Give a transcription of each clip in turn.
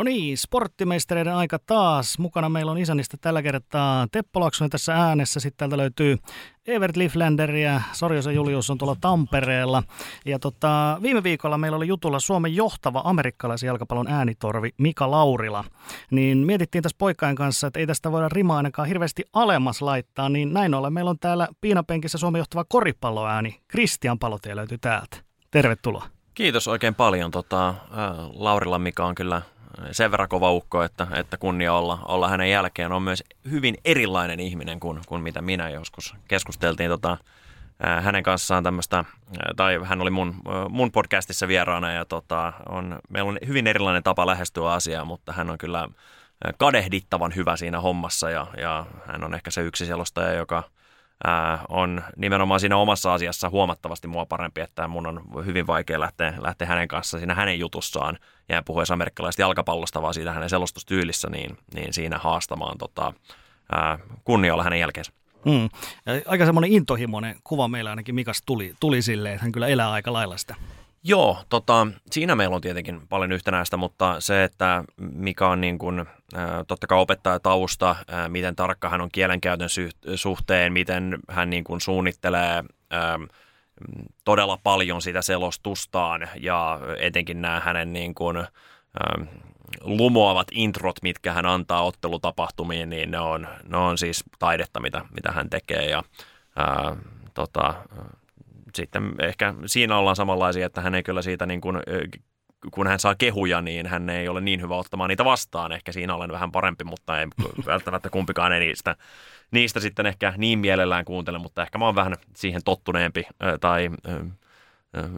No niin, sporttimeistereiden aika taas. Mukana meillä on Isanista tällä kertaa Teppo Laksonen tässä äänessä. Sitten täältä löytyy Evert Liflander ja Sorjosen Julius on tuolla Tampereella. Ja tota, viime viikolla meillä oli jutulla Suomen johtava amerikkalaisen jalkapallon äänitorvi Mika Laurila. Niin mietittiin tässä poikkain kanssa, että ei tästä voida rimaa ainakaan hirveästi alemmas laittaa. Niin näin ollen meillä on täällä piinapenkissä Suomen johtava koripalloääni. Kristian Palotie löytyy täältä. Tervetuloa. Kiitos oikein paljon. Tota, Laurilla Mika on kyllä sen verran kova ukko, että, että kunnia olla, olla hänen jälkeen. On myös hyvin erilainen ihminen kuin, kuin mitä minä joskus keskusteltiin tota, hänen kanssaan tämmöistä, tai hän oli mun, mun podcastissa vieraana ja tota, on, meillä on hyvin erilainen tapa lähestyä asiaa, mutta hän on kyllä kadehdittavan hyvä siinä hommassa ja, ja hän on ehkä se yksi selostaja, joka – ää, on nimenomaan siinä omassa asiassa huomattavasti mua parempi, että mun on hyvin vaikea lähteä, lähteä hänen kanssa siinä hänen jutussaan ja puhuessa amerikkalaisesta jalkapallosta, vaan siitä hänen selostustyylissä, niin, niin siinä haastamaan tota, ää, kunnialla hänen jälkeensä. Hmm. Aika semmoinen intohimoinen kuva meillä ainakin Mikas tuli, tuli silleen, että hän kyllä elää aika lailla sitä. Joo, tota, siinä meillä on tietenkin paljon yhtenäistä, mutta se, että mikä on niin kuin, totta kai tausta, miten tarkka hän on kielenkäytön suhteen, miten hän niin kuin suunnittelee todella paljon sitä selostustaan ja etenkin nämä hänen niin kuin, lumoavat introt, mitkä hän antaa ottelutapahtumiin, niin ne on, ne on siis taidetta, mitä, mitä hän tekee ja ää, tota, sitten ehkä siinä ollaan samanlaisia, että hän ei kyllä siitä niin kuin, kun hän saa kehuja, niin hän ei ole niin hyvä ottamaan niitä vastaan. Ehkä siinä olen vähän parempi, mutta ei välttämättä kumpikaan ei niistä, niistä sitten ehkä niin mielellään kuuntele, mutta ehkä mä oon vähän siihen tottuneempi tai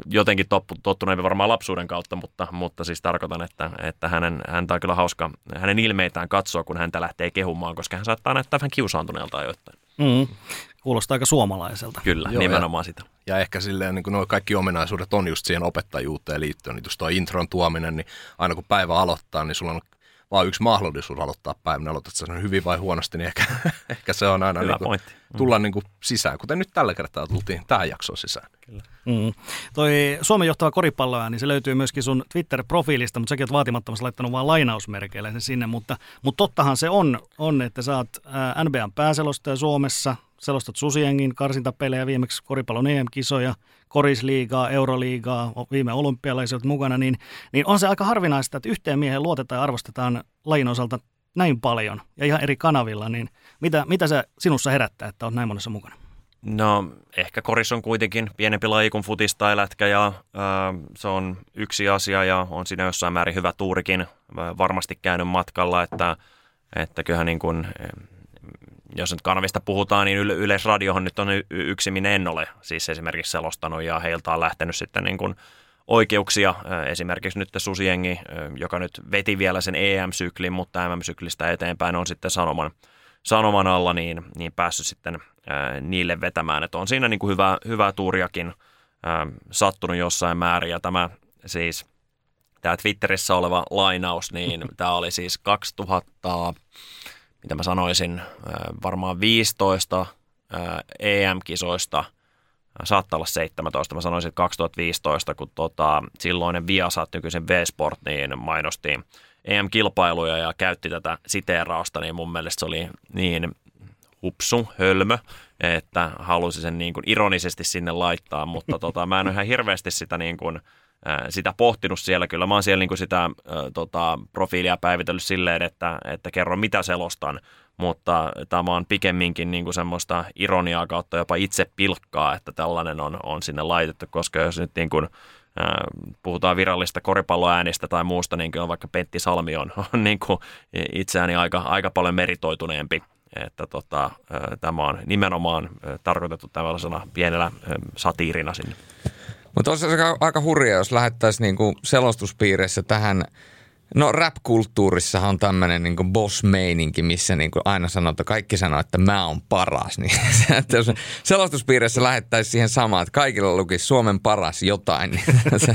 jotenkin tottuneempi varmaan lapsuuden kautta, mutta, mutta siis tarkoitan, että, että hänen, häntä on kyllä hauska hänen ilmeitään katsoa, kun häntä lähtee kehumaan, koska hän saattaa näyttää vähän kiusaantuneelta ajoittain. Mm. Kuulostaa aika suomalaiselta. Kyllä, Joo, nimenomaan ja, sitä. Ja ehkä silleen, niin kuin nuo kaikki ominaisuudet on just siihen opettajuuteen liittyen. Niin just tuo intron tuominen, niin aina kun päivä aloittaa, niin sulla on vaan yksi mahdollisuus aloittaa päivän. Aloitat sen hyvin vai huonosti, niin ehkä, ehkä se on aina niin kuin, tulla mm. niin kuin sisään. Kuten nyt tällä kertaa tultiin tähän jaksoon sisään. Kyllä. Mm. Toi Suomen johtava koripalloa, niin se löytyy myöskin sun Twitter-profiilista, mutta säkin oot vaatimattomasti laittanut vain lainausmerkeillä sen sinne. Mutta, mutta tottahan se on, on että sä oot NBAn pääselostaja Suomessa, selostat Susiengin karsintapelejä, viimeksi koripallon EM-kisoja, korisliigaa, euroliigaa, viime olympialaiset mukana, niin, niin on se aika harvinaista, että yhteen miehen luotetaan ja arvostetaan lajin osalta näin paljon ja ihan eri kanavilla, niin mitä, mitä se sinussa herättää, että on näin monessa mukana? No ehkä koris on kuitenkin pienempi laji kuin futis tai lätkä ja ää, se on yksi asia ja on siinä jossain määrin hyvä tuurikin varmasti käynyt matkalla, että, että kyllähän niin kuin, jos nyt kanavista puhutaan, niin yle- Yleisradiohan nyt on yksi, minä en ole siis esimerkiksi selostanut ja heiltä on lähtenyt sitten niin kuin oikeuksia. Esimerkiksi nyt Susiengi, joka nyt veti vielä sen EM-syklin, mutta MM-syklistä eteenpäin on sitten sanoman, sanoman alla, niin, niin päässyt sitten niille vetämään. Että on siinä niin kuin hyvä, hyvää tuuriakin sattunut jossain määrin ja tämä siis tämä Twitterissä oleva lainaus, niin tämä oli siis 2000 mitä mä sanoisin, varmaan 15 EM-kisoista, saattaa olla 17, mä sanoisin, että 2015, kun tota, silloinen Viasat, nykyisen V-Sport, niin mainosti EM-kilpailuja ja käytti tätä siteerausta, niin mun mielestä se oli niin hupsu, hölmö, että halusi sen niin kuin ironisesti sinne laittaa, mutta tota, mä en ihan hirveästi sitä niin kuin, sitä pohtinut siellä. Kyllä mä oon siellä niin sitä tota, profiilia päivitellyt silleen, että, että kerron mitä selostan, mutta tämä on pikemminkin niin kuin semmoista ironiaa kautta jopa itse pilkkaa, että tällainen on, on sinne laitettu, koska jos nyt niin kuin, puhutaan virallista koripalloäänistä tai muusta, niin kyllä vaikka Pentti Salmi on, on niin kuin itseäni aika, aika paljon meritoituneempi että tota, tämä on nimenomaan tarkoitettu tällaisena pienellä satiirina sinne. Mutta olisi aika, aika hurja, jos lähettäisiin niinku selostuspiireissä tähän No rap-kulttuurissahan on tämmöinen niin boss-meininki, missä niin aina sanotaan, että kaikki sanoo, että mä oon paras. Niin se, että jos selostuspiirissä lähettäisiin siihen samaan, että kaikilla lukisi Suomen paras jotain. Niin se,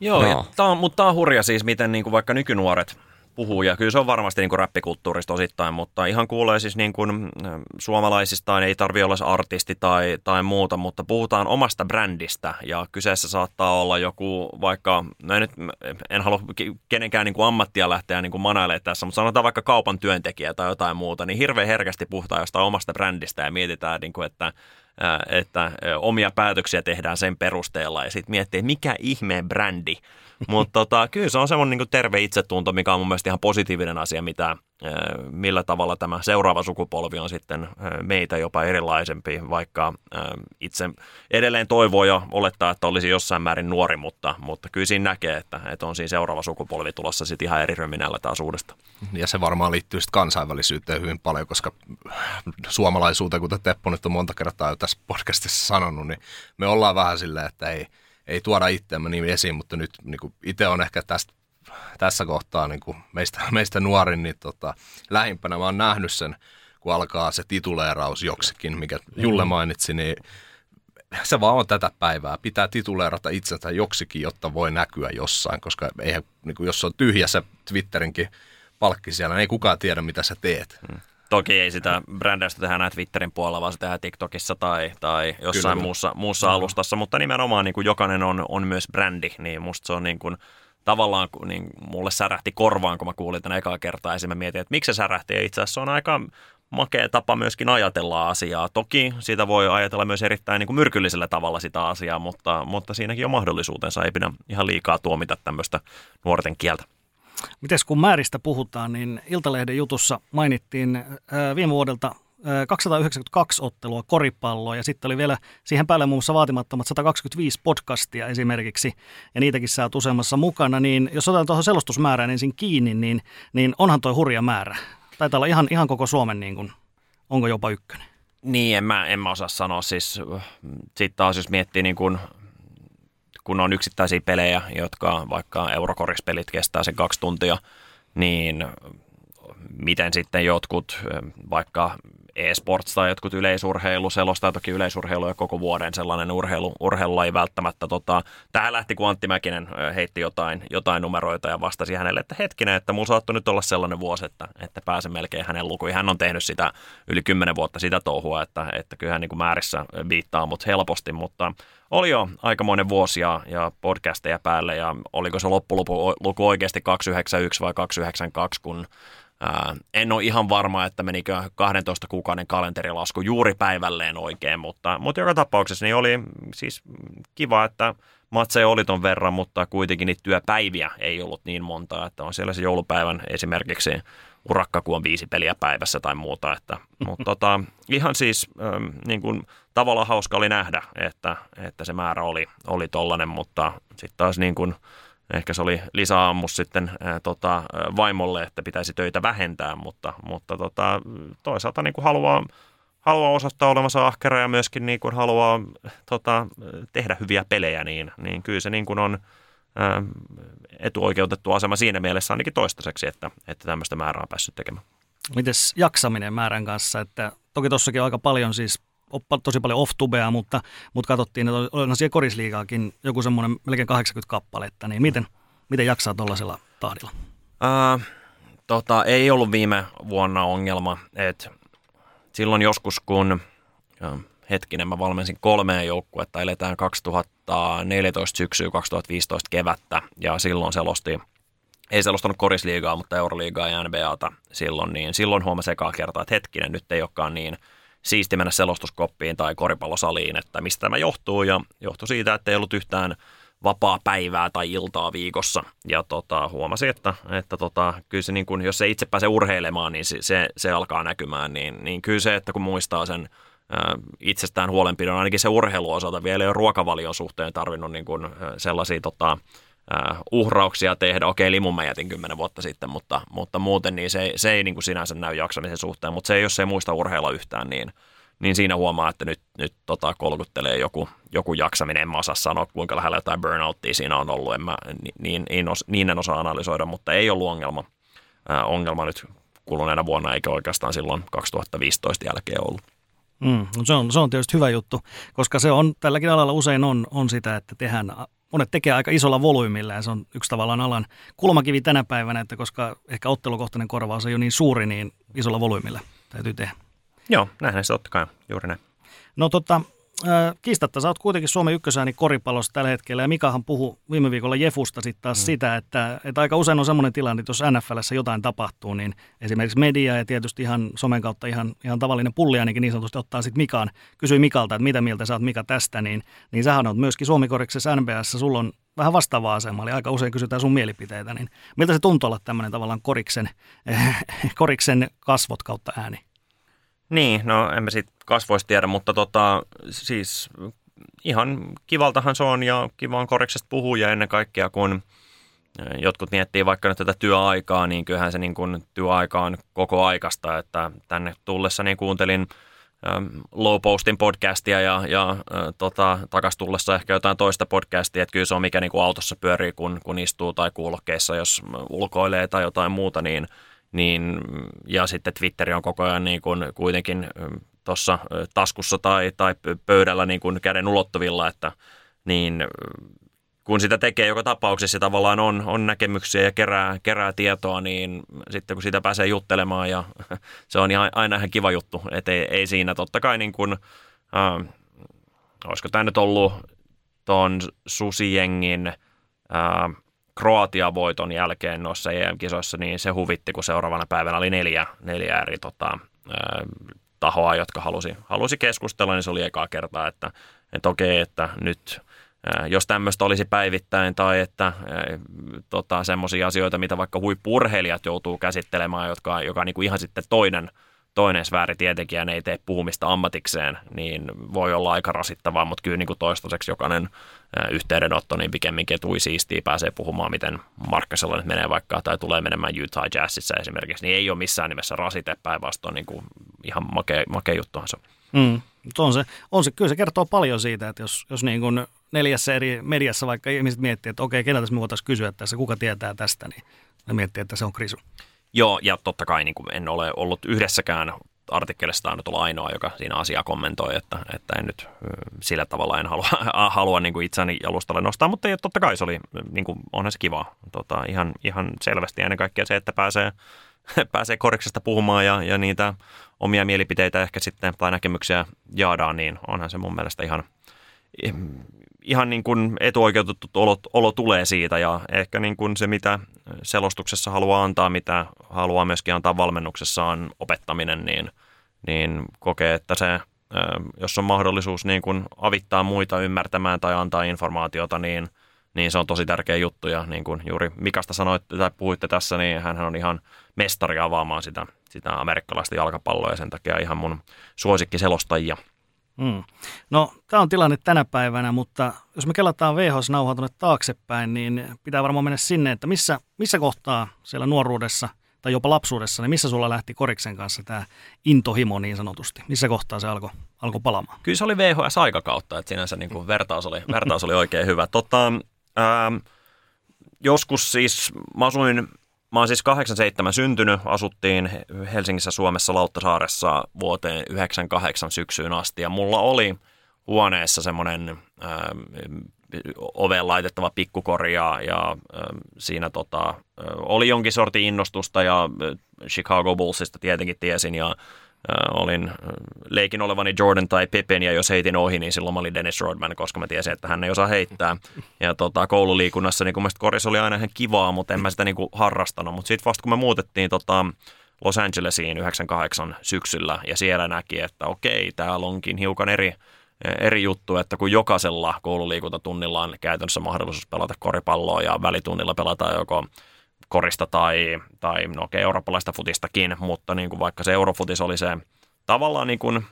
Joo, no. tää on, mutta tämä on hurja siis, miten niin kuin vaikka nykynuoret puhuu. Ja kyllä se on varmasti niin kuin räppikulttuurista osittain, mutta ihan kuulee siis niin kuin suomalaisistaan, ei tarvi olla artisti tai, tai muuta, mutta puhutaan omasta brändistä ja kyseessä saattaa olla joku vaikka, no en, nyt, en halua kenenkään niin kuin ammattia lähteä niin kuin manailemaan tässä, mutta sanotaan vaikka kaupan työntekijä tai jotain muuta, niin hirveän herkästi puhutaan jostain omasta brändistä ja mietitään, niin kuin, että että omia päätöksiä tehdään sen perusteella ja sitten miettii, mikä ihmeen brändi mutta tota, kyllä se on semmoinen niin terve itsetunto, mikä on mun mielestä ihan positiivinen asia, mitä, millä tavalla tämä seuraava sukupolvi on sitten meitä jopa erilaisempi, vaikka itse edelleen toivoo ja olettaa, että olisi jossain määrin nuori, mutta, mutta kyllä siinä näkee, että, että on siinä seuraava sukupolvi tulossa sitten ihan eri ryminällä taas uudesta. Ja se varmaan liittyy sitten kansainvälisyyteen hyvin paljon, koska suomalaisuuteen, kuten Teppo nyt on monta kertaa jo tässä podcastissa sanonut, niin me ollaan vähän silleen, että ei – ei tuoda itseämme niin esiin, mutta nyt niin itse on ehkä tästä, tässä kohtaa niin kuin meistä, meistä nuorin, niin tota, lähimpänä mä oon nähnyt sen, kun alkaa se tituleeraus joksikin, mikä Julle mm. mainitsi, niin se vaan on tätä päivää. Pitää tituleerata itsensä joksikin, jotta voi näkyä jossain, koska eihän, niin kuin jos on tyhjä se Twitterinkin palkki siellä, niin ei kukaan tiedä, mitä sä teet. Mm. Toki ei sitä brändäystä tehdä näitä Twitterin puolella, vaan se tehdään TikTokissa tai, tai jossain Kyllä. muussa, muussa no. alustassa, mutta nimenomaan niin kuin jokainen on, on myös brändi, niin musta se on niin kuin, tavallaan niin mulle särähti korvaan, kun mä kuulin tämän ekaa kertaa ja mä mietin, että miksi se särähti ja itse asiassa on aika makea tapa myöskin ajatella asiaa. Toki siitä voi ajatella myös erittäin niin kuin myrkyllisellä tavalla sitä asiaa, mutta, mutta siinäkin on mahdollisuutensa. Ei pidä ihan liikaa tuomita tämmöistä nuorten kieltä. Mites kun määristä puhutaan, niin Iltalehden jutussa mainittiin äh, viime vuodelta äh, 292 ottelua koripalloa ja sitten oli vielä siihen päälle muun muassa vaatimattomat 125 podcastia esimerkiksi ja niitäkin sä oot useammassa mukana, niin jos otetaan tuohon selostusmäärään ensin kiinni, niin, niin onhan toi hurja määrä. Taitaa olla ihan, ihan koko Suomen, niin kuin, onko jopa ykkönen. Niin, en mä, en mä osaa sanoa. Siis, sitten taas jos miettii niin kuin kun on yksittäisiä pelejä, jotka vaikka eurokorispellit kestää sen kaksi tuntia, niin miten sitten jotkut vaikka e-sports tai jotkut yleisurheilu, selostaa toki yleisurheilu ja koko vuoden sellainen urheilu, urheilu ei välttämättä. Tota, tähän lähti, kun Antti Mäkinen heitti jotain, jotain numeroita ja vastasi hänelle, että hetkinen, että mun saattoi nyt olla sellainen vuosi, että, että pääsen melkein hänen lukuihin. Hän on tehnyt sitä yli kymmenen vuotta sitä touhua, että, että kyllä hän niin kuin määrissä viittaa mut helposti, mutta oli jo aikamoinen vuosi ja, ja podcasteja päälle ja oliko se loppuluku oikeasti 291 vai 292, kun Ää, en ole ihan varma, että menikö 12 kuukauden kalenterilasku juuri päivälleen oikein, mutta, mutta joka tapauksessa niin oli siis kiva, että matseja oli ton verran, mutta kuitenkin niitä työpäiviä ei ollut niin monta, että on siellä se joulupäivän esimerkiksi urakka, kun on viisi peliä päivässä tai muuta. Että, mutta tota, ihan siis ähm, niin kuin, tavallaan hauska oli nähdä, että, että se määrä oli, oli tollainen, mutta sitten taas niin kuin, ehkä se oli lisäammus sitten ää, tota, vaimolle, että pitäisi töitä vähentää, mutta, mutta tota, toisaalta niin kuin haluaa, haluaa osoittaa olevansa ahkera ja myöskin niin kuin haluaa tota, tehdä hyviä pelejä, niin, niin kyllä se niin kuin on etuoikeutettu asema siinä mielessä ainakin toistaiseksi, että, että tämmöistä määrää on päässyt tekemään. Mites jaksaminen määrän kanssa, että toki tuossakin aika paljon siis tosi paljon off-tubea, mutta, mutta katsottiin, että oli siellä korisliigaakin joku semmoinen melkein 80 kappaletta, niin miten, miten jaksaa tuollaisella tahdilla? Äh, tota, ei ollut viime vuonna ongelma, että silloin joskus kun, hetkinen, mä valmensin kolmeen joukkuetta, eletään 2014 syksyä, 2015 kevättä, ja silloin selosti ei selostanut korisliigaa, mutta Euroliigaa ja NBAta silloin, niin silloin huomasi ekaa kertaa, että hetkinen, nyt ei olekaan niin – siisti mennä selostuskoppiin tai koripallosaliin, että mistä tämä johtuu. Ja johtui siitä, että ei ollut yhtään vapaa päivää tai iltaa viikossa. Ja tota, huomasi, että, että tota, kyllä se niin kun, jos se itse pääsee urheilemaan, niin se, se, se alkaa näkymään. Niin, niin kyllä se, että kun muistaa sen itsestään huolenpidon, ainakin se urheiluosalta vielä ei ole ruokavalion suhteen tarvinnut niin kun, sellaisia tota, uh, uhrauksia tehdä. Okei, limun mä jätin kymmenen vuotta sitten, mutta, mutta muuten niin se, se ei niin kuin sinänsä näy jaksamisen suhteen. Mutta se, jos ei muista urheilla yhtään, niin, niin siinä huomaa, että nyt, nyt tota, kolkuttelee joku, joku jaksaminen. En mä osaa sanoa, kuinka lähellä jotain burnouttia siinä on ollut. En mä, niin, niin, os, niin en osaa analysoida, mutta ei ollut ongelma, uh, ongelma nyt kuluneena vuonna, eikä oikeastaan silloin 2015 jälkeen ollut. Mm, no se, on, se on tietysti hyvä juttu, koska se on, tälläkin alalla usein on, on sitä, että tehdään monet tekee aika isolla volyymilla ja se on yksi tavallaan alan kulmakivi tänä päivänä, että koska ehkä ottelukohtainen korvaus ei ole niin suuri, niin isolla volyymilla täytyy tehdä. Joo, näinhän se totta kai, juuri näin. No tota, kiistatta, sä oot kuitenkin Suomen ykkösääni koripallossa tällä hetkellä, ja Mikahan puhu viime viikolla Jefusta sitten taas mm. sitä, että, että aika usein on semmoinen tilanne, että jos NFLssä jotain tapahtuu, niin esimerkiksi media ja tietysti ihan somen kautta ihan, ihan tavallinen pulliainikin niin sanotusti ottaa sitten Mikaan, kysyy Mikalta, että mitä mieltä sä oot Mika tästä, niin, niin sähän oot myöskin Suomikoriksessa NBS, sulla on vähän vastaava asema, eli aika usein kysytään sun mielipiteitä, niin miltä se tuntuu olla tämmöinen tavallaan koriksen, koriksen kasvot kautta ääni? Niin, no en mä siitä kasvoista tiedä, mutta tota, siis ihan kivaltahan se on ja kiva on koriksesta puhua ja ennen kaikkea kun jotkut miettii vaikka nyt tätä työaikaa, niin kyllähän se niin kuin työaika on koko aikasta, että tänne tullessa niin kuuntelin Low Postin podcastia ja, ja tota, takas tullessa ehkä jotain toista podcastia, että kyllä se on mikä niin kuin autossa pyörii, kun, kun istuu tai kuulokkeissa, jos ulkoilee tai jotain muuta, niin – niin, ja sitten Twitteri on koko ajan niin kuin kuitenkin tuossa taskussa tai, tai pöydällä niin kuin käden ulottuvilla, että niin kun sitä tekee joka tapauksessa ja tavallaan on, on näkemyksiä ja kerää, kerää tietoa, niin sitten kun sitä pääsee juttelemaan ja se on ihan, aina ihan kiva juttu, että ei, ei siinä totta kai niin kuin, äh, olisiko tämä nyt ollut tuon susijengin äh, Kroatian voiton jälkeen noissa EM-kisoissa, niin se huvitti, kun seuraavana päivänä oli neljä, neljä eri tota, ää, tahoa, jotka halusi, halusi keskustella, niin se oli ekaa kertaa, että, että okei, että nyt jos tämmöistä olisi päivittäin tai että tota, semmoisia asioita, mitä vaikka huippurheilijat joutuu käsittelemään, jotka, joka niin kuin ihan sitten toinen – toinen sfääri tietenkin ei tee puhumista ammatikseen, niin voi olla aika rasittavaa, mutta kyllä niin kuin toistaiseksi jokainen yhteydenotto, niin pikemminkin tui siistiä, pääsee puhumaan, miten Markkasella nyt menee vaikka, tai tulee menemään Utah Jazzissa esimerkiksi, niin ei ole missään nimessä rasite päinvastoin, niin kuin ihan makea, makea juttuhan se mm. on se, on se, kyllä se kertoo paljon siitä, että jos, jos niin kuin neljässä eri mediassa vaikka ihmiset miettii, että okei, keneltä me voitaisiin kysyä tässä, kuka tietää tästä, niin ne miettii, että se on Krisu. Joo, ja totta kai niin kuin en ole ollut yhdessäkään artikkelissa tainnut olla ainoa, joka siinä asiaa kommentoi, että, että en nyt sillä tavalla en halua, halua niin kuin itseäni jalustalle nostaa, mutta totta kai se oli, niin kuin, onhan se kiva, tota, ihan, ihan selvästi ennen kaikkea se, että pääsee, pääsee koriksesta puhumaan ja, ja niitä omia mielipiteitä ehkä sitten tai näkemyksiä jaadaan, niin onhan se mun mielestä ihan, ihan niin kuin etuoikeutettu olo, olo tulee siitä ja ehkä niin kuin se, mitä selostuksessa haluaa antaa, mitä haluaa myöskin antaa valmennuksessaan opettaminen, niin, niin kokee, että se, jos on mahdollisuus niin kuin avittaa muita ymmärtämään tai antaa informaatiota, niin, niin se on tosi tärkeä juttu. Ja niin kuin juuri Mikasta sanoitte tai puhuitte tässä, niin hän on ihan mestari avaamaan sitä, sitä amerikkalaista jalkapalloa ja sen takia ihan mun suosikkiselostajia – Mm. No, tämä on tilanne tänä päivänä, mutta jos me kelataan VHS-nauhaa tuonne taaksepäin, niin pitää varmaan mennä sinne, että missä, missä kohtaa siellä nuoruudessa tai jopa lapsuudessa, niin missä sulla lähti Koriksen kanssa tämä intohimo niin sanotusti? Missä kohtaa se alkoi alko palaamaan? Kyllä se oli VHS-aikakautta, että sinänsä niin kuin vertaus, oli, vertaus oli oikein hyvä. Tota, ää, joskus siis, mä asuin Mä oon siis 87 syntynyt, asuttiin Helsingissä Suomessa Lauttasaaressa vuoteen 98 syksyyn asti. Ja mulla oli huoneessa semmoinen äh, oveen laitettava pikkukori ja, ja äh, siinä tota, äh, oli jonkin sortin innostusta ja Chicago Bullsista tietenkin tiesin ja olin leikin olevani Jordan tai Pippen ja jos heitin ohi, niin silloin mä olin Dennis Rodman, koska mä tiesin, että hän ei osaa heittää. Ja tota, koululiikunnassa niin kun koris oli aina ihan kivaa, mutta en mä sitä niin kuin harrastanut. Mutta sitten vasta kun me muutettiin tota, Los Angelesiin 98 syksyllä ja siellä näki, että okei, täällä onkin hiukan eri, eri juttu, että kun jokaisella koululiikuntatunnilla on käytännössä mahdollisuus pelata koripalloa ja välitunnilla pelata joko korista tai, tai no okei, eurooppalaista futistakin, mutta niin kuin vaikka se eurofutis oli se tavallaan niin kuin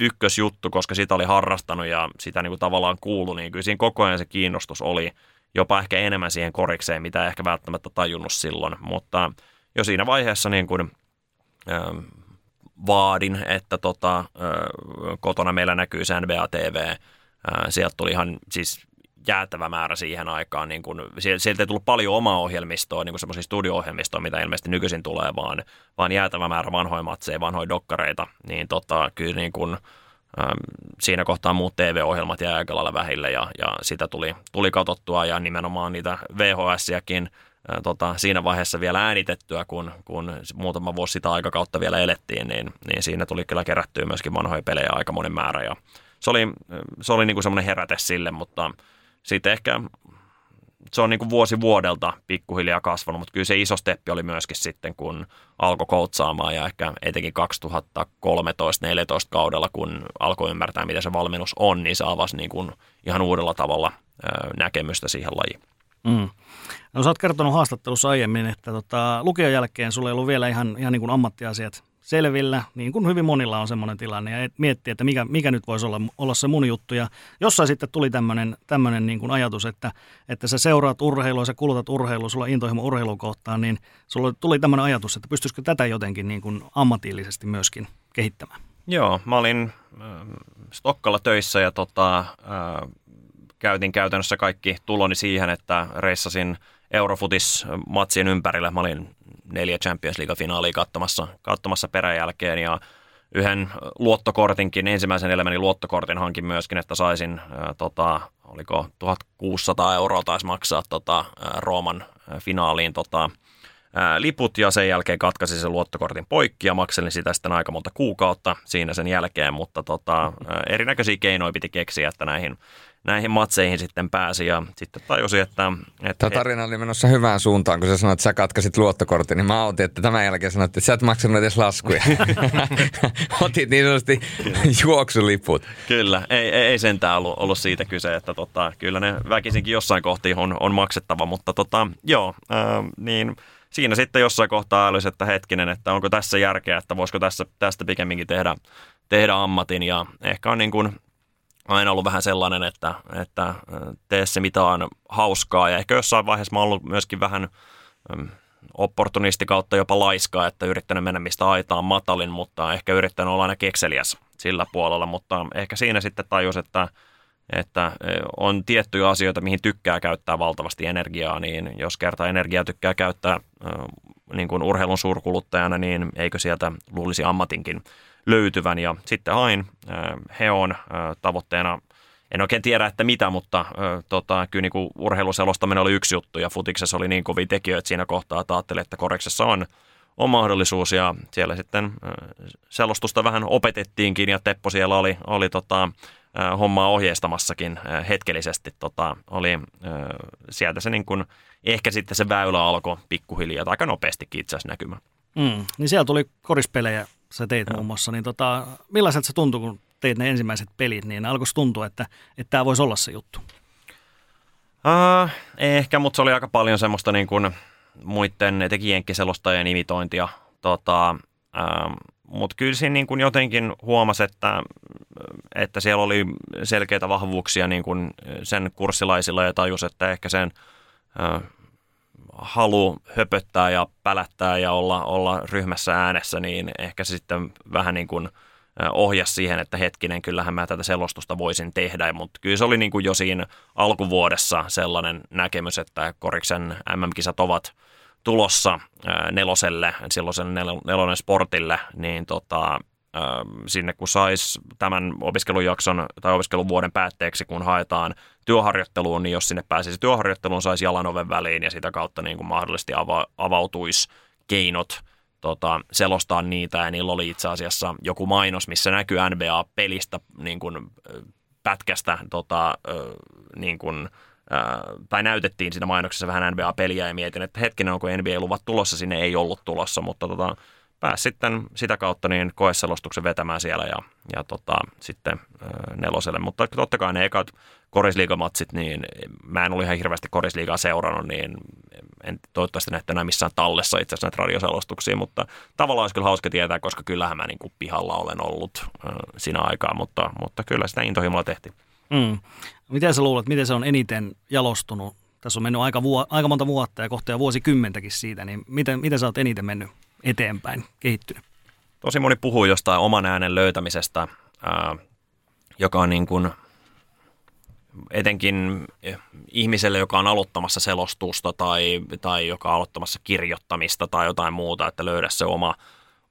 ykkösjuttu, koska sitä oli harrastanut ja sitä niin kuin tavallaan kuulu, niin kyllä siinä koko ajan se kiinnostus oli jopa ehkä enemmän siihen korikseen, mitä ehkä välttämättä tajunnut silloin, mutta jo siinä vaiheessa niin kuin, äh, vaadin, että tota, äh, kotona meillä näkyy se NBA TV, äh, sieltä tuli ihan siis jäätävä määrä siihen aikaan. Niin kun, sieltä ei tullut paljon omaa ohjelmistoa, niin semmoisia studio-ohjelmistoa, mitä ilmeisesti nykyisin tulee, vaan, vaan jäätävä määrä vanhoja matseja, vanhoja dokkareita. Niin tota, kyllä niin kun, siinä kohtaa muut TV-ohjelmat jäi aika lailla vähille ja, ja sitä tuli, tuli katsottua ja nimenomaan niitä VHS-jakin tota, siinä vaiheessa vielä äänitettyä, kun, kun muutama vuosi sitä aikakautta vielä elettiin, niin, niin siinä tuli kyllä kerättyä myöskin vanhoja pelejä aika monen määrä ja se oli, se oli niin kuin semmoinen heräte sille, mutta sitten ehkä se on niin kuin vuosi vuodelta pikkuhiljaa kasvanut, mutta kyllä se iso steppi oli myöskin sitten, kun alkoi koutsaamaan ja ehkä etenkin 2013-2014 kaudella, kun alkoi ymmärtää, mitä se valmennus on, niin se avasi niin kuin ihan uudella tavalla näkemystä siihen lajiin. Mm. No sä oot kertonut haastattelussa aiemmin, että tota, lukion jälkeen sulla ei ollut vielä ihan, ihan niin kuin ammattiasiat selvillä, niin kuin hyvin monilla on semmoinen tilanne, ja miettii, että mikä, mikä nyt voisi olla, olla se mun juttu. Ja jossain sitten tuli tämmöinen, niin kuin ajatus, että, että sä seuraat urheilua, sä kulutat urheilua, sulla on intohimo urheilun kohtaan, niin sulla tuli tämmöinen ajatus, että pystyisikö tätä jotenkin niin kuin ammatillisesti myöskin kehittämään? Joo, mä olin äh, Stokkalla töissä ja tota, äh, käytin käytännössä kaikki tuloni siihen, että reissasin Eurofutis-matsien ympärille. Mä olin neljä Champions League-finaalia katsomassa, katsomassa peräjälkeen ja yhden luottokortinkin, ensimmäisen elämäni luottokortin hankin myöskin, että saisin, ää, tota, oliko 1600 euroa taisi maksaa tota, ää, Rooman ää, finaaliin tota, ää, liput ja sen jälkeen katkaisin sen luottokortin poikki ja makselin sitä sitten aika monta kuukautta siinä sen jälkeen, mutta tota, erinäköisiä keinoja piti keksiä, että näihin näihin matseihin sitten pääsi ja sitten tajusi, että... että Tämä tarina oli menossa hyvään suuntaan, kun sä sanoit, että sä katkasit luottokortin, niin mä autin, että tämän jälkeen sanoit, että sä et maksanut edes laskuja. Otit niin sanotusti juoksuliput. Kyllä, ei, ei, ei sentään ollut, ollut siitä kyse, että tota, kyllä ne väkisinkin jossain kohti on, on maksettava, mutta tota, joo, äh, niin siinä sitten jossain kohtaa älysi, että hetkinen, että onko tässä järkeä, että voisiko tässä, tästä pikemminkin tehdä, tehdä ammatin ja ehkä on niin kuin aina ollut vähän sellainen, että, että tee se mitä on hauskaa. Ja ehkä jossain vaiheessa mä oon ollut myöskin vähän opportunisti kautta jopa laiskaa, että yrittänyt mennä mistä aitaan matalin, mutta ehkä yrittänyt olla aina kekseliäs sillä puolella, mutta ehkä siinä sitten tajus, että, että on tiettyjä asioita, mihin tykkää käyttää valtavasti energiaa, niin jos kerta energiaa tykkää käyttää niin kuin urheilun suurkuluttajana, niin eikö sieltä luulisi ammatinkin löytyvän. Ja sitten hain Heon tavoitteena, en oikein tiedä, että mitä, mutta tota, kyllä niin urheiluselostaminen oli yksi juttu ja futiksessa oli niin kovin tekijöitä siinä kohtaa, että ajattelin, että koreksessa on, on mahdollisuus ja siellä sitten selostusta vähän opetettiinkin ja Teppo siellä oli, oli tota, hommaa ohjeistamassakin hetkellisesti. Tota, oli, sieltä se niin kuin, ehkä sitten se väylä alkoi pikkuhiljaa, aika nopeastikin itse asiassa näkymään. Mm, niin siellä tuli korispelejä sä teit Joo. muun muassa, niin tota, millaiselta se tuntui, kun teit ne ensimmäiset pelit, niin alkoisi tuntua, että, että tämä voisi olla se juttu? Uh, ehkä, mutta se oli aika paljon semmoista niin kuin muiden etenkin jenkkiselostajien imitointia. Tota, uh, mutta kyllä siinä niin kuin jotenkin huomasi, että, että siellä oli selkeitä vahvuuksia niin kuin sen kurssilaisilla ja tajus, että ehkä sen uh, halu höpöttää ja pälättää ja olla, olla ryhmässä äänessä, niin ehkä se sitten vähän niin kuin ohjas siihen, että hetkinen, kyllähän mä tätä selostusta voisin tehdä, mutta kyllä se oli niin kuin jo siinä alkuvuodessa sellainen näkemys, että Koriksen MM-kisat ovat tulossa neloselle, silloisen nelonen sportille, niin tota, sinne kun sais tämän opiskelujakson tai opiskeluvuoden päätteeksi, kun haetaan työharjoitteluun, niin jos sinne pääsisi työharjoitteluun, saisi jalan oven väliin ja sitä kautta niin kuin mahdollisesti ava- avautuisi keinot tota, selostaa niitä. Ja niillä oli itse asiassa joku mainos, missä näkyy NBA-pelistä niin kuin, pätkästä tota, niin kuin, tai näytettiin siinä mainoksessa vähän NBA-peliä ja mietin, että hetkinen, onko NBA-luvat tulossa, sinne ei ollut tulossa, mutta tota, pääsi sitten sitä kautta niin koeselostuksen vetämään siellä ja, ja tota, sitten neloselle. Mutta totta kai ne ekat korisliigamatsit, niin mä en ole ihan hirveästi korisliigaa seurannut, niin en toivottavasti näette enää missään tallessa itse asiassa näitä radioselostuksia, mutta tavallaan olisi kyllä hauska tietää, koska kyllähän mä niin kuin pihalla olen ollut siinä aikaa, mutta, mutta kyllä sitä intohimolla tehtiin. Mm. Miten sä luulet, miten se on eniten jalostunut? Tässä on mennyt aika, vuo, aika monta vuotta ja kohta jo vuosikymmentäkin siitä, niin miten, miten sä oot eniten mennyt eteenpäin, kehittynyt? Tosi moni puhuu jostain oman äänen löytämisestä, ää, joka on niin kuin etenkin ihmiselle, joka on aloittamassa selostusta tai, tai joka on aloittamassa kirjoittamista tai jotain muuta, että löydä se oma,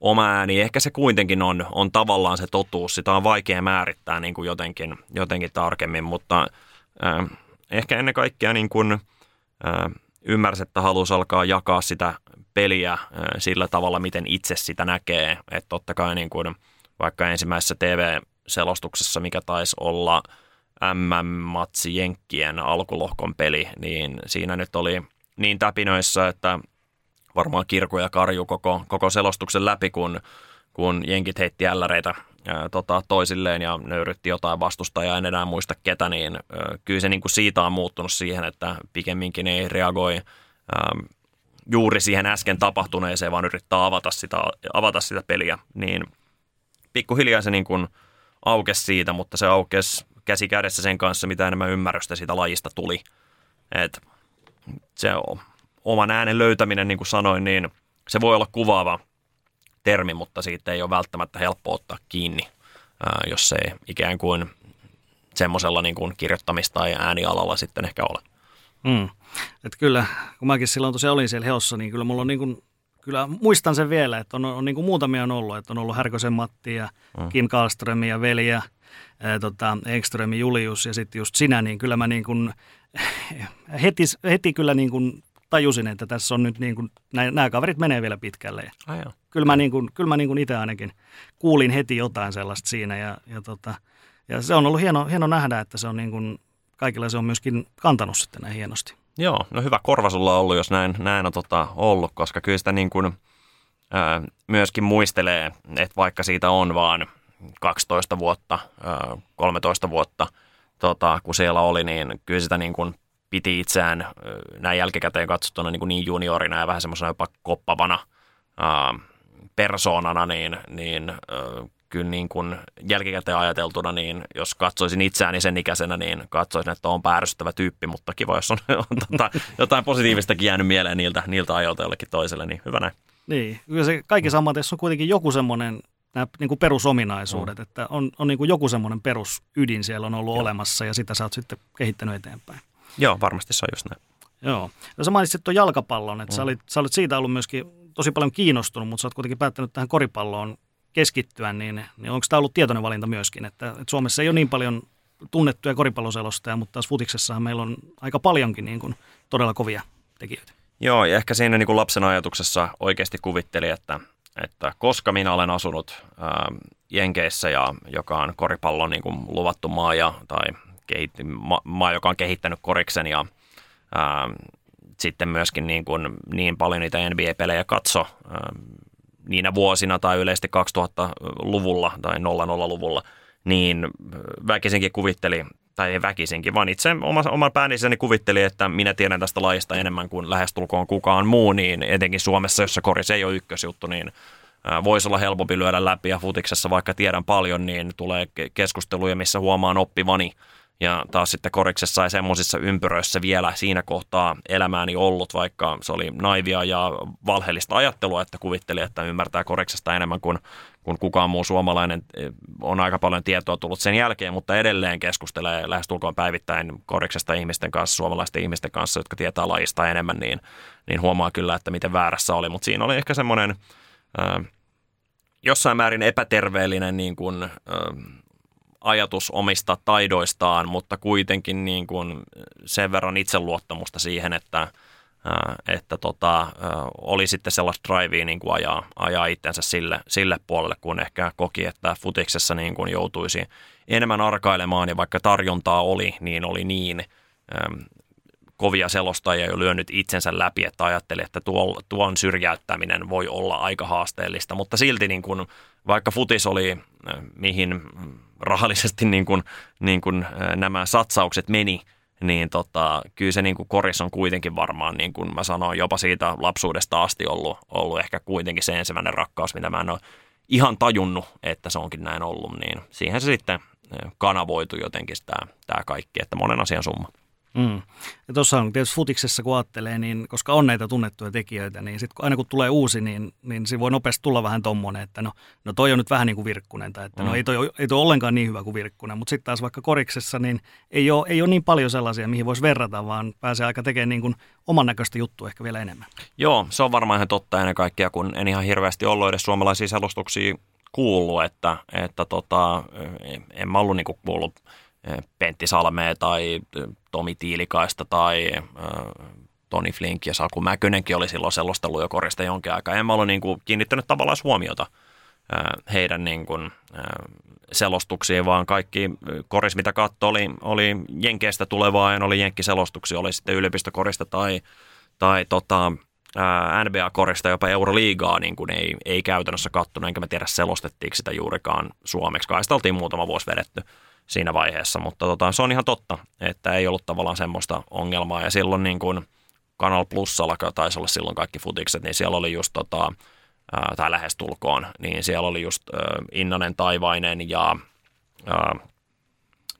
oma ääni. Ehkä se kuitenkin on, on tavallaan se totuus. Sitä on vaikea määrittää niin kuin jotenkin, jotenkin tarkemmin, mutta äh, ehkä ennen kaikkea niin kuin, äh, ymmärsi, että halusi alkaa jakaa sitä peliä sillä tavalla, miten itse sitä näkee. Että totta kai niin kuin, vaikka ensimmäisessä TV-selostuksessa, mikä taisi olla MM-matsi Jenkkien alkulohkon peli, niin siinä nyt oli niin täpinöissä, että varmaan kirku ja karju koko, koko selostuksen läpi, kun, kun jenkit heitti älläreitä ää, tota, toisilleen ja nöyrytti jotain vastustajaa, en enää muista ketä, niin ää, kyllä se niin kuin siitä on muuttunut siihen, että pikemminkin ei reagoi juuri siihen äsken tapahtuneeseen, vaan yrittää avata sitä, avata sitä peliä, niin pikkuhiljaa se niin kuin aukesi siitä, mutta se aukesi käsi kädessä sen kanssa, mitä enemmän ymmärrystä siitä lajista tuli. Et se on oman äänen löytäminen, niin kuin sanoin, niin se voi olla kuvaava termi, mutta siitä ei ole välttämättä helppo ottaa kiinni, jos se ikään kuin semmoisella niin kuin kirjoittamista tai äänialalla sitten ehkä ole. Mm. Et kyllä, kun mäkin silloin tosiaan olin siellä Heossa, niin kyllä mulla on niin kuin, kyllä muistan sen vielä, että on, on niin kuin muutamia on ollut, että on ollut Härkösen Matti ja mm. Kim Karlström ja veli ja ää, tota, Ekström Julius ja sitten just sinä, niin kyllä mä niin kuin, heti, heti kyllä niin kuin tajusin, että tässä on nyt niin kuin, nämä kaverit menee vielä pitkälle. Ai kyllä mä, niin kuin, kyllä mä niin kuin itse ainakin kuulin heti jotain sellaista siinä ja, ja, tota, ja se on ollut hieno, hieno nähdä, että se on niin kuin, kaikilla se on myöskin kantanut sitten näin hienosti. Joo, no hyvä korva sulla on ollut, jos näin, näin on tota ollut, koska kyllä sitä niin kuin, ää, myöskin muistelee, että vaikka siitä on vaan 12 vuotta, ää, 13 vuotta, tota, kun siellä oli, niin kyllä sitä niin kuin piti itseään näin jälkikäteen katsottuna niin, kuin niin juniorina ja vähän semmoisena jopa koppavana ää, persoonana, niin, niin ää, kyllä niin kuin jälkikäteen ajateltuna, niin jos katsoisin itseäni sen ikäisenä, niin katsoisin, että on päärystävä tyyppi, mutta kiva, jos on, on tota, jotain positiivistakin jäänyt mieleen niiltä, niiltä ajoilta jollekin toiselle, niin hyvä näin. Niin, kyllä se kaikissa ammateissa on kuitenkin joku semmoinen nämä niin kuin perusominaisuudet, mm. että on, on niin kuin joku semmoinen perusydin siellä on ollut Joo. olemassa ja sitä sä oot sitten kehittänyt eteenpäin. Joo, varmasti se on just näin. Joo. Ja sä mainitsit tuon jalkapallon, että mm. sä, olit, sä olit siitä ollut myöskin tosi paljon kiinnostunut, mutta sä oot kuitenkin päättänyt tähän koripalloon keskittyä, niin, niin onko tämä ollut tietoinen valinta myöskin, että, että Suomessa ei ole niin paljon tunnettuja koripalloselostajia, mutta taas futiksessahan meillä on aika paljonkin niin kuin todella kovia tekijöitä. Joo, ja ehkä siinä niin kuin lapsen ajatuksessa oikeasti kuvitteli, että, että koska minä olen asunut ää, Jenkeissä, ja, joka on koripallon niin kuin luvattu maa, ja, tai kehitti, ma, maa, joka on kehittänyt koriksen, ja ää, sitten myöskin niin, kuin, niin paljon niitä NBA-pelejä katso ää, niinä vuosina tai yleisesti 2000-luvulla tai 00-luvulla, niin väkisinkin kuvitteli, tai ei väkisinkin, vaan itse oma, oman päänissäni kuvitteli, että minä tiedän tästä lajista enemmän kuin lähestulkoon kukaan muu, niin etenkin Suomessa, jossa koris ei ole ykkösjuttu, niin voisi olla helpompi lyödä läpi. Ja futiksessa, vaikka tiedän paljon, niin tulee keskusteluja, missä huomaan oppivani ja taas sitten koriksessa ja semmoisissa ympyröissä vielä siinä kohtaa elämääni ollut, vaikka se oli naivia ja valheellista ajattelua, että kuvitteli, että ymmärtää koriksesta enemmän kuin, kuin kukaan muu suomalainen. On aika paljon tietoa tullut sen jälkeen, mutta edelleen keskustelee lähestulkoon päivittäin koriksesta ihmisten kanssa, suomalaisten ihmisten kanssa, jotka tietää lajista enemmän, niin, niin huomaa kyllä, että miten väärässä oli. Mutta siinä oli ehkä semmoinen... Äh, jossain määrin epäterveellinen niin kuin, äh, ajatus omista taidoistaan, mutta kuitenkin niin kuin sen verran itseluottamusta siihen, että, että tota, oli sitten sellaista drivea niin kuin ajaa, ajaa itsensä sille, sille puolelle, kun ehkä koki, että futiksessa niin kuin joutuisi enemmän arkailemaan ja vaikka tarjontaa oli, niin oli niin kovia selostajia jo lyönyt itsensä läpi, että ajatteli, että tuo, tuon syrjäyttäminen voi olla aika haasteellista, mutta silti niin kuin, vaikka futis oli, mihin rahallisesti niin kuin, niin kuin nämä satsaukset meni, niin tota, kyllä se niin kuin koris on kuitenkin varmaan, niin kuin mä sanoin, jopa siitä lapsuudesta asti ollut, ollut ehkä kuitenkin se ensimmäinen rakkaus, mitä mä en ole ihan tajunnut, että se onkin näin ollut, niin siihen se sitten kanavoitu jotenkin tämä, tämä kaikki, että monen asian summa. Mm. Ja tuossa on tietysti futiksessa, kun ajattelee, niin koska on näitä tunnettuja tekijöitä, niin sit aina kun tulee uusi, niin, niin se voi nopeasti tulla vähän tommonen, että no, no toi on nyt vähän niin kuin Virkkunen, tai että no mm. no ei toi, ei toi ollenkaan niin hyvä kuin Virkkunen, mutta sitten taas vaikka koriksessa, niin ei ole, ei ole niin paljon sellaisia, mihin voisi verrata, vaan pääsee aika tekemään niin kuin oman näköistä juttua ehkä vielä enemmän. Joo, se on varmaan ihan totta ennen kaikkea, kun en ihan hirveästi ollut edes suomalaisia selostuksia kuullut, että, että tota, en mä ollut niin kuullut Pentti Salmea tai eh, Tomi Tiilikaista tai äh, Toni Flink ja Saku Mäkönenkin oli silloin selostellut jo korista jonkin aikaa. En mä ollut niin kuin, kiinnittänyt tavallaan huomiota äh, heidän niin kuin, äh, selostuksiin, vaan kaikki koris, mitä katsoi, oli, oli Jenkeistä tulevaa ja oli Jenkkiselostuksia, oli sitten yliopistokorista tai, tai tota, NBA-korista, jopa Euroliigaa, niin kuin ei, ei käytännössä kattonut, enkä mä tiedä selostettiinko sitä juurikaan suomeksi. Kai sitä oltiin muutama vuosi vedetty siinä vaiheessa, mutta tota, se on ihan totta, että ei ollut tavallaan semmoista ongelmaa. Ja silloin niin kuin Kanal Plusalla, taisi olla silloin kaikki futikset, niin siellä oli just tota, ää, tai lähestulkoon, niin siellä oli just ää, Innanen Taivainen ja ää,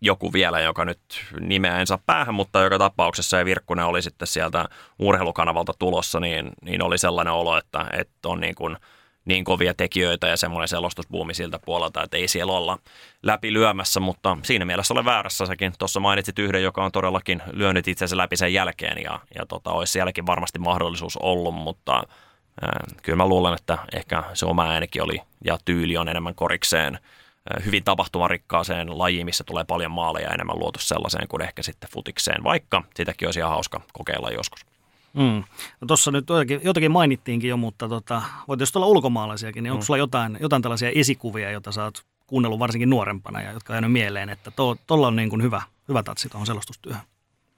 joku vielä, joka nyt nimeä en saa päähän, mutta joka tapauksessa ja Virkkunen oli sitten sieltä urheilukanavalta tulossa, niin, niin oli sellainen olo, että, että on niin kuin – niin kovia tekijöitä ja semmoinen selostusbuumi siltä puolelta, että ei siellä olla läpi lyömässä, mutta siinä mielessä olen väärässä säkin. Tuossa mainitsit yhden, joka on todellakin lyönyt itsensä läpi sen jälkeen ja, ja tota, olisi sielläkin varmasti mahdollisuus ollut, mutta äh, kyllä mä luulen, että ehkä se oma äänikin oli ja tyyli on enemmän korikseen äh, hyvin tapahtumarikkaaseen lajiin, missä tulee paljon maaleja enemmän luotu sellaiseen kuin ehkä sitten futikseen, vaikka sitäkin olisi ihan hauska kokeilla joskus. Mm. No Tuossa nyt jotakin, jotakin mainittiinkin jo, mutta tota, voit jos olla ulkomaalaisiakin, niin onko mm. sulla jotain, jotain tällaisia esikuvia, joita sä oot kuunnellut varsinkin nuorempana ja jotka on jäänyt mieleen, että tuolla to, on niin kuin hyvä, hyvä tatsi tuohon selostustyöhön?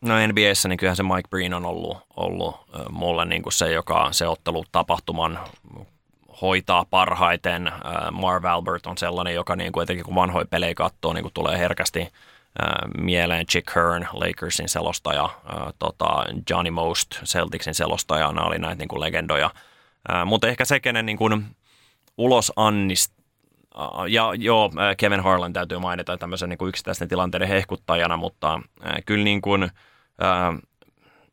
No NBAssä niin kyllähän se Mike Breen on ollut, ollut mulle niin kuin se, joka se ottelu tapahtuman hoitaa parhaiten. Marv Albert on sellainen, joka niin kuin etenkin kun vanhoja pelejä katsoo, niin kuin tulee herkästi – mieleen Chick Hearn, Lakersin selostaja, tota Johnny Most, Celticsin selostajana oli näitä niin kuin legendoja. Mutta ehkä se, kenen niin kuin ulos annist, ja joo, Kevin Harlan täytyy mainita tämmöisen niin kuin yksittäisten tilanteiden hehkuttajana, mutta kyllä niin kuin,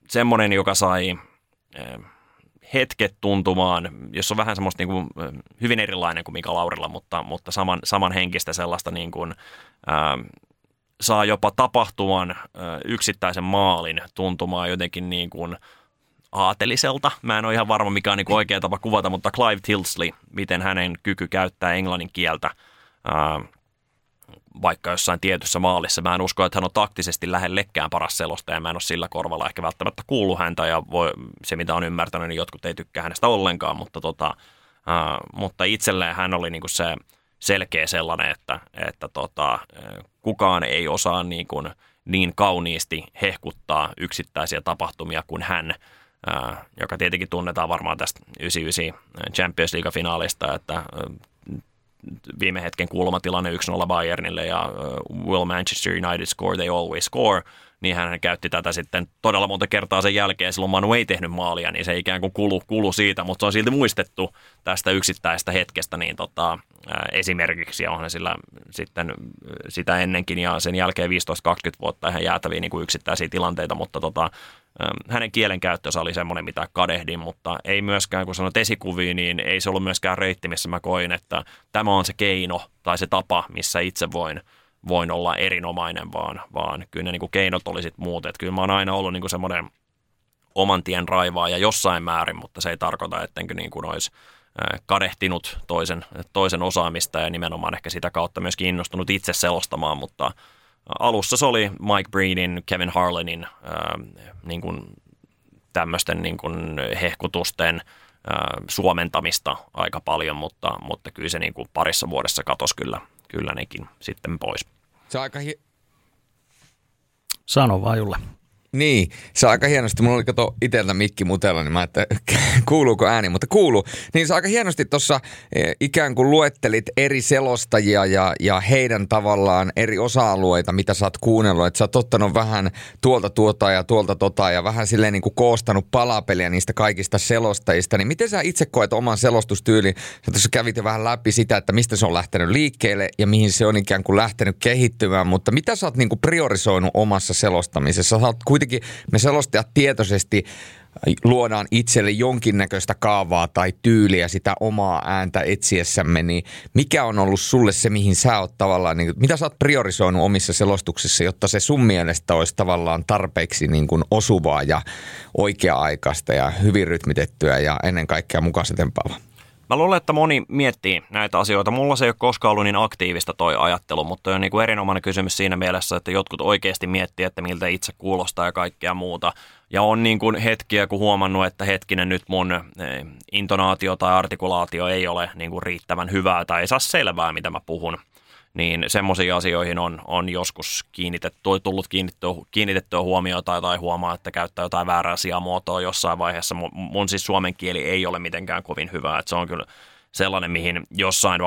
semmoinen, joka sai hetket tuntumaan, jos on vähän semmoista niin kuin, hyvin erilainen kuin Mika Laurilla, mutta, mutta saman, samanhenkistä sellaista niin kuin, saa jopa tapahtuman yksittäisen maalin tuntumaan jotenkin niin kuin aateliselta. Mä en ole ihan varma, mikä on niin oikea tapa kuvata, mutta Clive Tilsley, miten hänen kyky käyttää englannin kieltä vaikka jossain tietyssä maalissa. Mä en usko, että hän on taktisesti lähellekään paras selostaja. Mä en ole sillä korvalla ehkä välttämättä kuullut häntä ja voi, se, mitä on ymmärtänyt, niin jotkut ei tykkää hänestä ollenkaan, mutta, tota, mutta itselleen hän oli niin kuin se – selkeä sellainen, että, että tota, kukaan ei osaa niin, kuin, niin kauniisti hehkuttaa yksittäisiä tapahtumia kuin hän, joka tietenkin tunnetaan varmaan tästä 99 Champions League-finaalista, että viime hetken kulmatilanne 1-0 Bayernille ja will Manchester United score, they always score – niin hän käytti tätä sitten todella monta kertaa sen jälkeen. Silloin Manu ei tehnyt maalia, niin se ikään kuin kulu, kulu siitä, mutta se on silti muistettu tästä yksittäistä hetkestä niin tota, esimerkiksi, ja onhan sillä sitten sitä ennenkin ja sen jälkeen 15-20 vuotta ihan jäätäviä niin kuin yksittäisiä tilanteita, mutta tota, hänen kielenkäyttönsä oli semmoinen, mitä kadehdin, mutta ei myöskään, kun sanot esikuviin, niin ei se ollut myöskään reitti, missä mä koin, että tämä on se keino tai se tapa, missä itse voin – voin olla erinomainen, vaan, vaan kyllä ne niin kuin keinot oli sitten muut. Et kyllä mä oon aina ollut niin kuin semmoinen oman tien ja jossain määrin, mutta se ei tarkoita, ettenkö niin kuin olisi kadehtinut toisen, toisen osaamista ja nimenomaan ehkä sitä kautta myöskin innostunut itse selostamaan, mutta alussa se oli Mike Breenin, Kevin Harlanin niin kuin tämmöisten niin kuin hehkutusten suomentamista aika paljon, mutta, mutta kyllä se niin kuin parissa vuodessa katosi kyllä kyllä nekin sitten pois. Se on aika hi- Sano vaan Julle. Niin, se on aika hienosti. Mulla oli kato iteltä mikki mutella, niin mä että kuuluuko ääni, mutta kuuluu. Niin se aika hienosti tuossa e, ikään kuin luettelit eri selostajia ja, ja heidän tavallaan eri osa-alueita, mitä sä oot kuunnellut. Että sä oot ottanut vähän tuolta tuota ja tuolta tota ja vähän silleen niin kuin koostanut palapeliä niistä kaikista selostajista. Niin miten sä itse koet oman selostustyylin? Sä tuossa kävit jo vähän läpi sitä, että mistä se on lähtenyt liikkeelle ja mihin se on ikään kuin lähtenyt kehittymään. Mutta mitä sä oot niin kuin priorisoinut omassa selostamisessa? Sä oot kuitenkin me selostajat tietoisesti luodaan itselle jonkinnäköistä kaavaa tai tyyliä sitä omaa ääntä etsiessämme, niin mikä on ollut sulle se, mihin sä oot tavallaan, niin, mitä sä oot priorisoinut omissa selostuksissa, jotta se sun mielestä olisi tavallaan tarpeeksi niin kuin osuvaa ja oikea-aikaista ja hyvin rytmitettyä ja ennen kaikkea mukaisen tempaava? Mä luulen, että moni miettii näitä asioita. Mulla se ei ole koskaan ollut niin aktiivista toi ajattelu, mutta on niin kuin erinomainen kysymys siinä mielessä, että jotkut oikeasti miettii, että miltä itse kuulostaa ja kaikkea muuta. Ja on niin kuin hetkiä, kun huomannut, että hetkinen nyt mun eh, intonaatio tai artikulaatio ei ole niin kuin riittävän hyvää tai ei saa selvää, mitä mä puhun niin semmoisiin asioihin on, on joskus kiinnitetty, tullut kiinnitettyä, kiinnitettyä huomiota tai huomaa, että käyttää jotain väärää sijamuotoa jossain vaiheessa. Mun, mun siis suomen kieli ei ole mitenkään kovin hyvä, että se on kyllä sellainen, mihin jossain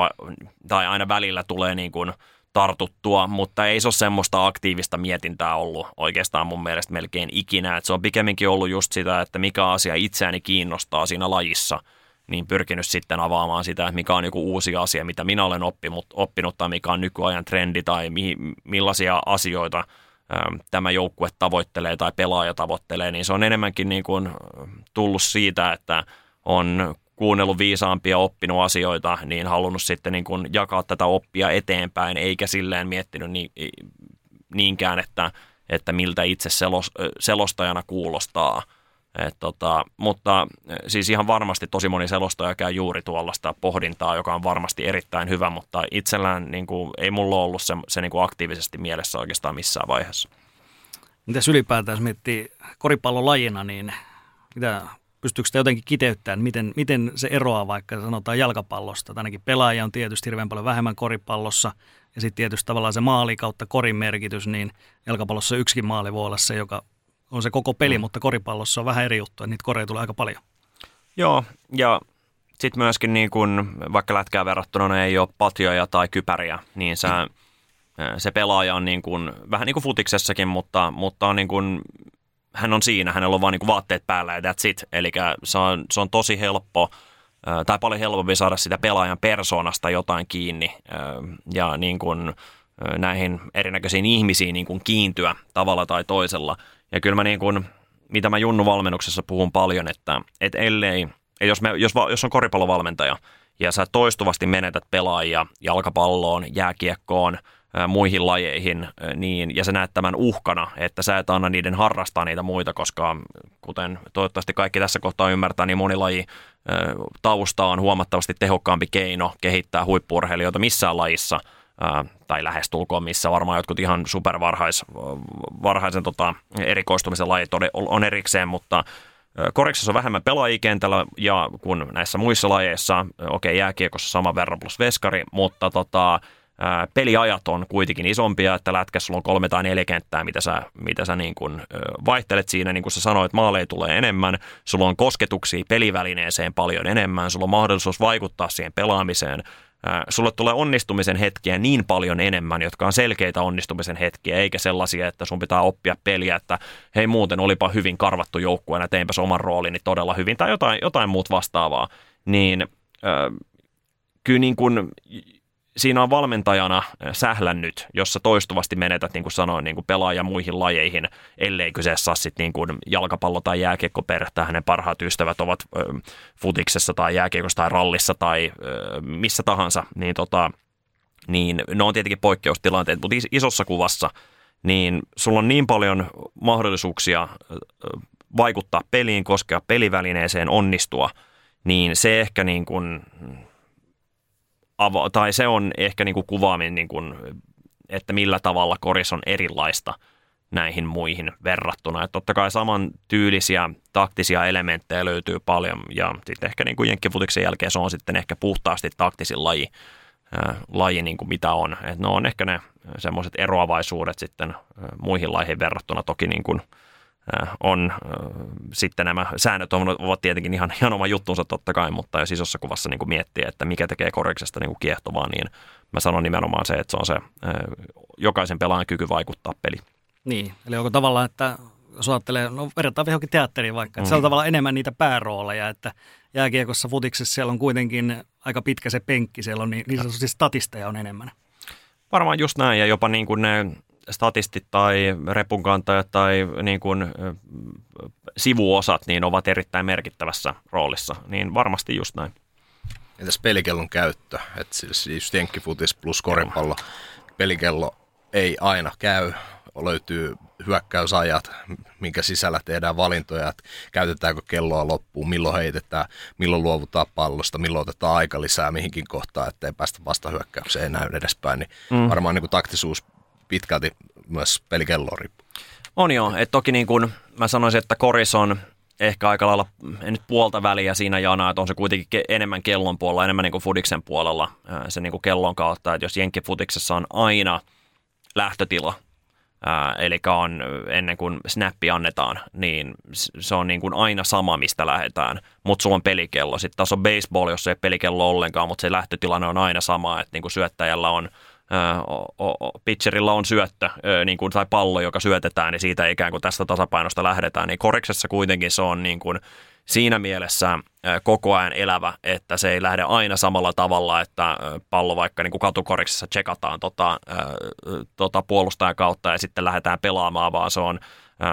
tai aina välillä tulee niin kuin tartuttua, mutta ei se ole semmoista aktiivista mietintää ollut oikeastaan mun mielestä melkein ikinä. Että se on pikemminkin ollut just sitä, että mikä asia itseäni kiinnostaa siinä lajissa – niin pyrkinyt sitten avaamaan sitä, että mikä on joku uusi asia, mitä minä olen oppinut, oppinut tai mikä on nykyajan trendi tai mi, millaisia asioita äm, tämä joukkue tavoittelee tai pelaaja tavoittelee, niin se on enemmänkin niin kuin tullut siitä, että on kuunnellut viisaampia, oppinut asioita, niin halunnut sitten niin kuin jakaa tätä oppia eteenpäin, eikä silleen miettinyt niin, niinkään, että, että miltä itse selos, selostajana kuulostaa – et tota, mutta eh, siis ihan varmasti tosi moni selostaja käy juuri tuollaista pohdintaa, joka on varmasti erittäin hyvä, mutta itsellään niin kuin, ei mulla ollut se, se niin kuin aktiivisesti mielessä oikeastaan missään vaiheessa. Mitäs ylipäätään, jos miettii koripallolajina, niin mitä, pystyykö sitä jotenkin kiteyttämään, miten, miten se eroaa vaikka sanotaan jalkapallosta? Ainakin pelaaja on tietysti hirveän paljon vähemmän koripallossa, ja sitten tietysti tavallaan se maali kautta korin merkitys, niin jalkapallossa yksikin maali voi olla se, joka on se koko peli, mm. mutta koripallossa on vähän eri juttu, että niitä koreja tulee aika paljon. Joo, ja sitten myöskin niin kun, vaikka lätkää verrattuna ne ei ole patjoja tai kypäriä, niin se, mm. se pelaaja on niin kun, vähän niin kuin futiksessakin, mutta, mutta on niin kun, hän on siinä, hänellä on vain niin vaatteet päällä ja that's it. Eli se on, se on tosi helppo tai paljon helpompi saada sitä pelaajan persoonasta jotain kiinni ja niin kun, näihin erinäköisiin ihmisiin niin kun kiintyä tavalla tai toisella – ja kyllä mä niin kuin, mitä mä Junnu valmennuksessa puhun paljon, että, että ellei, että jos, me, jos, jos on koripallovalmentaja ja sä toistuvasti menetät pelaajia jalkapalloon, jääkiekkoon, muihin lajeihin, niin, ja sä näet tämän uhkana, että sä et anna niiden harrastaa niitä muita, koska kuten toivottavasti kaikki tässä kohtaa ymmärtää, niin moni laji tausta on huomattavasti tehokkaampi keino kehittää huippurheilijoita missään lajissa – tai lähestulkoon, missä varmaan jotkut ihan supervarhais, varhaisen tota, erikoistumisen lajit on erikseen, mutta Koriksessa on vähemmän pelaajia kentällä ja kun näissä muissa lajeissa, okei okay, jääkiekossa sama verran plus veskari, mutta tota, peliajat on kuitenkin isompia, että lätkässä sulla on kolme tai neljä kenttää, mitä sä, mitä sä niin kuin vaihtelet siinä, niin kuin sä sanoit, maaleja tulee enemmän, sulla on kosketuksia pelivälineeseen paljon enemmän, sulla on mahdollisuus vaikuttaa siihen pelaamiseen, sulle tulee onnistumisen hetkiä niin paljon enemmän, jotka on selkeitä onnistumisen hetkiä, eikä sellaisia, että sun pitää oppia peliä, että hei muuten olipa hyvin karvattu joukkueena, teinpäs oman roolini todella hyvin, tai jotain, jotain muut vastaavaa. Niin äh, kyllä niin kuin siinä on valmentajana sählännyt, jossa toistuvasti menetät, niin kuin sanoin, niin kuin pelaaja muihin lajeihin, ellei kyseessä ole sitten niin jalkapallo tai jääkiekko perhettä, hänen parhaat ystävät ovat ö, futiksessa tai jääkiekossa tai rallissa tai ö, missä tahansa, niin, tota, niin ne on tietenkin poikkeustilanteet, mutta isossa kuvassa niin sulla on niin paljon mahdollisuuksia vaikuttaa peliin, koskea pelivälineeseen, onnistua, niin se ehkä niin kuin ava- tai se on ehkä niin kuin kuvaaminen, niin kuin, että millä tavalla koris on erilaista näihin muihin verrattuna. Että totta kai saman tyylisiä taktisia elementtejä löytyy paljon ja sitten ehkä niin kuin jenkkifutiksen jälkeen se on sitten ehkä puhtaasti taktisin laji, ää, laji niin kuin mitä on. Et ne on ehkä ne semmoiset eroavaisuudet sitten muihin lajeihin verrattuna toki niin kuin – Äh, on äh, sitten nämä säännöt ovat tietenkin ihan, ihan oma juttunsa totta kai, mutta jos isossa kuvassa niin kuin miettii, että mikä tekee koriksesta niin kuin kiehtovaa, niin mä sanon nimenomaan se, että se on se äh, jokaisen pelaajan kyky vaikuttaa peli. Niin, eli onko tavallaan, että jos ajattelee, no verrataan johonkin teatteriin vaikka, että mm. se on tavallaan enemmän niitä päärooleja, että jääkiekossa, futiksessa siellä on kuitenkin aika pitkä se penkki, siellä on niin, niin sanotusti statisteja on enemmän. Varmaan just näin, ja jopa niin kuin ne statistit tai repunkantajat tai niin kuin, sivuosat niin ovat erittäin merkittävässä roolissa, niin varmasti just näin. Entäs pelikellon käyttö? Että siis just jenkkifutis plus koripallo. Pelikello ei aina käy. Löytyy hyökkäysajat, minkä sisällä tehdään valintoja, että käytetäänkö kelloa loppuun, milloin heitetään, milloin luovutaan pallosta, milloin otetaan aika lisää mihinkin kohtaan, ettei päästä vasta hyökkäykseen edespäin. Niin mm. Varmaan niin kuin taktisuus pitkälti myös pelikelloon riippuu. On joo, että toki niin kuin mä sanoisin, että koris on ehkä aika lailla, en nyt puolta väliä siinä janaa, että on se kuitenkin enemmän kellon puolella, enemmän niin kuin Fudiksen puolella se niin kuin kellon kautta, että jos Jenkkifutiksessa on aina lähtötila, eli on ennen kuin snappi annetaan, niin se on niin kuin aina sama, mistä lähdetään, mutta sulla on pelikello. Sitten taas on baseball, jos ei pelikello ollenkaan, mutta se lähtötilanne on aina sama, että niin kuin syöttäjällä on pitcherilla on syöttö niin kuin, tai pallo, joka syötetään, niin siitä ikään kuin tästä tasapainosta lähdetään. Niin koriksessa kuitenkin se on niin kuin, siinä mielessä koko ajan elävä, että se ei lähde aina samalla tavalla, että pallo vaikka niin kuin katukoriksessa tsekataan tota, tota puolustajan kautta ja sitten lähdetään pelaamaan, vaan se on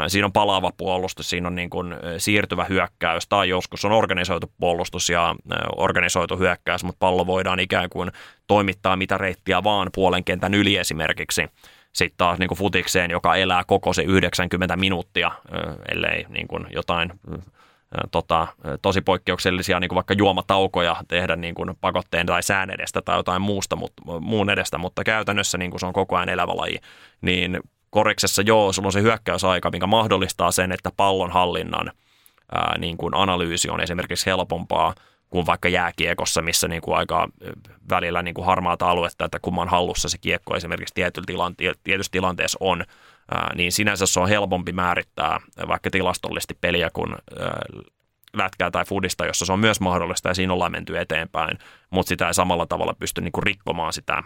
Siinä on palaava puolustus, siinä on niin kuin siirtyvä hyökkäys tai joskus on organisoitu puolustus ja organisoitu hyökkäys, mutta pallo voidaan ikään kuin toimittaa mitä reittiä vaan puolen kentän yli esimerkiksi. Sitten taas niin kuin futikseen, joka elää koko se 90 minuuttia, ellei niin kuin jotain tota, tosi poikkeuksellisia niin kuin vaikka juomataukoja tehdä niin kuin pakotteen tai sään edestä tai jotain muusta, mutta, muun edestä, mutta käytännössä niin kuin se on koko ajan elävä laji, niin koriksessa joo, sulla on se hyökkäysaika, mikä mahdollistaa sen, että pallon hallinnan ää, niin kuin analyysi on esimerkiksi helpompaa kuin vaikka jääkiekossa, missä niin kuin aika välillä niin kuin harmaata aluetta, että kumman hallussa se kiekko esimerkiksi tietyssä tilanteessa on, ää, niin sinänsä se on helpompi määrittää vaikka tilastollisesti peliä kuin ää, lätkää tai fudista, jossa se on myös mahdollista ja siinä ollaan menty eteenpäin, mutta sitä ei samalla tavalla pysty niin kuin rikkomaan sitä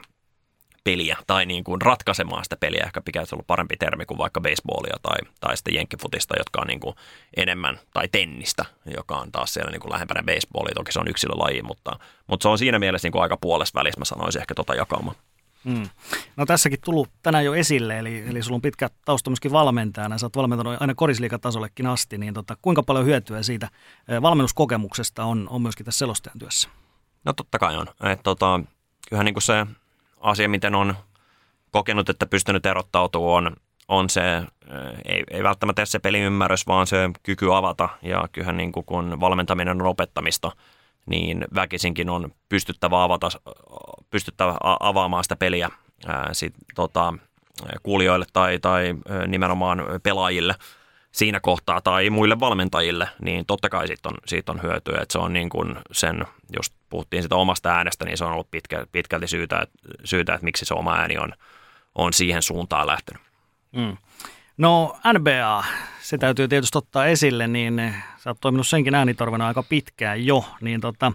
peliä tai niin kuin ratkaisemaan sitä peliä. Ehkä pitäisi olla parempi termi kuin vaikka baseballia tai, tai sitten jenkkifutista, jotka on niin kuin enemmän, tai tennistä, joka on taas siellä niin kuin lähempänä baseballia. Toki se on yksilölaji, mutta, mutta se on siinä mielessä niin kuin aika puolesta välissä, mä sanoisin ehkä tota jakaumaa. Hmm. No tässäkin tullut tänään jo esille, eli, eli sulla on pitkä tausta myöskin valmentajana, sä oot valmentanut aina korisliikatasollekin asti, niin tota, kuinka paljon hyötyä siitä valmennuskokemuksesta on, on myöskin tässä selostajan työssä? No totta kai on. Et, tota, kyllähän niin kuin se asia, miten on kokenut, että pystynyt erottautumaan, on, on se, ei, ei välttämättä se peliymmärrys, vaan se kyky avata. Ja kyllähän niin kuin kun valmentaminen on opettamista, niin väkisinkin on pystyttävä, avata, pystyttävä avaamaan sitä peliä ää, sit, tota, kuulijoille tai, tai nimenomaan pelaajille – siinä kohtaa tai muille valmentajille, niin totta kai siitä on, siitä on hyötyä. Että se on niin kuin sen, jos puhuttiin sitä omasta äänestä, niin se on ollut pitkä, pitkälti syytä, syytä, että miksi se oma ääni on, on siihen suuntaan lähtenyt. Mm. No NBA, se täytyy tietysti ottaa esille, niin sä oot toiminut senkin äänitorvena aika pitkään jo, niin tota,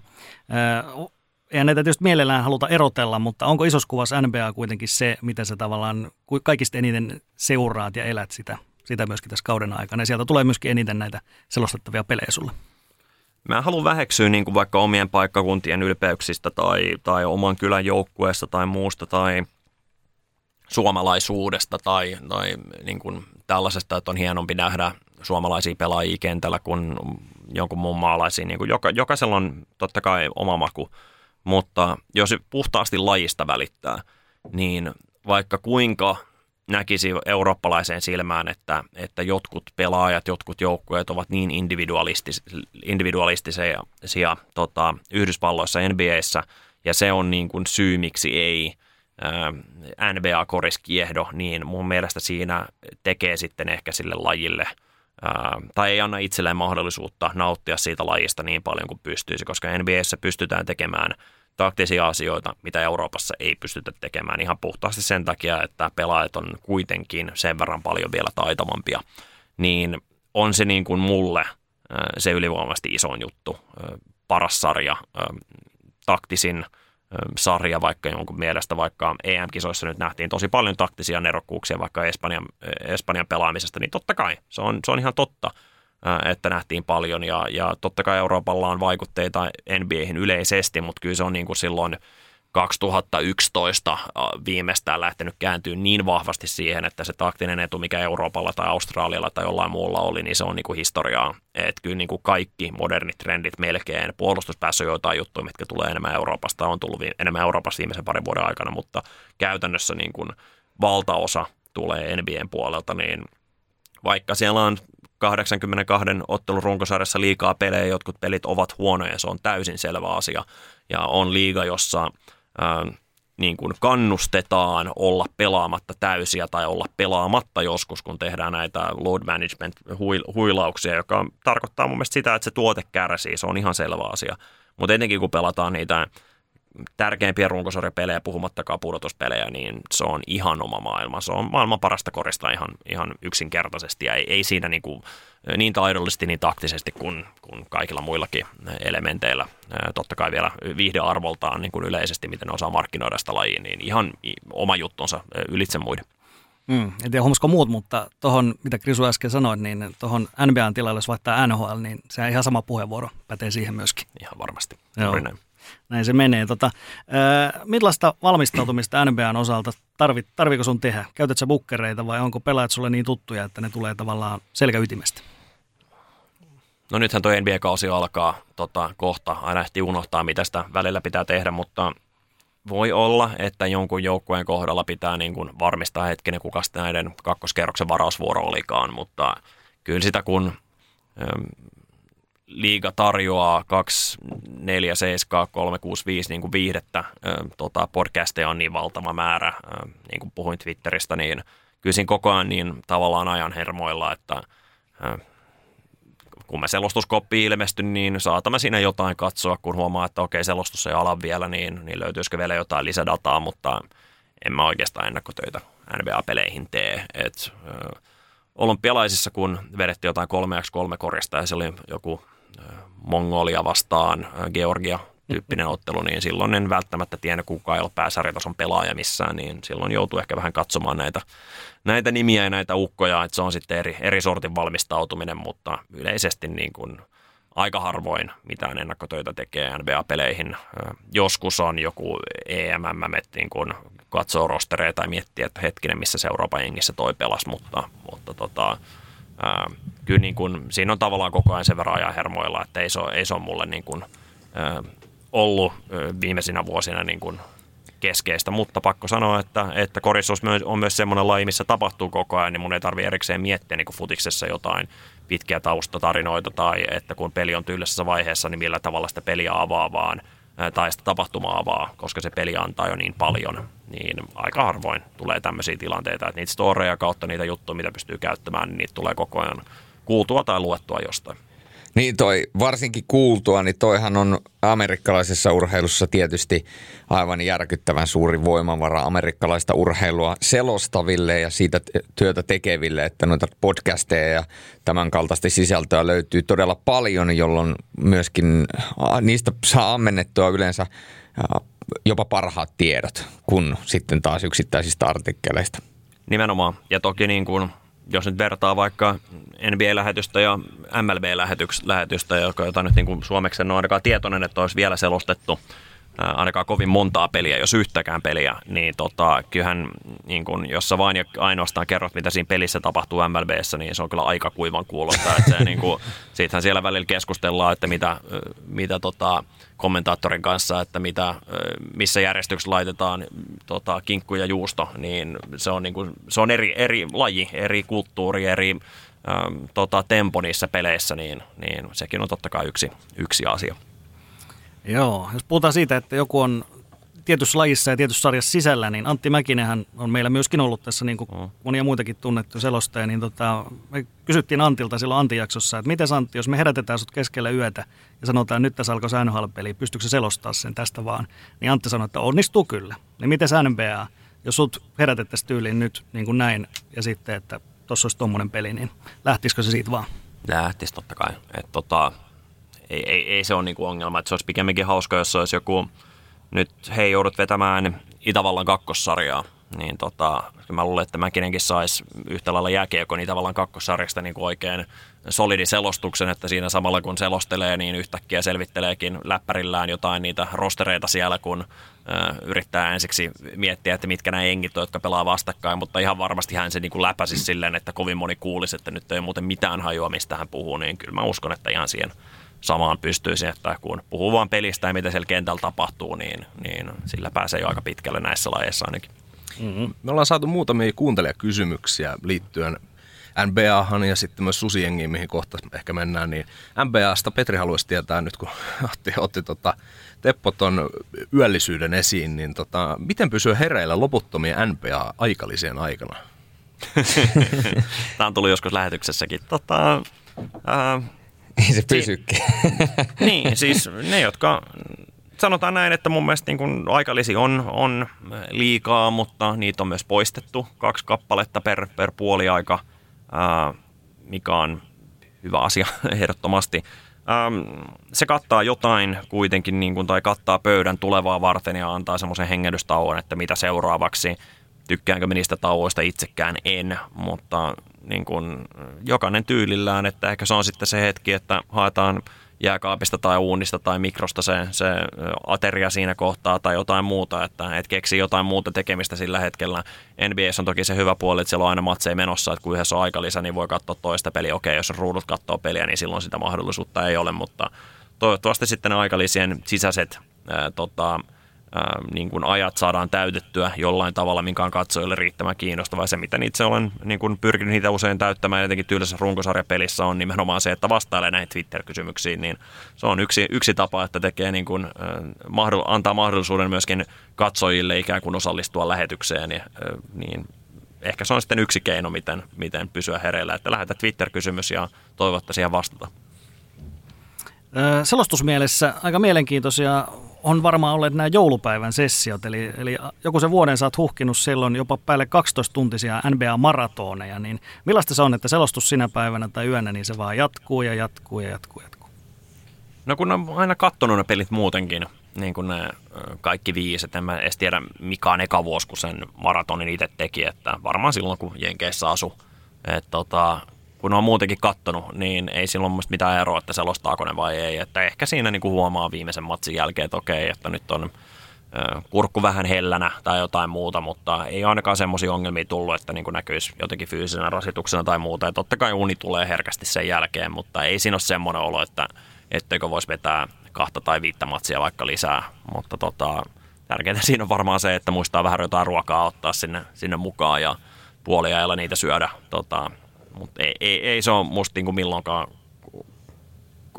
eihän näitä tietysti mielellään haluta erotella, mutta onko isossa kuvassa NBA kuitenkin se, mitä sä tavallaan kaikista eniten seuraat ja elät sitä sitä myöskin tässä kauden aikana. Ja sieltä tulee myöskin eniten näitä selostettavia pelejä sulle. Mä haluan väheksyä niin kuin vaikka omien paikkakuntien ylpeyksistä tai, tai oman kylän joukkueesta tai muusta tai suomalaisuudesta tai, tai niin kuin tällaisesta, että on hienompi nähdä suomalaisia pelaajia kentällä kuin jonkun muun maalaisia. Niin kuin joka, jokaisella on totta kai oma maku, mutta jos puhtaasti lajista välittää, niin vaikka kuinka näkisi eurooppalaiseen silmään, että, että jotkut pelaajat, jotkut joukkueet ovat niin individualistis, individualistisia tota, Yhdysvalloissa, NBAissä, ja se on niin kuin syy, miksi ei NBA-koris kiehdo, niin mun mielestä siinä tekee sitten ehkä sille lajille tai ei anna itselleen mahdollisuutta nauttia siitä lajista niin paljon kuin pystyisi, koska NBAissä pystytään tekemään – taktisia asioita, mitä Euroopassa ei pystytä tekemään ihan puhtaasti sen takia, että pelaajat on kuitenkin sen verran paljon vielä taitavampia, niin on se niin kuin mulle se ylivoimaisesti isoin juttu. Paras sarja, taktisin sarja vaikka jonkun mielestä, vaikka EM-kisoissa nyt nähtiin tosi paljon taktisia nerokkuuksia vaikka Espanjan, Espanjan pelaamisesta, niin totta kai se on, se on ihan totta – että nähtiin paljon ja, ja totta kai Euroopalla on vaikutteita NBAihin yleisesti, mutta kyllä se on niin kuin silloin 2011 viimeistään lähtenyt kääntyä niin vahvasti siihen, että se taktinen etu, mikä Euroopalla tai Australialla tai jollain muulla oli, niin se on niin kuin historiaa. Että kyllä niin kuin kaikki modernit trendit melkein, puolustuspäässä joitain juttuja, mitkä tulee enemmän Euroopasta, on tullut enemmän Euroopasta viimeisen parin vuoden aikana, mutta käytännössä niin kuin valtaosa tulee NBAn puolelta, niin vaikka siellä on 82 ottelun runkosarjassa liikaa pelejä, jotkut pelit ovat huonoja, se on täysin selvä asia. Ja on liiga, jossa ää, niin kuin kannustetaan olla pelaamatta täysiä tai olla pelaamatta joskus, kun tehdään näitä load management huilauksia, joka tarkoittaa mun mielestä sitä, että se tuote kärsii, se on ihan selvä asia. Mutta etenkin kun pelataan niitä tärkeimpiä runkosarjapelejä, puhumattakaan pudotuspelejä, niin se on ihan oma maailma. Se on maailman parasta korista ihan, ihan yksinkertaisesti ja ei, ei siinä niin, kuin, niin taidollisesti, niin taktisesti kuin, kuin kaikilla muillakin elementeillä. Totta kai vielä viihdearvoltaan niin kuin yleisesti, miten ne osaa markkinoida sitä lajia, niin ihan oma juttunsa ylitse muiden. Mm, en tiedä huomasiko muut, mutta tuohon, mitä Krisu äsken sanoi, niin tuohon NBAn tilalle, jos vaihtaa NHL, niin se on ihan sama puheenvuoro, pätee siihen myöskin. Ihan varmasti. Joo. Näin näin se menee. Tota, ää, millaista valmistautumista NBAn osalta tarvit, tarviiko sun tehdä? Käytät sä bukkereita vai onko pelaajat sulle niin tuttuja, että ne tulee tavallaan selkäytimestä? No nythän tuo NBA-kausi alkaa tota, kohta. Aina ehti unohtaa, mitä sitä välillä pitää tehdä, mutta voi olla, että jonkun joukkueen kohdalla pitää niin kuin varmistaa hetkinen, kuka näiden kakkoskerroksen varausvuoro olikaan, mutta kyllä sitä kun liiga tarjoaa 2, 4, 7, 3, 6, 5 niin kuin viihdettä. Tota, podcasteja on niin valtava määrä, niin kuin puhuin Twitteristä, niin kyllä siinä koko ajan niin tavallaan ajan hermoilla, että kun me selostuskoppi ilmesty, niin saatamme siinä jotain katsoa, kun huomaa, että okei, selostus ei ala vielä, niin, niin löytyisikö vielä jotain lisädataa, mutta en mä oikeastaan ennakkotöitä NBA-peleihin tee. Et, olympialaisissa, kun vedettiin jotain 3x3 korjasta ja se oli joku Mongolia vastaan Georgia tyyppinen ottelu, niin silloin en välttämättä tiennyt, kuka ei ole pääsarjatason pelaaja missään, niin silloin joutuu ehkä vähän katsomaan näitä, näitä nimiä ja näitä ukkoja, että se on sitten eri, eri sortin valmistautuminen, mutta yleisesti niin kuin aika harvoin mitään ennakkotöitä tekee NBA-peleihin. Joskus on joku EMM, että niin kun katsoo rostereita ja miettii, että hetkinen, missä se Euroopan jengissä toi pelas, mutta, mutta tota, ää, kyllä niin kuin, siinä on tavallaan koko ajan sen verran ajan hermoilla, että ei se ole, ei se ole mulle niin kuin, ää, ollut ää, viimeisinä vuosina niin kuin keskeistä, mutta pakko sanoa, että, että korissus on myös semmoinen laji, missä tapahtuu koko ajan, niin mun ei tarvitse erikseen miettiä niin kuin futiksessa jotain pitkiä taustatarinoita tai että kun peli on tyllässä vaiheessa, niin millä tavalla sitä peliä avaa, vaan tai sitä tapahtumaa avaa, koska se peli antaa jo niin paljon, niin aika harvoin tulee tämmöisiä tilanteita, että niitä storeja kautta niitä juttuja, mitä pystyy käyttämään, niin niitä tulee koko ajan kuultua tai luettua jostain. Niin toi, varsinkin kuultua, niin toihan on amerikkalaisessa urheilussa tietysti aivan järkyttävän suuri voimavara amerikkalaista urheilua selostaville ja siitä työtä tekeville, että noita podcasteja ja tämän kaltaista sisältöä löytyy todella paljon, jolloin myöskin niistä saa ammennettua yleensä jopa parhaat tiedot kuin sitten taas yksittäisistä artikkeleista. Nimenomaan. Ja toki niin kuin jos nyt vertaa vaikka NBA-lähetystä ja MLB-lähetystä, jota nyt niin kuin suomeksi en ole ainakaan tietoinen, että olisi vielä selostettu ainakaan kovin montaa peliä, jos yhtäkään peliä, niin tota, kyllähän niin kun, jos sä vain ja ainoastaan kerrot, mitä siinä pelissä tapahtuu MLBssä, niin se on kyllä aika kuivan kuulosta. Että se, niin kuin, siitähän siellä välillä keskustellaan, että mitä, mitä tota, kommentaattorin kanssa, että mitä, missä järjestyksessä laitetaan tota, kinkku ja juusto, niin se on, niin kuin, se on eri, eri laji, eri kulttuuri, eri äm, tota, tempo niissä peleissä, niin, niin sekin on totta kai yksi, yksi asia. Joo, jos puhutaan siitä, että joku on tietyssä lajissa ja tietyssä sarjassa sisällä, niin Antti Mäkinenhän on meillä myöskin ollut tässä niin kuin mm. monia muitakin tunnettuja selostaja, niin tota, me kysyttiin Antilta silloin Antti-jaksossa, että miten Antti, jos me herätetään sut keskellä yötä ja sanotaan, että nyt tässä alkoi säännöhalpeli, pystyykö se selostaa sen tästä vaan, niin Antti sanoi, että onnistuu kyllä. Niin miten NBA, jos sut herätettäisiin tyyliin nyt niin kuin näin ja sitten, että tuossa olisi tuommoinen peli, niin lähtisikö se siitä vaan? Lähtisi totta kai. Et tota, ei, ei, ei se ole niinku ongelma. Että se olisi pikemminkin hauska, jos olisi joku, nyt hei joudut vetämään Itävallan kakkossarjaa, niin tota, mä luulen, että Mäkinenkin saisi yhtä lailla jääkiekko niin tavallaan kakkosarjasta niin kuin oikein solidi selostuksen, että siinä samalla kun selostelee, niin yhtäkkiä selvitteleekin läppärillään jotain niitä rostereita siellä, kun ö, yrittää ensiksi miettiä, että mitkä nämä engit on, jotka pelaa vastakkain, mutta ihan varmasti hän se niin kuin läpäisi silleen, että kovin moni kuulisi, että nyt ei muuten mitään hajua, mistä hän puhuu, niin kyllä mä uskon, että ihan siihen samaan pystyisi, että kun puhuu vain pelistä ja mitä siellä kentällä tapahtuu, niin, niin sillä pääsee jo aika pitkälle näissä lajeissa ainakin. Mm-hmm. Me ollaan saatu muutamia kuuntelijakysymyksiä liittyen NBAhan ja sitten myös Susiengiin, mihin kohta ehkä mennään, niin NBAsta Petri haluaisi tietää nyt, kun otti, otti tota, Teppo ton yöllisyyden esiin, niin tota, miten pysyy hereillä loputtomia NBA-aikalisien aikana? Tämä on tullut joskus lähetyksessäkin. Tota, ää, Ei se pysykki. niin, siis ne, jotka sanotaan näin, että mun mielestä niin kun aikalisi on, on liikaa, mutta niitä on myös poistettu. Kaksi kappaletta per, per puoli aika, ää, mikä on hyvä asia ehdottomasti. Ähm, se kattaa jotain kuitenkin, niin kun, tai kattaa pöydän tulevaa varten ja antaa semmoisen hengähdystauon, että mitä seuraavaksi. Tykkäänkö me niistä tauoista itsekään? En, mutta niin kun, jokainen tyylillään, että ehkä se on sitten se hetki, että haetaan – jääkaapista tai uunista tai mikrosta se, se ateria siinä kohtaa tai jotain muuta, että et keksi jotain muuta tekemistä sillä hetkellä. NBA on toki se hyvä puoli, että siellä on aina matseja menossa, että kun yhdessä on aikalisä, niin voi katsoa toista peliä. Okei, jos ruudut katsoo peliä, niin silloin sitä mahdollisuutta ei ole, mutta toivottavasti sitten aikalisien sisäiset ää, tota, niin kuin ajat saadaan täytettyä jollain tavalla, minkä on katsojille riittävän kiinnostava. Se, mitä itse olen niin kuin pyrkinyt niitä usein täyttämään jotenkin tyylisessä runkosarjapelissä on nimenomaan se, että vastailee näihin Twitter-kysymyksiin, niin se on yksi, yksi tapa, että tekee niin kuin, antaa mahdollisuuden myöskin katsojille ikään kuin osallistua lähetykseen, niin, niin ehkä se on sitten yksi keino, miten, miten pysyä hereillä, että lähetä Twitter-kysymys ja toivottavasti siihen vastata. Selostusmielessä aika mielenkiintoisia on varmaan olleet nämä joulupäivän sessiot, eli, eli joku sen vuoden sä oot huhkinut silloin jopa päälle 12-tuntisia NBA-maratoneja, niin millaista se on, että selostus sinä päivänä tai yönä, niin se vaan jatkuu ja jatkuu ja jatkuu ja jatkuu? No kun on aina katsonut ne pelit muutenkin, niin kuin ne kaikki viisi, että en mä edes tiedä mikä on eka vuosi, kun sen maratonin itse teki, että varmaan silloin kun Jenkeissä asu. Että tota, kun on muutenkin kattonut, niin ei silloin mun mitään eroa, että selostaako ne vai ei. Että ehkä siinä niin kuin huomaa viimeisen matsin jälkeen, että okei, että nyt on kurkku vähän hellänä tai jotain muuta, mutta ei ainakaan semmoisia ongelmia tullut, että niin kuin näkyisi jotenkin fyysisenä rasituksena tai muuta. Ja totta kai uni tulee herkästi sen jälkeen, mutta ei siinä ole semmoinen olo, että etteikö voisi vetää kahta tai viittä matsia vaikka lisää. Mutta tota, tärkeintä siinä on varmaan se, että muistaa vähän jotain ruokaa ottaa sinne, sinne mukaan ja puoliajalla niitä syödä. Tota, mutta ei, ei, ei se ole musta niinku milloinkaan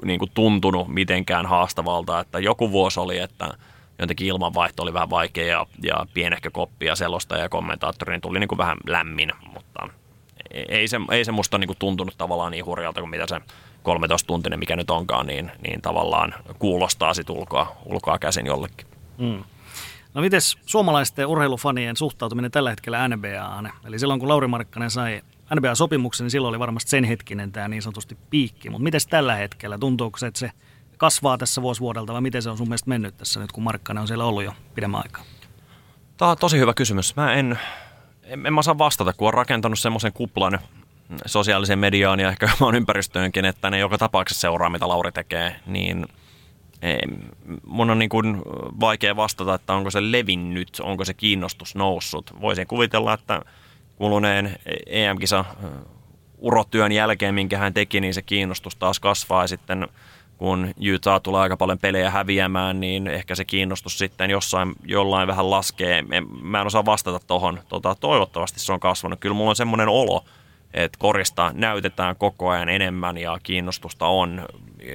niinku tuntunut mitenkään haastavalta, että joku vuosi oli, että jotenkin ilmanvaihto oli vähän vaikea ja, ja pienehkö koppi ja selostaja ja kommentaattori, niin tuli niinku vähän lämmin, mutta ei se, ei se musta niinku tuntunut tavallaan niin hurjalta kuin mitä se 13 tuntinen, mikä nyt onkaan, niin, niin tavallaan kuulostaa sit ulkoa, ulkoa käsin jollekin. Mm. No mites suomalaisten urheilufanien suhtautuminen tällä hetkellä NBAan? Eli silloin kun Lauri Markkanen sai NBA-sopimuksen, niin silloin oli varmasti sen hetkinen tämä niin sanotusti piikki. Mutta miten tällä hetkellä? Tuntuuko se, että se kasvaa tässä vuosi vuodelta vai miten se on sun mielestä mennyt tässä nyt, kun Markkanen on siellä ollut jo pidemmän aikaa? Tämä on tosi hyvä kysymys. Mä en, en, en mä saa vastata, kun on rakentanut semmoisen kuplan sosiaalisen mediaan ja ehkä oman ympäristöönkin, että ne joka tapauksessa seuraa, mitä Lauri tekee, niin mun on niin kuin vaikea vastata, että onko se levinnyt, onko se kiinnostus noussut. Voisin kuvitella, että kuluneen EM-kisa urotyön jälkeen, minkä hän teki, niin se kiinnostus taas kasvaa ja sitten kun Utah tulee aika paljon pelejä häviämään, niin ehkä se kiinnostus sitten jossain, jollain vähän laskee. Mä en osaa vastata tuohon. Tota, toivottavasti se on kasvanut. Kyllä mulla on semmoinen olo, että korista näytetään koko ajan enemmän ja kiinnostusta on.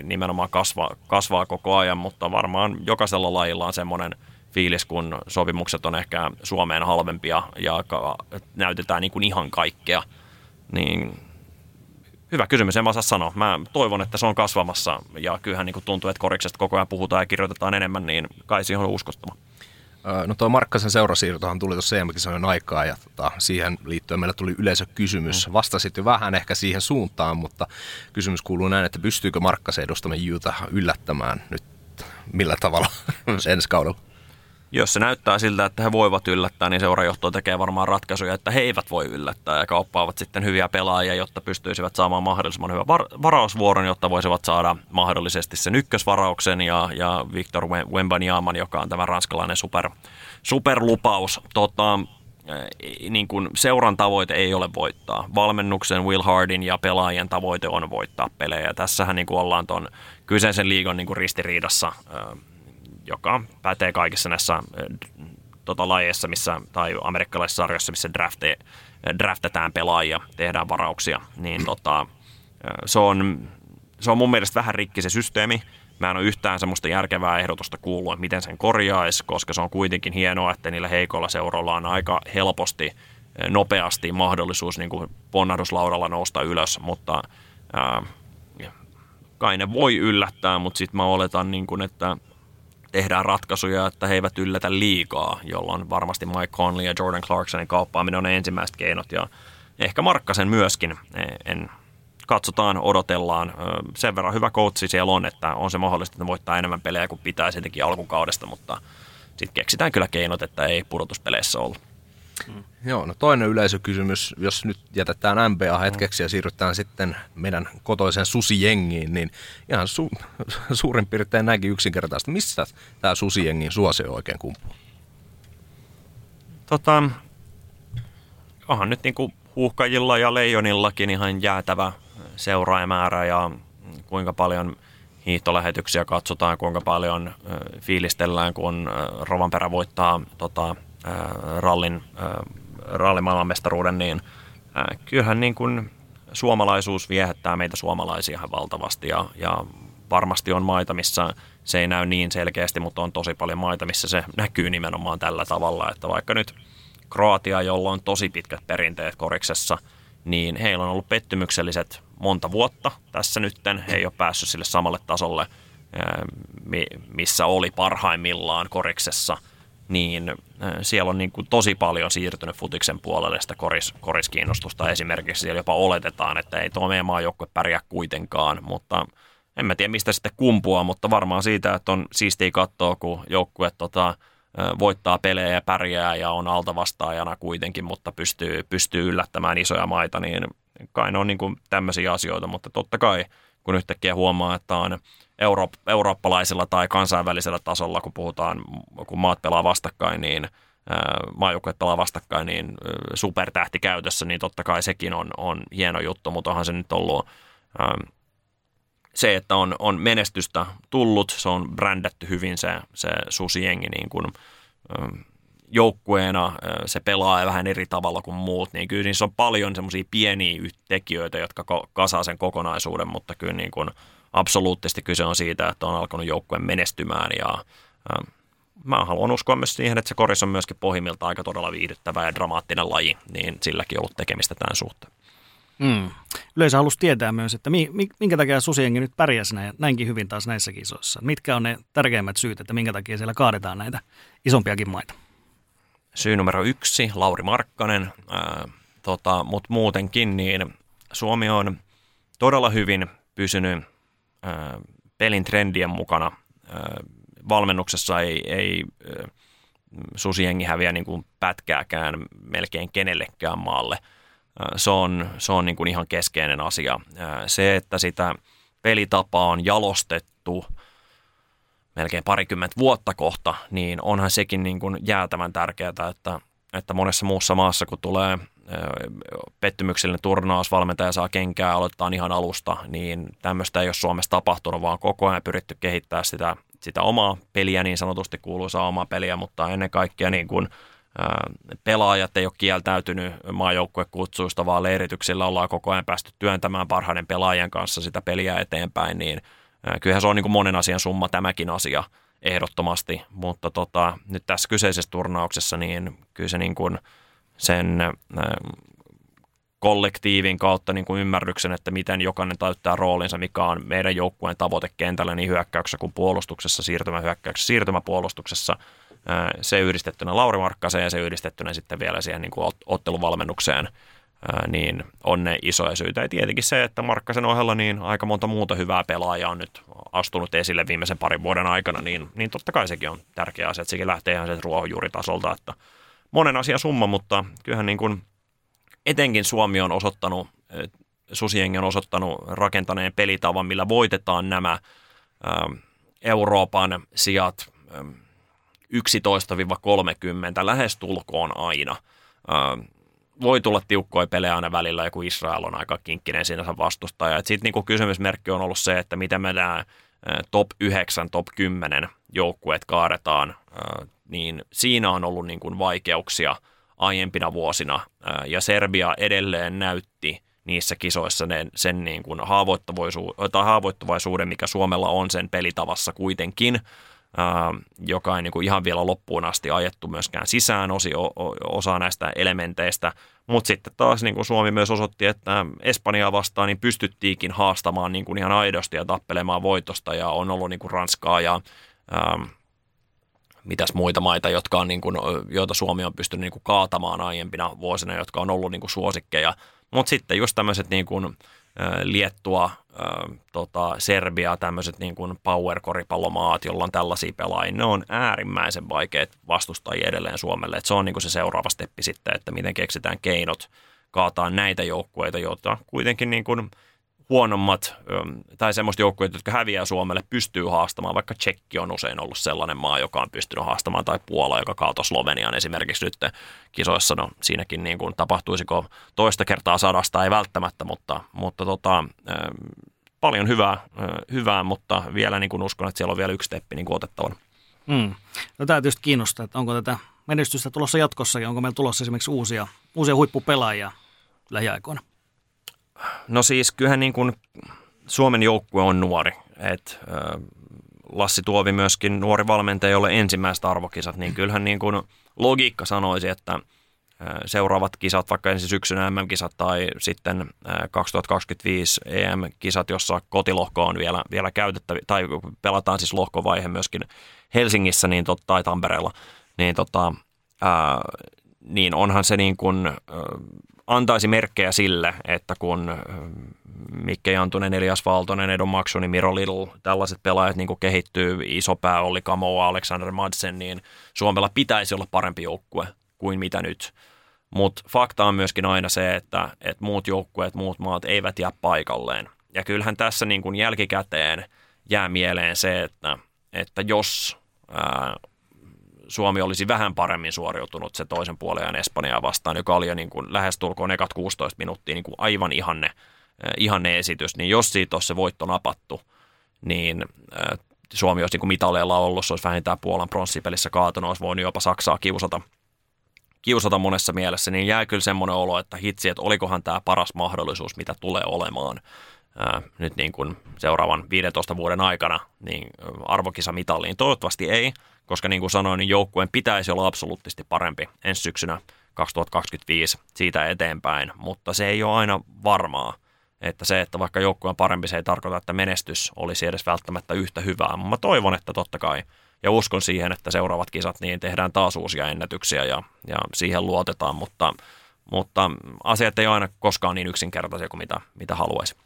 Nimenomaan kasvaa, kasvaa koko ajan, mutta varmaan jokaisella lajilla on semmoinen – fiilis, kun sopimukset on ehkä Suomeen halvempia ja näytetään niin kuin ihan kaikkea. Niin hyvä kysymys, en mä osaa sanoa. Mä toivon, että se on kasvamassa ja kyllähän niin kuin tuntuu, että koriksesta koko ajan puhutaan ja kirjoitetaan enemmän, niin kai siihen on uskottava. No tuo Markkasen seurasiirtohan tuli tuossa EM-kisojen aikaa ja tota, siihen liittyen meillä tuli yleisökysymys. Mm. Vastasit jo vähän ehkä siihen suuntaan, mutta kysymys kuuluu näin, että pystyykö Markkasen edustamaan Utah yllättämään nyt millä tavalla ensi kaudella? Jos se näyttää siltä, että he voivat yllättää, niin seurajohto tekee varmaan ratkaisuja, että he eivät voi yllättää ja kauppaavat sitten hyviä pelaajia, jotta pystyisivät saamaan mahdollisimman hyvän var- varausvuoron, jotta voisivat saada mahdollisesti sen ykkösvarauksen ja, ja Victor Wembanyama, joka on tämä ranskalainen super, superlupaus. Tota, niin kuin seuran tavoite ei ole voittaa. Valmennuksen, Will Hardin ja pelaajien tavoite on voittaa pelejä. Tässähän niin kuin ollaan tuon kyseisen liigon niin kuin ristiriidassa joka pätee kaikissa näissä tota, lajeissa, missä, tai amerikkalaisissa sarjoissa, missä drafte, draftetaan pelaajia, tehdään varauksia, niin tota, se, on, se on mun mielestä vähän rikki se systeemi. Mä en ole yhtään semmoista järkevää ehdotusta kuullut, että miten sen korjaisi, koska se on kuitenkin hienoa, että niillä heikoilla seuroilla on aika helposti, nopeasti mahdollisuus niin kuin ponnahduslaudalla nousta ylös, mutta ää, kai ne voi yllättää, mutta sitten mä oletan, niin kuin, että tehdään ratkaisuja, että he eivät yllätä liikaa, jolloin varmasti Mike Conley ja Jordan Clarksonin kauppaaminen on ne ensimmäiset keinot ja ehkä Markkasen myöskin. E, en, katsotaan, odotellaan. Sen verran hyvä coachi siellä on, että on se mahdollista, että ne voittaa enemmän pelejä kuin pitää sittenkin alkukaudesta, mutta sitten keksitään kyllä keinot, että ei pudotuspeleissä ollut. Mm. Joo, no toinen yleisökysymys, jos nyt jätetään NBA hetkeksi ja siirrytään sitten meidän kotoiseen susijengiin, niin ihan su- suurin piirtein näinkin yksinkertaista. Missä tämä susijengin suosio oikein kumpuu? Tota, onhan nyt niinku huuhkajilla ja leijonillakin ihan jäätävä seuraajamäärä ja kuinka paljon hiihtolähetyksiä katsotaan, kuinka paljon fiilistellään, kun Rovanperä voittaa tota, rallin, rallimaailmanmestaruuden, niin kyllähän niin kuin suomalaisuus viehättää meitä suomalaisia valtavasti ja, ja varmasti on maita, missä se ei näy niin selkeästi, mutta on tosi paljon maita, missä se näkyy nimenomaan tällä tavalla, että vaikka nyt Kroatia, jolla on tosi pitkät perinteet koriksessa, niin heillä on ollut pettymykselliset monta vuotta tässä nytten. He ei ole päässyt sille samalle tasolle, missä oli parhaimmillaan koriksessa – niin siellä on niin kuin tosi paljon siirtynyt futiksen puolelle sitä koris, koriskiinnostusta esimerkiksi. Siellä jopa oletetaan, että ei tuo meidän maajoukkue pärjää kuitenkaan, mutta en mä tiedä mistä sitten kumpua, mutta varmaan siitä, että on siistiä katsoa, kun joukkue tota, voittaa pelejä ja pärjää ja on altavastaajana kuitenkin, mutta pystyy, pystyy yllättämään isoja maita, niin kai ne on niin kuin tämmöisiä asioita, mutta totta kai kun yhtäkkiä huomaa, että on euro, eurooppalaisella tai kansainvälisellä tasolla, kun puhutaan, kun maat pelaa vastakkain, niin maajoukkueet pelaa vastakkain, niin supertähti käytössä, niin totta kai sekin on, on hieno juttu, mutta onhan se nyt ollut se, että on, on menestystä tullut, se on brändätty hyvin se, se susijengi niin kuin, joukkueena, se pelaa vähän eri tavalla kuin muut, niin kyllä niissä on paljon semmoisia pieniä tekijöitä, jotka kasaa sen kokonaisuuden, mutta kyllä niin kuin, absoluuttisesti kyse on siitä, että on alkanut joukkueen menestymään ja mä haluan uskoa myös siihen, että se koris on myöskin pohjimmilta aika todella viihdyttävä ja dramaattinen laji, niin silläkin on ollut tekemistä tämän suhteen. Mm. Yleisö halusi tietää myös, että minkä takia susienkin nyt pärjäsi näin, näinkin hyvin taas näissä kisoissa. Mitkä on ne tärkeimmät syyt, että minkä takia siellä kaadetaan näitä isompiakin maita? Syy numero yksi, Lauri Markkanen, ää, tota, mutta muutenkin niin Suomi on todella hyvin pysynyt pelin trendien mukana. Valmennuksessa ei, ei susiengi häviä niin kuin pätkääkään melkein kenellekään maalle. Se on, se on niin kuin ihan keskeinen asia. Se, että sitä pelitapaa on jalostettu melkein parikymmentä vuotta kohta, niin onhan sekin niin kuin jäätävän tärkeää, että, että monessa muussa maassa, kun tulee pettymyksellinen turnaus, valmentaja saa kenkää, aloittaa ihan alusta, niin tämmöistä ei ole Suomessa tapahtunut, vaan koko ajan pyritty kehittää sitä, sitä omaa peliä, niin sanotusti kuuluisaa omaa peliä, mutta ennen kaikkea niin kuin, pelaajat ei ole kieltäytynyt maajoukkuekutsuista, vaan leirityksillä ollaan koko ajan päästy työntämään parhaiden pelaajien kanssa sitä peliä eteenpäin, niin kyllähän se on niin kuin monen asian summa tämäkin asia ehdottomasti, mutta tota, nyt tässä kyseisessä turnauksessa niin kyllä se niin kuin – sen kollektiivin kautta niin kuin ymmärryksen, että miten jokainen täyttää roolinsa, mikä on meidän joukkueen tavoite kentällä niin hyökkäyksessä kuin puolustuksessa, siirtymähyökkäyksessä, siirtymäpuolustuksessa. Se yhdistettynä Lauri Markkaseen ja se yhdistettynä sitten vielä siihen niin kuin otteluvalmennukseen, niin on ne isoja syitä. Ja tietenkin se, että Markkasen ohella niin aika monta muuta hyvää pelaajaa on nyt astunut esille viimeisen parin vuoden aikana, niin, niin totta kai sekin on tärkeä asia, että sekin lähtee ihan sieltä ruohonjuuritasolta, että monen asian summa, mutta kyllähän niin kuin etenkin Suomi on osoittanut, Susiengi on osoittanut rakentaneen pelitavan, millä voitetaan nämä Euroopan sijat 11-30 lähes tulkoon aina. Voi tulla tiukkoja pelejä aina välillä, ja kun Israel on aika kinkkinen sinänsä vastustaja. Sitten niinku kysymysmerkki on ollut se, että miten me nämä top 9, top 10 joukkueet kaadetaan, niin siinä on ollut niin kuin vaikeuksia aiempina vuosina, ja Serbia edelleen näytti niissä kisoissa sen, sen niin kuin tai haavoittuvaisuuden, mikä Suomella on sen pelitavassa kuitenkin, joka ei niin kuin ihan vielä loppuun asti ajettu myöskään sisään osi, osa näistä elementeistä. Mutta sitten taas niin kuin Suomi myös osoitti, että Espanjaa vastaan niin pystyttiinkin haastamaan niin kuin ihan aidosti ja tappelemaan voitosta ja on ollut niin kuin Ranskaa ja ähm, mitäs muita maita, jotka on niin kuin, joita Suomi on pystynyt niin kuin kaatamaan aiempina vuosina, jotka on ollut niin kuin suosikkeja. Mutta sitten just tämmöiset niin kuin, Liettua, tota, Serbia, tämmöiset niin kuin power-koripallomaat, jolla on tällaisia pelaajia, ne on äärimmäisen vaikeat vastustajia edelleen Suomelle. Et se on niin kuin se seuraava steppi sitten, että miten keksitään keinot kaataa näitä joukkueita, joita kuitenkin niin kuin – huonommat tai semmoista joukkueet, jotka häviää Suomelle, pystyy haastamaan, vaikka Tsekki on usein ollut sellainen maa, joka on pystynyt haastamaan, tai Puola, joka kaatoi Slovenian esimerkiksi nyt kisoissa. No siinäkin niin kuin tapahtuisiko toista kertaa sadasta, ei välttämättä, mutta, mutta tota, paljon hyvää, hyvää, mutta vielä niin kuin uskon, että siellä on vielä yksi steppi niin otettavana. Mm. No tämä tietysti kiinnostaa, että onko tätä menestystä tulossa jatkossakin, onko meillä tulossa esimerkiksi uusia, uusia huippupelaajia lähiaikoina? No siis kyllähän niin kuin Suomen joukkue on nuori. Et, Lassi Tuovi myöskin nuori valmentaja, jolle ensimmäiset arvokisat, niin kyllähän niin kuin logiikka sanoisi, että seuraavat kisat, vaikka ensi syksynä MM-kisat tai sitten 2025 EM-kisat, jossa kotilohko on vielä, vielä käytettävä, tai pelataan siis lohkovaihe myöskin Helsingissä niin tot, tai Tampereella, niin, tota, ää, niin onhan se niin kuin, antaisi merkkejä sille, että kun Mikke Jantunen, Elias Valtonen, Edon Maksuni, Miro Little, tällaiset pelaajat niin kehittyy, iso pää oli Kamoa, Alexander Madsen, niin Suomella pitäisi olla parempi joukkue kuin mitä nyt. Mutta fakta on myöskin aina se, että, että muut joukkueet, muut maat eivät jää paikalleen. Ja kyllähän tässä niin jälkikäteen jää mieleen se, että, että jos ää, Suomi olisi vähän paremmin suoriutunut se toisen puolen Espanjaa vastaan, joka oli jo niin kuin lähestulkoon ekat 16 minuuttia niin kuin aivan ihanne, äh, ihanne esitys, niin jos siitä olisi se voitto napattu, niin äh, Suomi olisi niin kuin mitaleilla ollut, se olisi vähintään Puolan pronssipelissä kaatunut, olisi voinut jopa Saksaa kiusata, kiusata monessa mielessä, niin jää kyllä semmoinen olo, että hitsi, että olikohan tämä paras mahdollisuus, mitä tulee olemaan ää, nyt niin kuin seuraavan 15 vuoden aikana niin arvokisamitalliin. Toivottavasti ei, koska niin kuin sanoin, niin joukkueen pitäisi olla absoluuttisesti parempi ensi syksynä 2025 siitä eteenpäin, mutta se ei ole aina varmaa. Että se, että vaikka joukkue on parempi, se ei tarkoita, että menestys olisi edes välttämättä yhtä hyvää. Mä toivon, että totta kai, ja uskon siihen, että seuraavat kisat, niin tehdään taas uusia ennätyksiä ja, ja siihen luotetaan, mutta, mutta asiat ei aina koskaan niin yksinkertaisia kuin mitä, mitä haluaisi.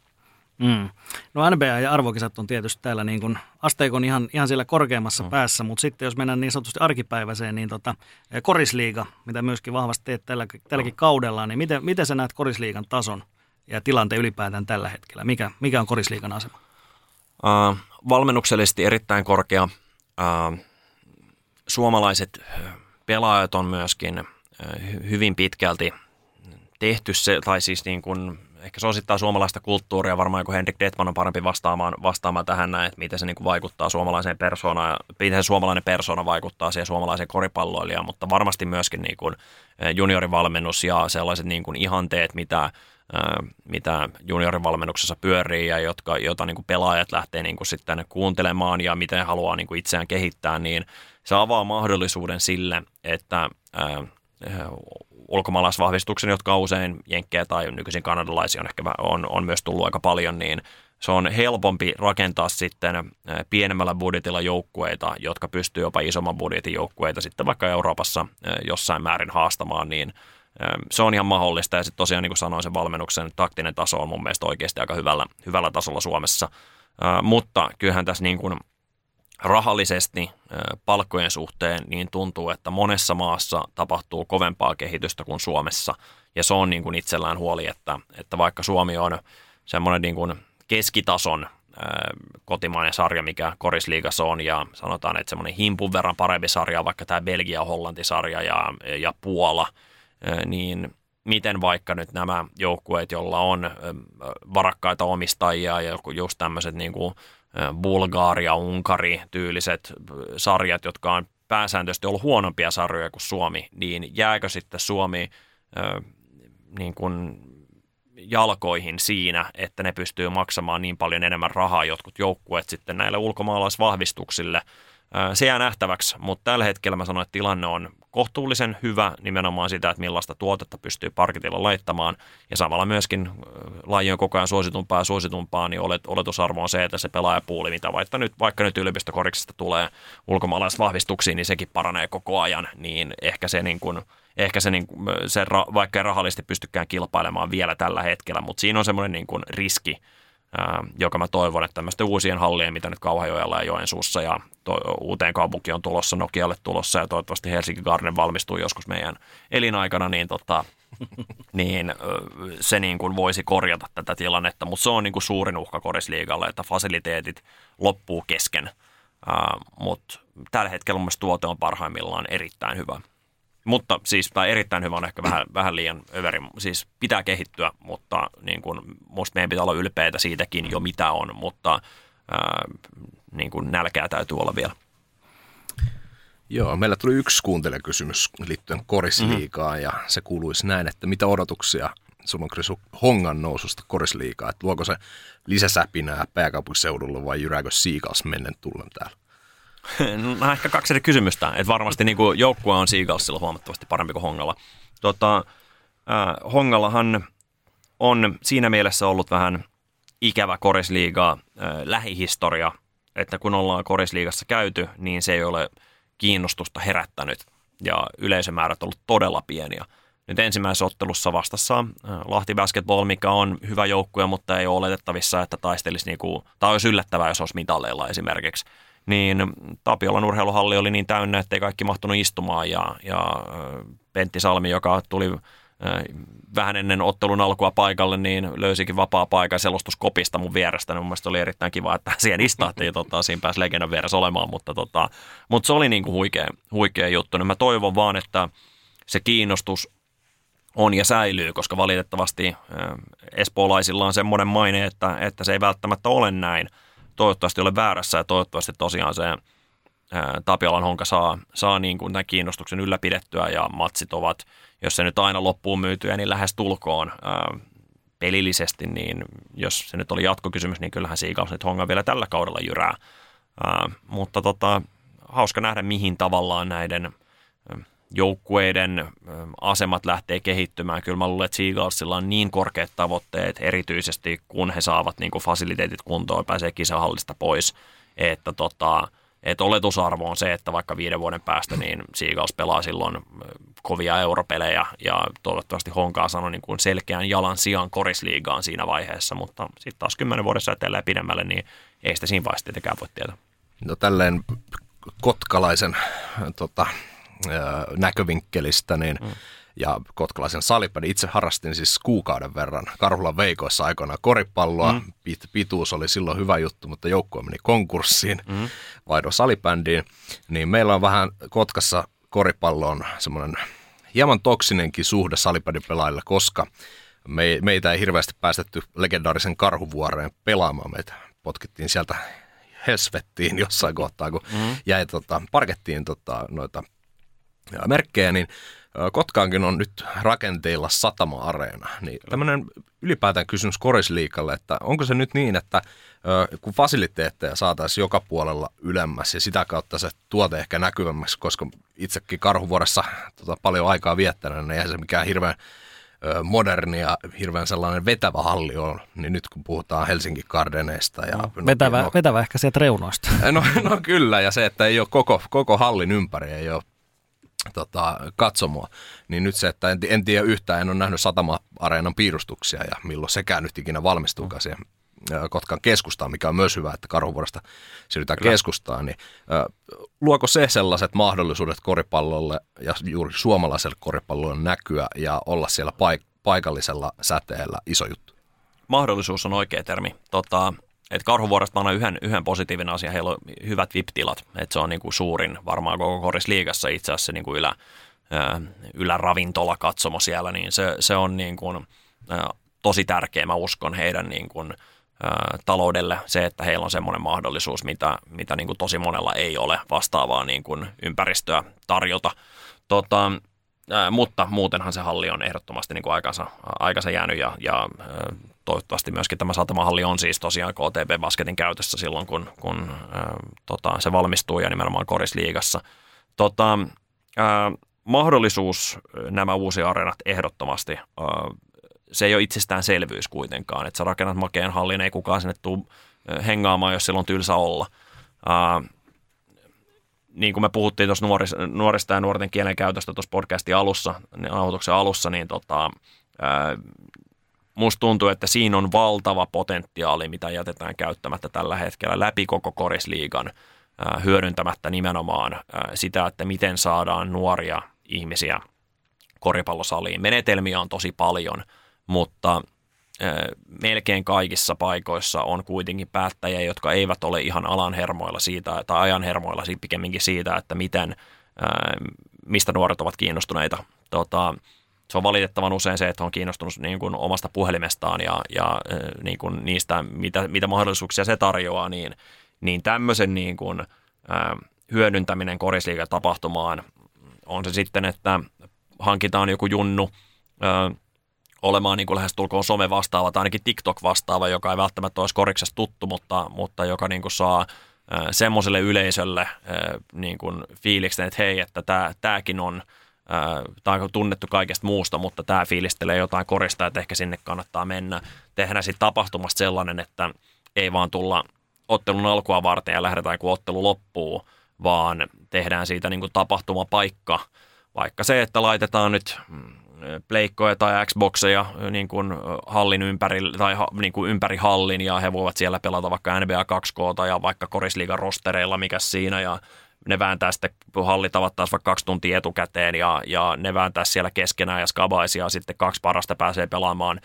Mm. No NBA ja arvokisat on tietysti täällä niin kuin asteikon ihan, ihan siellä korkeammassa mm. päässä, mutta sitten jos mennään niin sanotusti arkipäiväiseen, niin tota, eh, korisliiga, mitä myöskin vahvasti teet tällä, tälläkin mm. kaudella, niin miten, miten sä näet korisliigan tason ja tilanteen ylipäätään tällä hetkellä? Mikä, mikä on korisliigan asema? Uh, valmennuksellisesti erittäin korkea. Uh, suomalaiset pelaajat on myöskin uh, hyvin pitkälti tehty se, tai siis niin kuin ehkä se osittaa suomalaista kulttuuria, varmaan joku Henrik Detman on parempi vastaamaan, vastaamaan tähän näin, että miten se niin kuin vaikuttaa suomalaiseen persoonaan, miten se suomalainen persona vaikuttaa siihen suomalaiseen koripalloilijaan, mutta varmasti myöskin niin kuin eh, juniorivalmennus ja sellaiset niin kuin ihanteet, mitä, eh, mitä juniorivalmennuksessa pyörii ja jotka, jota niin kuin pelaajat lähtee niin kuin sitten kuuntelemaan ja miten haluaa niin kuin itseään kehittää, niin se avaa mahdollisuuden sille, että eh, ulkomaalaisvahvistuksen, jotka on usein jenkkejä tai nykyisin kanadalaisia on ehkä on, on myös tullut aika paljon, niin se on helpompi rakentaa sitten pienemmällä budjetilla joukkueita, jotka pystyy jopa isomman budjetin joukkueita sitten vaikka Euroopassa jossain määrin haastamaan, niin se on ihan mahdollista. Ja sitten tosiaan niin kuin sanoin, se valmennuksen taktinen taso on mun mielestä oikeasti aika hyvällä, hyvällä tasolla Suomessa. mutta kyllähän tässä niin kuin rahallisesti palkkojen suhteen niin tuntuu, että monessa maassa tapahtuu kovempaa kehitystä kuin Suomessa. Ja se on niin kuin itsellään huoli, että, että vaikka Suomi on semmoinen niin kuin keskitason kotimainen sarja, mikä Korisliigassa on, ja sanotaan, että semmoinen himpun verran parempi sarja, vaikka tämä Belgia-Hollanti-sarja ja, ja Puola, niin miten vaikka nyt nämä joukkueet, joilla on varakkaita omistajia ja just tämmöiset niin kuin Bulgaria, Unkari tyyliset sarjat, jotka on pääsääntöisesti ollut huonompia sarjoja kuin Suomi, niin jääkö sitten Suomi niin kuin jalkoihin siinä, että ne pystyy maksamaan niin paljon enemmän rahaa jotkut joukkueet sitten näille ulkomaalaisvahvistuksille. Se jää nähtäväksi, mutta tällä hetkellä mä sanoin, että tilanne on kohtuullisen hyvä nimenomaan sitä, että millaista tuotetta pystyy parketilla laittamaan. Ja samalla myöskin laji on koko ajan suositumpaa ja suositumpaa, niin olet, oletusarvo on se, että se pelaajapuuli, mitä vaikka nyt, vaikka nyt yliopistokoriksesta tulee ulkomaalaisvahvistuksiin, niin sekin paranee koko ajan. Niin ehkä se niin kuin, ehkä se, niin, se vaikka ei rahallisesti pystykään kilpailemaan vielä tällä hetkellä, mutta siinä on semmoinen niin riski, joka mä toivon, että tämmöisten uusien hallien, mitä nyt Kauhajojalla ja Joensuussa ja to, uuteen kaupunki on tulossa, Nokialle tulossa ja toivottavasti Helsinki Garden valmistuu joskus meidän elinaikana, niin, tota, niin se niin kuin voisi korjata tätä tilannetta, mutta se on niin kuin suurin uhka Korisliigalle, että fasiliteetit loppuu kesken, mutta tällä hetkellä mun tuote on parhaimmillaan erittäin hyvä. Mutta siis, tai erittäin hyvä on ehkä vähän, vähän liian överi, siis pitää kehittyä, mutta niin kuin, musta meidän pitää olla ylpeitä siitäkin jo mitä on, mutta ää, niin kuin nälkää täytyy olla vielä. Joo, meillä tuli yksi kuuntelijakysymys liittyen korisliikaan mm-hmm. ja se kuuluisi näin, että mitä odotuksia sulla on Krisu Hongan noususta korisliikaa, että luoko se lisäsäpinää pääkaupunkiseudulla vai jyrääkö Seagulls mennen tullen täällä? No ehkä kaksi eri kysymystä. Että varmasti niin kuin joukkue on Seagullsilla huomattavasti parempi kuin Hongalla. Tota, äh, Hongallahan on siinä mielessä ollut vähän ikävä korisliiga äh, lähihistoria, että kun ollaan korisliigassa käyty, niin se ei ole kiinnostusta herättänyt ja yleisömäärät ollut todella pieniä. Nyt ensimmäisessä ottelussa vastassa Lahti Basketball, mikä on hyvä joukkue, mutta ei ole oletettavissa, että taistelisi, niinku, tai olisi yllättävää, jos olisi mitalleilla esimerkiksi niin Tapiolan urheiluhalli oli niin täynnä, ettei kaikki mahtunut istumaan ja, ja Pentti Salmi, joka tuli vähän ennen ottelun alkua paikalle, niin löysikin vapaa paikan selostuskopista mun vierestä. Niin mun mielestä oli erittäin kiva, että siihen istahtiin tota, siinä pääsi legendan vieressä olemaan, mutta, tota, mutta se oli niin kuin huikea, huikea juttu. Niin mä toivon vaan, että se kiinnostus on ja säilyy, koska valitettavasti espoolaisilla on semmoinen maine, että, että se ei välttämättä ole näin – toivottavasti ole väärässä ja toivottavasti tosiaan se ää, Tapiolan honka saa, saa niin kuin tämän kiinnostuksen ylläpidettyä ja matsit ovat, jos se nyt aina loppuun myytyä, niin lähes tulkoon ää, pelillisesti, niin jos se nyt oli jatkokysymys, niin kyllähän Seagulls nyt honga vielä tällä kaudella jyrää. Ää, mutta tota, hauska nähdä, mihin tavallaan näiden joukkueiden asemat lähtee kehittymään. Kyllä mä luulen, että Seagullsilla on niin korkeat tavoitteet, erityisesti kun he saavat niin kuin fasiliteetit kuntoon ja pääsee kisahallista pois, että tota, että oletusarvo on se, että vaikka viiden vuoden päästä niin Seagulls pelaa silloin kovia europelejä ja toivottavasti Honkaa sanoi niin kuin selkeän jalan sijaan korisliigaan siinä vaiheessa, mutta sitten taas kymmenen vuodessa etelleen pidemmälle, niin ei sitä siinä vaiheessa tietenkään voi tietää. No tälleen kotkalaisen tota, näkövinkkelistä, niin mm. ja kotkalaisen salipäin. Itse harrastin siis kuukauden verran Karhulan veikoissa aikoinaan koripalloa. Mm. Pit, pituus oli silloin hyvä juttu, mutta joukkue meni konkurssiin, mm. vaihdon salibändiin. Niin meillä on vähän Kotkassa koripalloon semmoinen hieman toksinenkin suhde salibändipelaajille, koska me, meitä ei hirveästi päästetty legendaarisen karhuvuoreen pelaamaan. Meitä potkittiin sieltä Hesvettiin jossain kohtaa, kun mm. jäi tota, parkettiin tota, noita merkkejä, niin Kotkaankin on nyt rakenteilla satama-areena. Niin tämmöinen ylipäätään kysymys Korisliikalle, että onko se nyt niin, että kun fasiliteetteja saataisiin joka puolella ylemmäs ja sitä kautta se tuote ehkä näkyvämmäksi, koska itsekin karhuvuodessa tota, paljon aikaa viettänyt, niin eihän se mikään hirveän moderni ja hirveän sellainen vetävä halli on, niin nyt kun puhutaan Helsinki Gardeneista. Ja, no, vetävä, no, vetävä ehkä sieltä reunoista. No, no kyllä, ja se, että ei ole koko, koko hallin ympäri, ei ole tota, katsomoa. Niin nyt se, että en, en tiedä yhtään, en ole nähnyt Satama-areenan piirustuksia ja milloin sekään nyt ikinä valmistuukaan siihen Kotkan keskustaan, mikä on myös hyvä, että Karhuvuoresta siirrytään Kyllä. keskustaan, niin luoko se sellaiset mahdollisuudet koripallolle ja juuri suomalaiselle koripallolle näkyä ja olla siellä paik- paikallisella säteellä iso juttu? Mahdollisuus on oikea termi. Tota, et Karhuvuoresta on yhden, yhden positiivinen asia, heillä on hyvät VIP-tilat, että se on niinku suurin varmaan koko korisliigassa itse asiassa niinku ylä, yläravintola katsomo siellä, niin se, se on niin kuin, tosi tärkeä, mä uskon heidän niin kuin, taloudelle. Se, että heillä on semmoinen mahdollisuus, mitä, mitä niin kuin tosi monella ei ole vastaavaa niin kuin ympäristöä tarjota. Tota, mutta muutenhan se halli on ehdottomasti niin kuin aikansa, aikansa jäänyt ja, ja toivottavasti myöskin tämä satamahalli on siis tosiaan KTP Basketin käytössä silloin, kun, kun ää, tota, se valmistuu ja nimenomaan korisliigassa. Tota, ää, mahdollisuus nämä uusi areenat ehdottomasti. Se ei ole itsestäänselvyys kuitenkaan, että sä rakennat makeen hallin, ei kukaan sinne tule hengaamaan, jos silloin tylsä olla. Niin kuin me puhuttiin tuossa nuorista ja nuorten kielen käytöstä tuossa podcastin alussa, nauhoituksen alussa, niin tota, musta tuntuu, että siinä on valtava potentiaali, mitä jätetään käyttämättä tällä hetkellä läpi koko korisliigan hyödyntämättä nimenomaan sitä, että miten saadaan nuoria ihmisiä koripallosaliin. Menetelmiä on tosi paljon, mutta melkein kaikissa paikoissa on kuitenkin päättäjiä, jotka eivät ole ihan alan hermoilla siitä, tai ajan hermoilla pikemminkin siitä, että miten, mistä nuoret ovat kiinnostuneita. Tota, se on valitettavan usein se, että on kiinnostunut niin kuin omasta puhelimestaan ja, ja niin kuin niistä, mitä, mitä mahdollisuuksia se tarjoaa, niin, niin tämmöisen niin kuin, hyödyntäminen korisliigatapahtumaan on se sitten, että hankitaan joku junnu ö, olemaan niin kuin lähestulkoon some vastaava tai ainakin TikTok vastaava, joka ei välttämättä olisi koriksessa tuttu, mutta, mutta joka niin kuin saa semmoiselle yleisölle niin kuin fiiliksen, että hei, että tämä, tämäkin on, tämä on tunnettu kaikesta muusta, mutta tämä fiilistelee jotain korista, että ehkä sinne kannattaa mennä. Tehdään sitten tapahtumasta sellainen, että ei vaan tulla ottelun alkua varten ja lähdetään, kun ottelu loppuu, vaan tehdään siitä niin kuin tapahtumapaikka. Vaikka se, että laitetaan nyt mm, pleikkoja tai Xboxeja niin kuin hallin ympäri, tai niin kuin ympäri hallin ja he voivat siellä pelata vaikka NBA 2K ja vaikka korisliigan rostereilla, mikä siinä ja ne vääntää sitten, hallit avattaisiin vaikka kaksi tuntia etukäteen ja, ja ne vääntää siellä keskenään ja skabaisia sitten kaksi parasta pääsee pelaamaan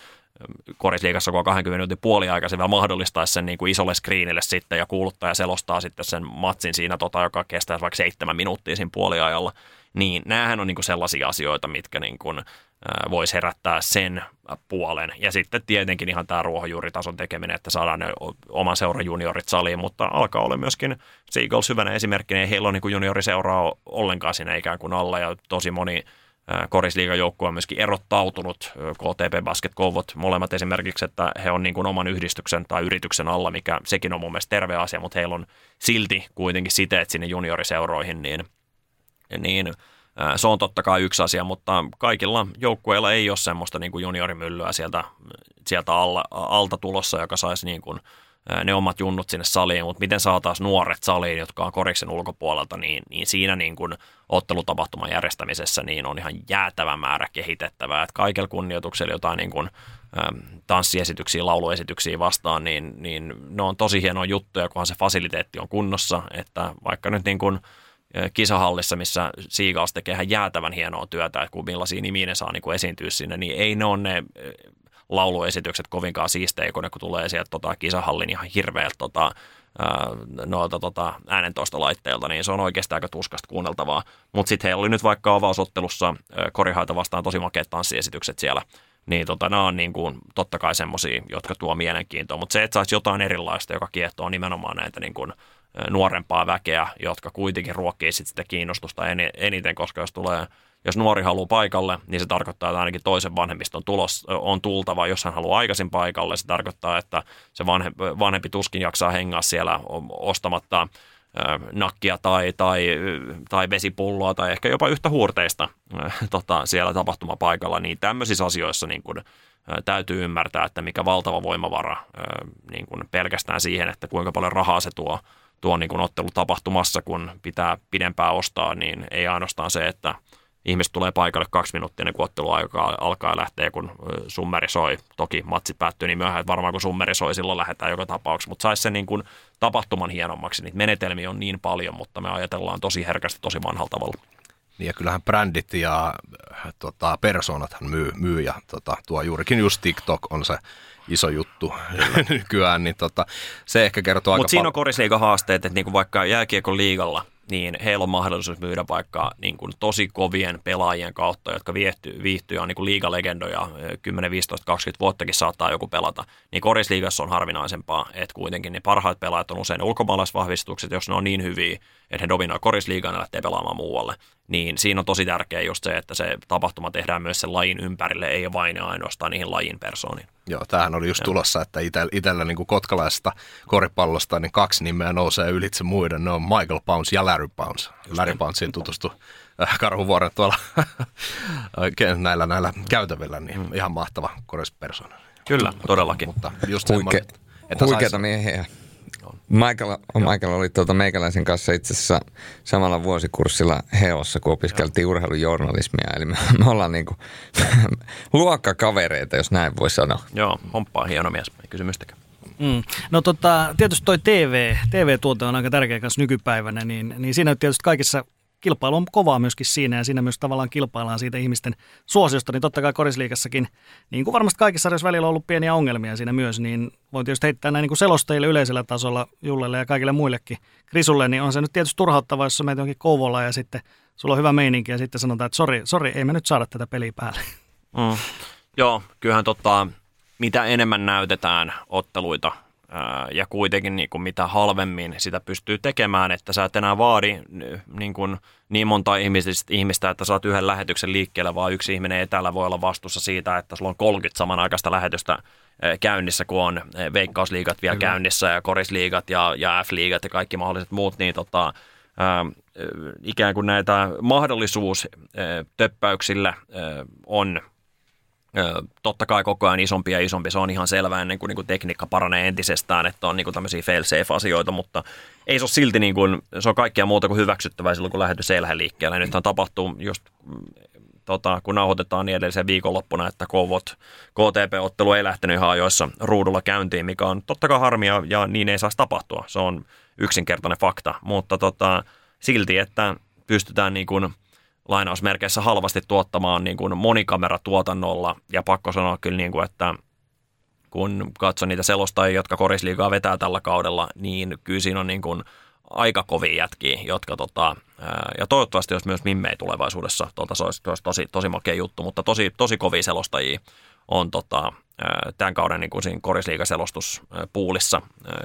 korisliikassa koko 20 minuutin puoliaika, se vielä mahdollistaisi sen niin kuin isolle screenille sitten ja kuuluttaja selostaa sitten sen matsin siinä, tota, joka kestää vaikka seitsemän minuuttia siinä puoliajalla. Niin näähän on niin kuin sellaisia asioita, mitkä niin kuin, voisi herättää sen puolen. Ja sitten tietenkin ihan tämä ruohonjuuritason tekeminen, että saadaan ne oman seuran juniorit saliin, mutta alkaa olla myöskin Seagulls hyvänä esimerkkinä. Ei heillä ole niin junioriseuraa ollenkaan siinä ikään kuin alla ja tosi moni korisliigan joukkue on myöskin erottautunut, KTP Basket Kovot molemmat esimerkiksi, että he on niin kuin oman yhdistyksen tai yrityksen alla, mikä sekin on mun mielestä terve asia, mutta heillä on silti kuitenkin siteet sinne junioriseuroihin, niin, niin se on totta kai yksi asia, mutta kaikilla joukkueilla ei ole semmoista niin kuin juniorimyllyä sieltä, sieltä alla, alta tulossa, joka saisi niin kuin – ne omat junnut sinne saliin, mutta miten saataisiin nuoret saliin, jotka on koriksen ulkopuolelta, niin, niin siinä niin kuin ottelutapahtuman järjestämisessä niin on ihan jäätävä määrä kehitettävää. Että kaikella kunnioituksella jotain niin kuin, tanssiesityksiä, lauluesityksiä vastaan, niin, niin ne on tosi hienoja juttuja, kunhan se fasiliteetti on kunnossa, että vaikka nyt niin kuin kisahallissa, missä Seagulls tekee ihan jäätävän hienoa työtä, että millaisia nimiä ne saa niin esiintyä sinne, niin ei ne ole ne lauluesitykset kovinkaan siistejä, kun ne kun tulee sieltä tota, kisahallin ihan hirveältä tota, noilta tota, äänentoistolaitteilta, niin se on oikeasti aika tuskasta kuunneltavaa. Mutta sitten heillä oli nyt vaikka avausottelussa korihaita vastaan tosi makeat tanssiesitykset siellä, niin tota, nämä on niin kuin, totta kai semmoisia, jotka tuo mielenkiintoa, mutta se, että saisi jotain erilaista, joka kiehtoo nimenomaan näitä niin kuin, nuorempaa väkeä, jotka kuitenkin ruokkii sit sitä kiinnostusta eniten, koska jos tulee jos nuori haluaa paikalle, niin se tarkoittaa, että ainakin toisen vanhemmiston tulos on tultava. Jos hän haluaa aikaisin paikalle, se tarkoittaa, että se vanhempi, vanhempi tuskin jaksaa hengaa siellä ostamatta nakkia tai, tai, tai vesipulloa tai ehkä jopa yhtä huurteista tota, siellä tapahtumapaikalla, niin tämmöisissä asioissa niin kun, täytyy ymmärtää, että mikä valtava voimavara niin kun pelkästään siihen, että kuinka paljon rahaa se tuo, tuo niin kun ottelu tapahtumassa, kun pitää pidempää ostaa, niin ei ainoastaan se, että ihmiset tulee paikalle kaksi minuuttia ennen kuin ottelu alkaa, alkaa lähteä, kun summeri soi. Toki matsi päättyy niin myöhään, että varmaan kun summeri soi, silloin lähdetään joka tapauksessa. Mutta saisi sen niin kuin tapahtuman hienommaksi. Niitä menetelmiä on niin paljon, mutta me ajatellaan tosi herkästi, tosi vanhalla tavalla. Niin ja kyllähän brändit ja tota, persoonathan myy, myy ja tota, tuo juurikin just TikTok on se iso juttu nykyään, niin tota, se ehkä kertoo Mut aika siinä on korisliigan haasteet, että niinku vaikka jääkiekon liigalla, niin heillä on mahdollisuus myydä vaikka niin kuin tosi kovien pelaajien kautta, jotka viihtyy, viihtyy on niin kuin liigalegendoja, 10, 15, 20 vuottakin saattaa joku pelata. Niin korisliigassa on harvinaisempaa, että kuitenkin ne parhaat pelaajat on usein ulkomaalaisvahvistukset, jos ne on niin hyviä, että he dominoi korisliigaan ja lähtee pelaamaan muualle. Niin siinä on tosi tärkeää just se, että se tapahtuma tehdään myös sen lajin ympärille, ei vain ja ainoastaan niihin lajin persooniin. Joo, tämähän oli just tulossa, että itsellä, itsellä niin kuin kotkalaisesta koripallosta niin kaksi nimeä nousee ylitse muiden. Ne on Michael Pounce ja Larry Pounce. Larry Pounceen tutustui äh, Karhuvuoren tuolla oikein näillä, näillä käytävillä, niin mm. ihan mahtava korispersona. Kyllä, todellakin. Mutta just Huike, semmoinen, että huikeita sais, miehiä. Michael, Michael oli tuota meikäläisen kanssa itse asiassa samalla vuosikurssilla Heossa, kun opiskeltiin urheilujournalismia. Eli me, me ollaan niinku luokkakavereita, jos näin voi sanoa. Joo, homppaa hieno mies, ei kysymystäkään. Mm. No tota, tietysti toi TV, TV-tuote on aika tärkeä kanssa nykypäivänä, niin, niin siinä tietysti kaikissa kilpailu on kovaa myöskin siinä ja siinä myös tavallaan kilpaillaan siitä ihmisten suosiosta, niin totta kai korisliikassakin, niin kuin varmasti kaikissa sarjoissa välillä on ollut pieniä ongelmia siinä myös, niin voin tietysti heittää näin niin kuin selostajille yleisellä tasolla Jullelle ja kaikille muillekin Krisulle, niin on se nyt tietysti turhauttavaa, jos sä menet jonkin ja sitten sulla on hyvä meininki ja sitten sanotaan, että sori, sori ei me nyt saada tätä peliä päälle. Mm. Joo, kyllähän tota, mitä enemmän näytetään otteluita ja kuitenkin niin, kuin mitä halvemmin sitä pystyy tekemään, että sä et enää vaadi niin, kuin niin monta ihmistä, että saat yhden lähetyksen liikkeelle, vaan yksi ihminen etäällä voi olla vastuussa siitä, että sulla on 30 samanaikaista lähetystä käynnissä, kun on veikkausliigat vielä Hyvä. käynnissä ja korisliigat ja, ja F-liigat ja kaikki mahdolliset muut, niin tota, ää, ikään kuin näitä mahdollisuus ää, töppäyksillä ää, on totta kai koko ajan isompi ja isompi, se on ihan selvää ennen kuin, niin kuin tekniikka paranee entisestään, että on niin kuin tämmöisiä fail-safe-asioita, mutta ei se ole silti niin kuin, se on kaikkea muuta kuin hyväksyttävää silloin, kun lähdetty selhä liikkeelle. Nythän tapahtuu just tota, kun nauhoitetaan niin edellisen viikonloppuna, että Kovot KTP-ottelu ei lähtenyt ihan ajoissa ruudulla käyntiin, mikä on totta kai harmia ja niin ei saisi tapahtua. Se on yksinkertainen fakta, mutta tota, silti, että pystytään niin kuin – lainausmerkeissä halvasti tuottamaan niin kuin monikameratuotannolla. Ja pakko sanoa kyllä, niin kuin, että kun katson niitä selostajia, jotka korisliigaa vetää tällä kaudella, niin kyllä siinä on niin kuin aika kovia jätkiä, jotka tota, ja toivottavasti jos myös mimmei tulevaisuudessa, tota, se olisi, olisi tosi, tosi makea juttu, mutta tosi, tosi kovia selostajia on tota, tämän kauden niin kuin siinä korisliigaselostuspuulissa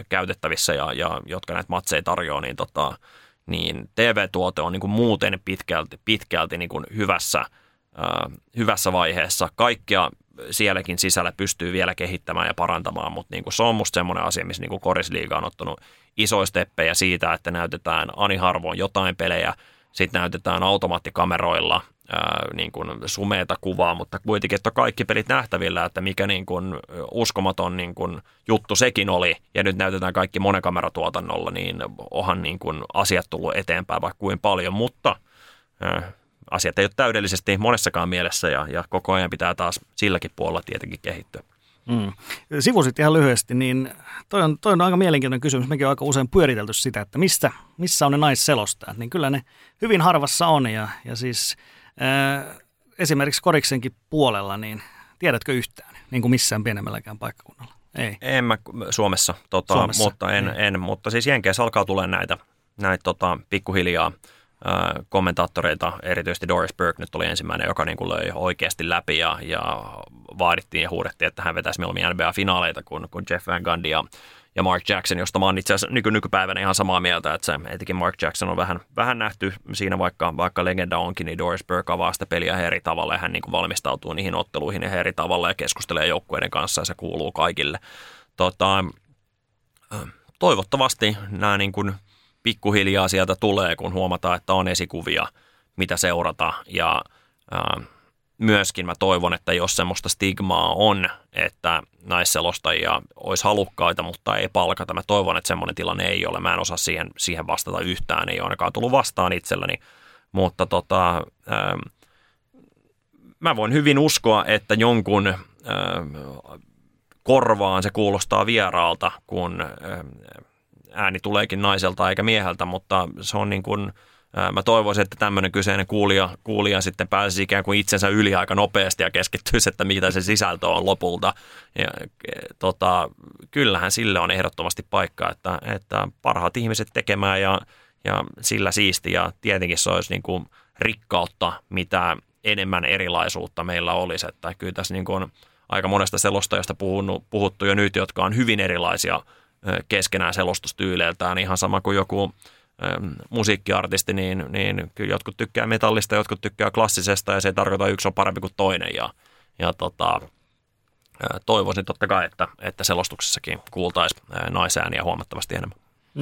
käytettävissä ja, ja jotka näitä matseja tarjoaa, niin tota, niin TV-tuote on niin kuin muuten pitkälti, pitkälti niin kuin hyvässä, äh, hyvässä vaiheessa. Kaikkea sielläkin sisällä pystyy vielä kehittämään ja parantamaan, mutta niin kuin se on musta semmoinen asia, missä niin kuin Korisliiga on ottanut isoja steppejä siitä, että näytetään ani harvoin jotain pelejä, sitten näytetään automaattikameroilla ää, niin kuin sumeeta kuvaa, mutta kuitenkin, että kaikki pelit nähtävillä, että mikä niin kuin uskomaton niin kuin juttu sekin oli, ja nyt näytetään kaikki monekameratuotannolla, niin onhan niin kuin asiat tullut eteenpäin vaikka kuin paljon, mutta ää, asiat ei ole täydellisesti monessakaan mielessä, ja, ja koko ajan pitää taas silläkin puolella tietenkin kehittyä. Mm. Sivusit ihan lyhyesti, niin toi on, toi on aika mielenkiintoinen kysymys. Mekin on aika usein pyöritelty sitä, että mistä, missä on ne naisselostajat. Niin kyllä ne hyvin harvassa on ja, ja siis esimerkiksi Koriksenkin puolella, niin tiedätkö yhtään, niin kuin missään pienemmälläkään paikkakunnalla? Ei. En mä Suomessa, tota, Suomessa. mutta en, en, en, mutta siis Jenkeissä alkaa tulee näitä, näitä tota, pikkuhiljaa – kommentaattoreita, erityisesti Doris Burke nyt oli ensimmäinen, joka niin kuin löi oikeasti läpi ja, ja vaadittiin ja huudettiin, että hän vetäisi mieluummin NBA-finaaleita kuin, kuin Jeff Van Gundy ja, ja Mark Jackson, josta mä oon itse asiassa nyky, nykypäivänä ihan samaa mieltä, että se etenkin Mark Jackson on vähän, vähän nähty siinä, vaikka, vaikka legenda onkin, niin Doris Burke avaa sitä peliä eri tavalla ja hän niin kuin valmistautuu niihin otteluihin eri tavalla ja keskustelee joukkueiden kanssa ja se kuuluu kaikille. Tota, toivottavasti nämä niin kuin pikkuhiljaa sieltä tulee, kun huomataan, että on esikuvia, mitä seurata. Ja ää, myöskin mä toivon, että jos semmoista stigmaa on, että naisselostajia olisi halukkaita, mutta ei palkata. Mä toivon, että semmoinen tilanne ei ole. Mä en osaa siihen, siihen vastata yhtään, ei ole ainakaan tullut vastaan itselläni. Mutta tota, ää, mä voin hyvin uskoa, että jonkun äh, korvaan se kuulostaa vieraalta, kun äh, ääni tuleekin naiselta eikä mieheltä, mutta se on niin kuin, mä toivoisin, että tämmöinen kyseinen kuulija, kuulija sitten pääsisi ikään kuin itsensä yli aika nopeasti ja keskittyisi, että mitä se sisältö on lopulta. Ja, tota, kyllähän sille on ehdottomasti paikka, että, että parhaat ihmiset tekemään ja, ja sillä siisti ja tietenkin se olisi niin kuin rikkautta, mitä enemmän erilaisuutta meillä olisi. Että kyllä tässä niin kuin aika monesta selostajasta puhunut, puhuttu jo nyt, jotka on hyvin erilaisia keskenään selostustyyleiltään, ihan sama kuin joku musiikkiartisti, niin, niin kyllä jotkut tykkää metallista, jotkut tykkää klassisesta ja se ei tarkoita, että yksi on parempi kuin toinen ja, ja tota, toivoisin totta kai, että, että selostuksessakin kuultaisiin naisääniä huomattavasti enemmän.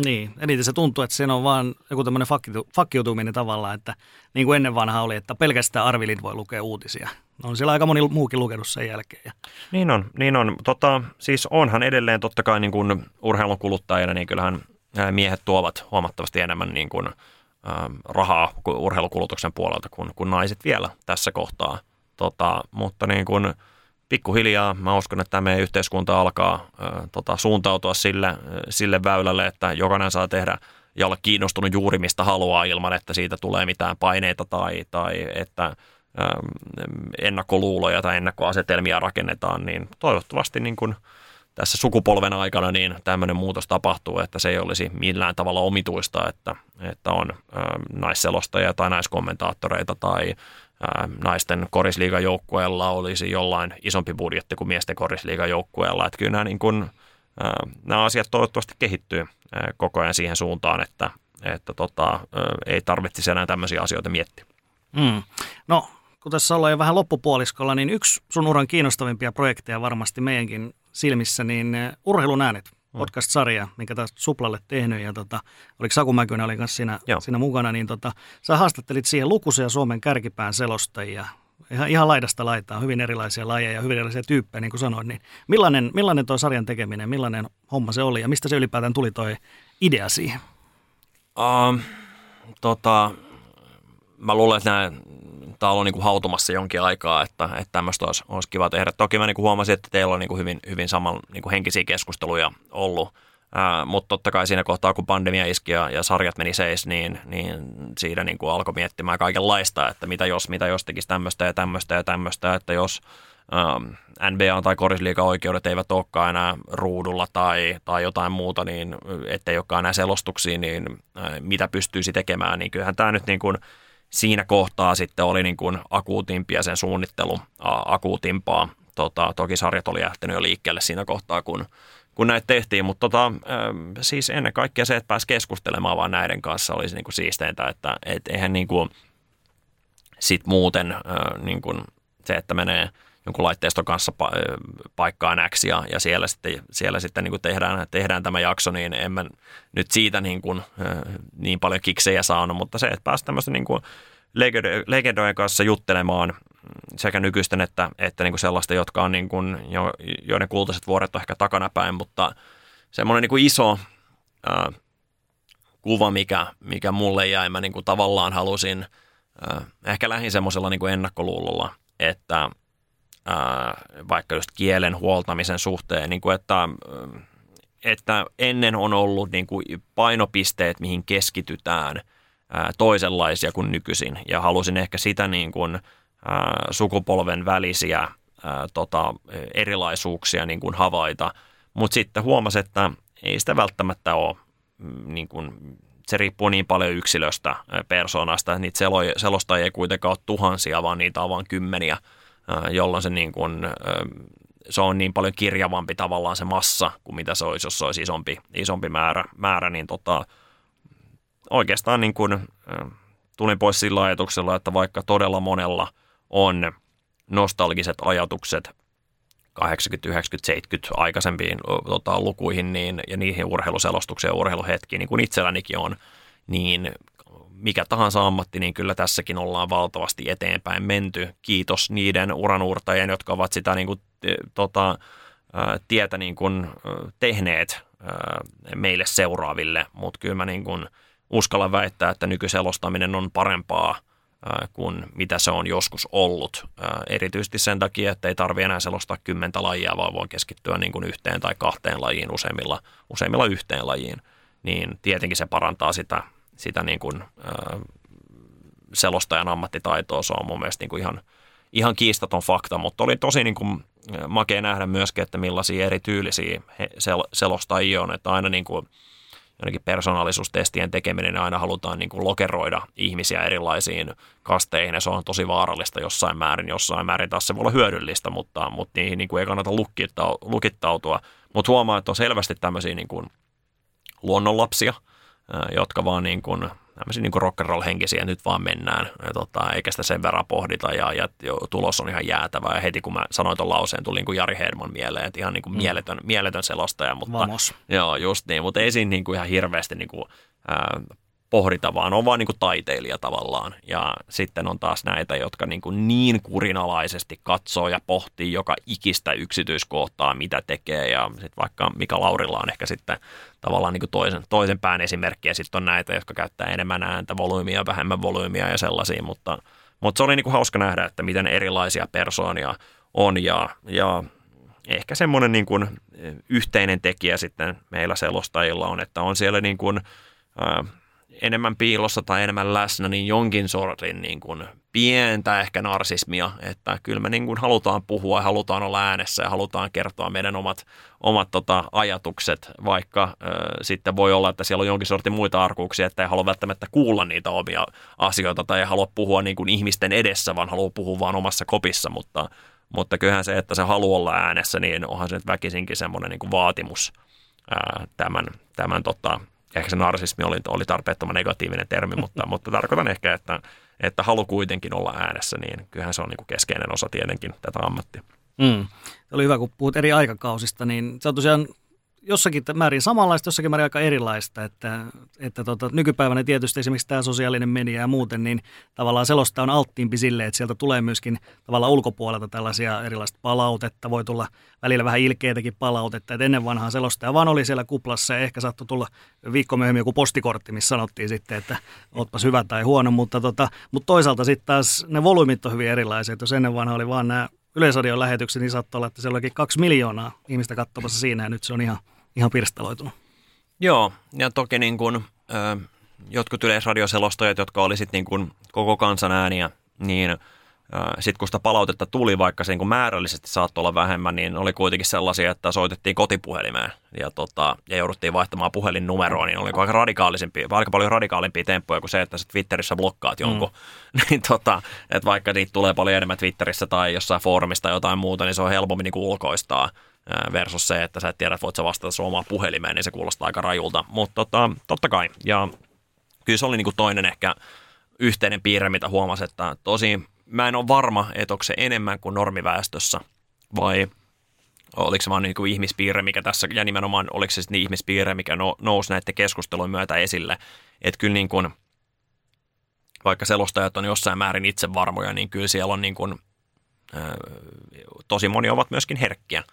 Niin, eniten se tuntuu, että siinä on vaan joku tämmöinen fakkiutuminen tavallaan, että niin kuin ennen vanha oli, että pelkästään Arvilin voi lukea uutisia. On siellä aika moni muukin lukenut sen jälkeen. Niin on, niin on. Tota, siis onhan edelleen totta kai niin kuin urheilun kuluttajana, niin kyllähän miehet tuovat huomattavasti enemmän niin kuin, rahaa urheilukulutuksen puolelta kuin, kuin naiset vielä tässä kohtaa. Tota, mutta niin kuin, pikkuhiljaa mä uskon, että tämä meidän yhteiskunta alkaa ä, tota, suuntautua sille, sille väylälle, että jokainen saa tehdä ja olla kiinnostunut juuri mistä haluaa ilman, että siitä tulee mitään paineita tai, tai että ä, ennakkoluuloja tai ennakkoasetelmia rakennetaan, niin toivottavasti niin kuin – tässä sukupolven aikana niin tämmöinen muutos tapahtuu, että se ei olisi millään tavalla omituista, että, että on ä, naisselostajia tai naiskommentaattoreita tai ä, naisten korisliigan joukkueella olisi jollain isompi budjetti kuin miesten korisliigan joukkueella. Että kyllä nämä, niin kun, ä, nämä asiat toivottavasti kehittyy ä, koko ajan siihen suuntaan, että, että tota, ä, ei tarvitsisi enää tämmöisiä asioita miettiä. Mm. No, kun tässä ollaan jo vähän loppupuoliskolla, niin yksi sun uran kiinnostavimpia projekteja varmasti meidänkin silmissä, niin eh, Urheilun äänet, mm. podcast-sarja, minkä taas Suplalle tehnyt, ja tota, oliko Saku Mäkynä oli kanssa siinä, siinä mukana, niin tota, sä haastattelit siihen lukuisia Suomen kärkipään selostajia, ihan, ihan laidasta laitaa, hyvin erilaisia lajeja, hyvin erilaisia tyyppejä, niin kuin sanoin, niin millainen, millainen tuo sarjan tekeminen, millainen homma se oli, ja mistä se ylipäätään tuli toi idea siihen? Um, tota, mä luulen, että nämä on ollut niin kuin hautumassa jonkin aikaa, että, että tämmöistä olisi, olisi kiva tehdä. Toki mä niin kuin huomasin, että teillä on niin kuin hyvin, hyvin saman niin kuin henkisiä keskusteluja ollut, Ää, mutta totta kai siinä kohtaa, kun pandemia iski ja, ja sarjat meni seis, niin, niin siinä niin kuin alkoi miettimään kaikenlaista, että mitä jos, mitä jos tekisi tämmöistä ja tämmöistä ja tämmöistä, että jos ähm, NBA tai korisliikan oikeudet eivät olekaan enää ruudulla tai, tai jotain muuta, niin ettei olekaan enää selostuksia, niin äh, mitä pystyisi tekemään, niin kyllähän tämä nyt niin kuin – siinä kohtaa sitten oli niin kuin akuutimpia sen suunnittelu, akuutimpaa. Tota, toki sarjat oli lähtenyt jo liikkeelle siinä kohtaa, kun, kun näitä tehtiin, mutta tota, siis ennen kaikkea se, että pääsi keskustelemaan vaan näiden kanssa olisi niin kuin siisteintä, että et eihän niin kuin sit muuten niin kuin se, että menee jonkun laitteiston kanssa paikkaan X ja, ja siellä sitten, siellä sitten niin kuin tehdään, tehdään tämä jakso, niin en mä nyt siitä niin, kuin, niin paljon kiksejä saanut, mutta se, että pääsi tämmöistä niin kuin legendojen kanssa juttelemaan sekä nykyisten että, että niin kuin sellaista, jotka on niin kuin, jo, joiden kultaiset vuoret on ehkä takanapäin, mutta semmoinen niin kuin iso äh, kuva, mikä, mikä mulle jäi, mä niin kuin tavallaan halusin, äh, ehkä lähin semmoisella niin kuin ennakkoluulolla, että vaikka just kielen huoltamisen suhteen, niin kuin että, että ennen on ollut niin kuin painopisteet, mihin keskitytään toisenlaisia kuin nykyisin. Ja halusin ehkä sitä niin kuin, sukupolven välisiä tota, erilaisuuksia niin kuin havaita, mutta sitten huomasi, että ei sitä välttämättä ole mm, niin kuin, se riippuu niin paljon yksilöstä, persoonasta. Niitä selostajia ei kuitenkaan ole tuhansia, vaan niitä on vain kymmeniä – jolloin se, niin kuin, se on niin paljon kirjavampi tavallaan se massa kuin mitä se olisi, jos se olisi isompi, isompi määrä, määrä niin tota, oikeastaan niin kuin, tulin pois sillä ajatuksella, että vaikka todella monella on nostalgiset ajatukset 80, 90, 70 aikaisempiin tota, lukuihin niin, ja niihin urheiluselostukseen ja urheiluhetkiin, niin kuin itsellänikin on, niin mikä tahansa ammatti, niin kyllä tässäkin ollaan valtavasti eteenpäin menty. Kiitos niiden uranuurtajien, jotka ovat sitä niin kuin, tota, tietä niin kuin, tehneet meille seuraaville, mutta kyllä mä niin kuin uskallan väittää, että nykyselostaminen on parempaa kuin mitä se on joskus ollut. Erityisesti sen takia, että ei tarvitse enää selostaa kymmentä lajia, vaan voi keskittyä niin kuin yhteen tai kahteen lajiin useimmilla, useimmilla yhteen lajiin. Niin tietenkin se parantaa sitä, sitä niin kuin, selostajan ammattitaitoa. Se on mun mielestä niin kuin ihan, ihan kiistaton fakta, mutta oli tosi niin kuin makea nähdä myöskin, että millaisia erityylisiä selostajia on. Että aina niin kuin, ainakin persoonallisuustestien tekeminen aina halutaan niin kuin lokeroida ihmisiä erilaisiin kasteihin ja se on tosi vaarallista jossain määrin. Jossain määrin taas se voi olla hyödyllistä, mutta, mutta niihin niin kuin ei kannata lukittautua. Mutta huomaa, että on selvästi tämmöisiä niin kuin luonnonlapsia, jotka vaan niin kuin tämmöisiä niin roll henkisiä nyt vaan mennään, ja tota, eikä sitä sen verran pohdita, ja, ja tulos on ihan jäätävä, ja heti kun mä sanoin tuon lauseen, tuli niin kuin Jari Herman mieleen, että ihan niin kuin mm. mieletön, mieletön selostaja, mutta, Vamos. joo, just niin, mutta ei siinä niin kuin ihan hirveästi niin kuin, ää, pohdita, vaan on vaan niin kuin taiteilija tavallaan. Ja sitten on taas näitä, jotka niin, kuin niin kurinalaisesti katsoo ja pohtii joka ikistä yksityiskohtaa, mitä tekee. Ja sitten vaikka Mika Laurilla on ehkä sitten tavallaan niin kuin toisen, toisen pään esimerkki, ja sitten on näitä, jotka käyttää enemmän ääntä, volyymia, vähemmän volyymia ja sellaisia, mutta, mutta se oli niin kuin hauska nähdä, että miten erilaisia persoonia on, ja, ja ehkä semmoinen niin kuin yhteinen tekijä sitten meillä selostajilla on, että on siellä niin kuin, enemmän piilossa tai enemmän läsnä, niin jonkin sortin niin kuin pientä ehkä narsismia, että kyllä me niin kuin halutaan puhua ja halutaan olla äänessä ja halutaan kertoa meidän omat, omat tota, ajatukset, vaikka äh, sitten voi olla, että siellä on jonkin sortin muita arkuuksia, että ei halua välttämättä kuulla niitä omia asioita tai ei halua puhua niin kuin ihmisten edessä, vaan haluaa puhua vaan omassa kopissa, mutta, mutta kyllähän se, että se haluaa olla äänessä, niin onhan se nyt väkisinkin semmoinen niin kuin vaatimus ää, tämän, tämän tota, ehkä se narsismi oli, oli tarpeettoman negatiivinen termi, mutta, mutta tarkoitan ehkä, että, että halu kuitenkin olla äänessä, niin kyllähän se on niin keskeinen osa tietenkin tätä ammattia. Mm. Oli hyvä, kun puhut eri aikakausista, niin se on tosiaan jossakin määrin samanlaista, jossakin määrin aika erilaista, että, että tota, nykypäivänä tietysti esimerkiksi tämä sosiaalinen media ja muuten, niin tavallaan selosta on alttiimpi sille, että sieltä tulee myöskin tavallaan ulkopuolelta tällaisia erilaista palautetta, voi tulla välillä vähän ilkeitäkin palautetta, että ennen vanhaa selostaja vaan oli siellä kuplassa ja ehkä saattoi tulla viikko myöhemmin joku postikortti, missä sanottiin sitten, että ootpas hyvä tai huono, mutta, tota, mutta toisaalta sitten taas ne volyymit on hyvin erilaisia, että jos ennen vanhaa oli vaan nämä Yleisradion lähetyksen, niin saattoi olla, että siellä olikin kaksi miljoonaa ihmistä katsomassa siinä ja nyt se on ihan, ihan pirstaloitunut. Joo, ja toki niin kuin, ö, jotkut yleisradioselostajat, jotka oli sitten niin koko kansan ääniä, niin sitten kun sitä palautetta tuli, vaikka se niin määrällisesti saattoi olla vähemmän, niin oli kuitenkin sellaisia, että soitettiin kotipuhelimeen ja, tota, ja jouduttiin vaihtamaan puhelinnumeroa, niin oli aika radikaalisempia, aika paljon radikaalimpia temppuja kuin se, että sä Twitterissä blokkaat mm. jonkun. Mm. niin tota, että vaikka niitä tulee paljon enemmän Twitterissä tai jossain foorumista tai jotain muuta, niin se on helpommin niin ulkoistaa versus se, että sä et tiedä, että voit sä vastata sun omaan puhelimeen, niin se kuulostaa aika rajulta. Mutta tota, totta kai, ja kyllä se oli niin kuin toinen ehkä yhteinen piirre, mitä huomasi, että tosi mä en ole varma, että onko se enemmän kuin normiväestössä vai oliko se vaan niin kuin ihmispiirre, mikä tässä, ja nimenomaan oliko se niin ihmispiirre, mikä nousi näiden keskustelujen myötä esille. Että kyllä niin kuin, vaikka selostajat on jossain määrin itse varmoja, niin kyllä siellä on niin kuin, tosi moni ovat myöskin herkkiä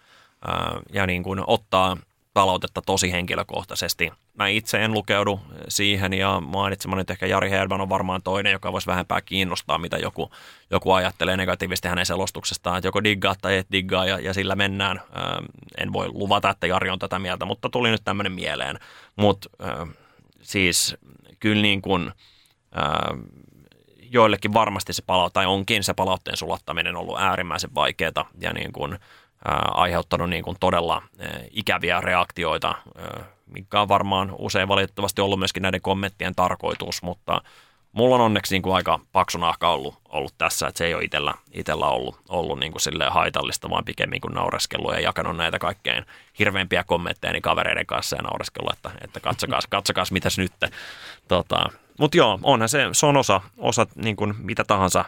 ja niin kuin ottaa palautetta tosi henkilökohtaisesti. Mä itse en lukeudu siihen ja mainitsemani ehkä Jari Herman on varmaan toinen, joka voisi vähempää kiinnostaa, mitä joku, joku ajattelee negatiivisesti hänen selostuksestaan, että joko diggaa tai et diggaa ja, ja sillä mennään. Ähm, en voi luvata, että Jari on tätä mieltä, mutta tuli nyt tämmöinen mieleen. Mutta äh, siis kyllä niin kuin, äh, joillekin varmasti se palaute, tai onkin se palautteen sulattaminen ollut äärimmäisen vaikeaa ja niin kuin, aiheuttanut niin kuin todella ikäviä reaktioita, mikä on varmaan usein valitettavasti ollut myöskin näiden kommenttien tarkoitus, mutta mulla on onneksi niin kuin aika paksu nahka ollut, ollut tässä, että se ei ole itsellä, itsellä ollut, ollut niin kuin haitallista, vaan pikemmin kuin naureskellut ja jakanut näitä kaikkein hirveimpiä kommentteja niin kavereiden kanssa ja naureskellut, että, että katsokaa, katsokaa mitäs nyt. Tota, mutta joo, onhan se, se on osa, osa niin kuin mitä tahansa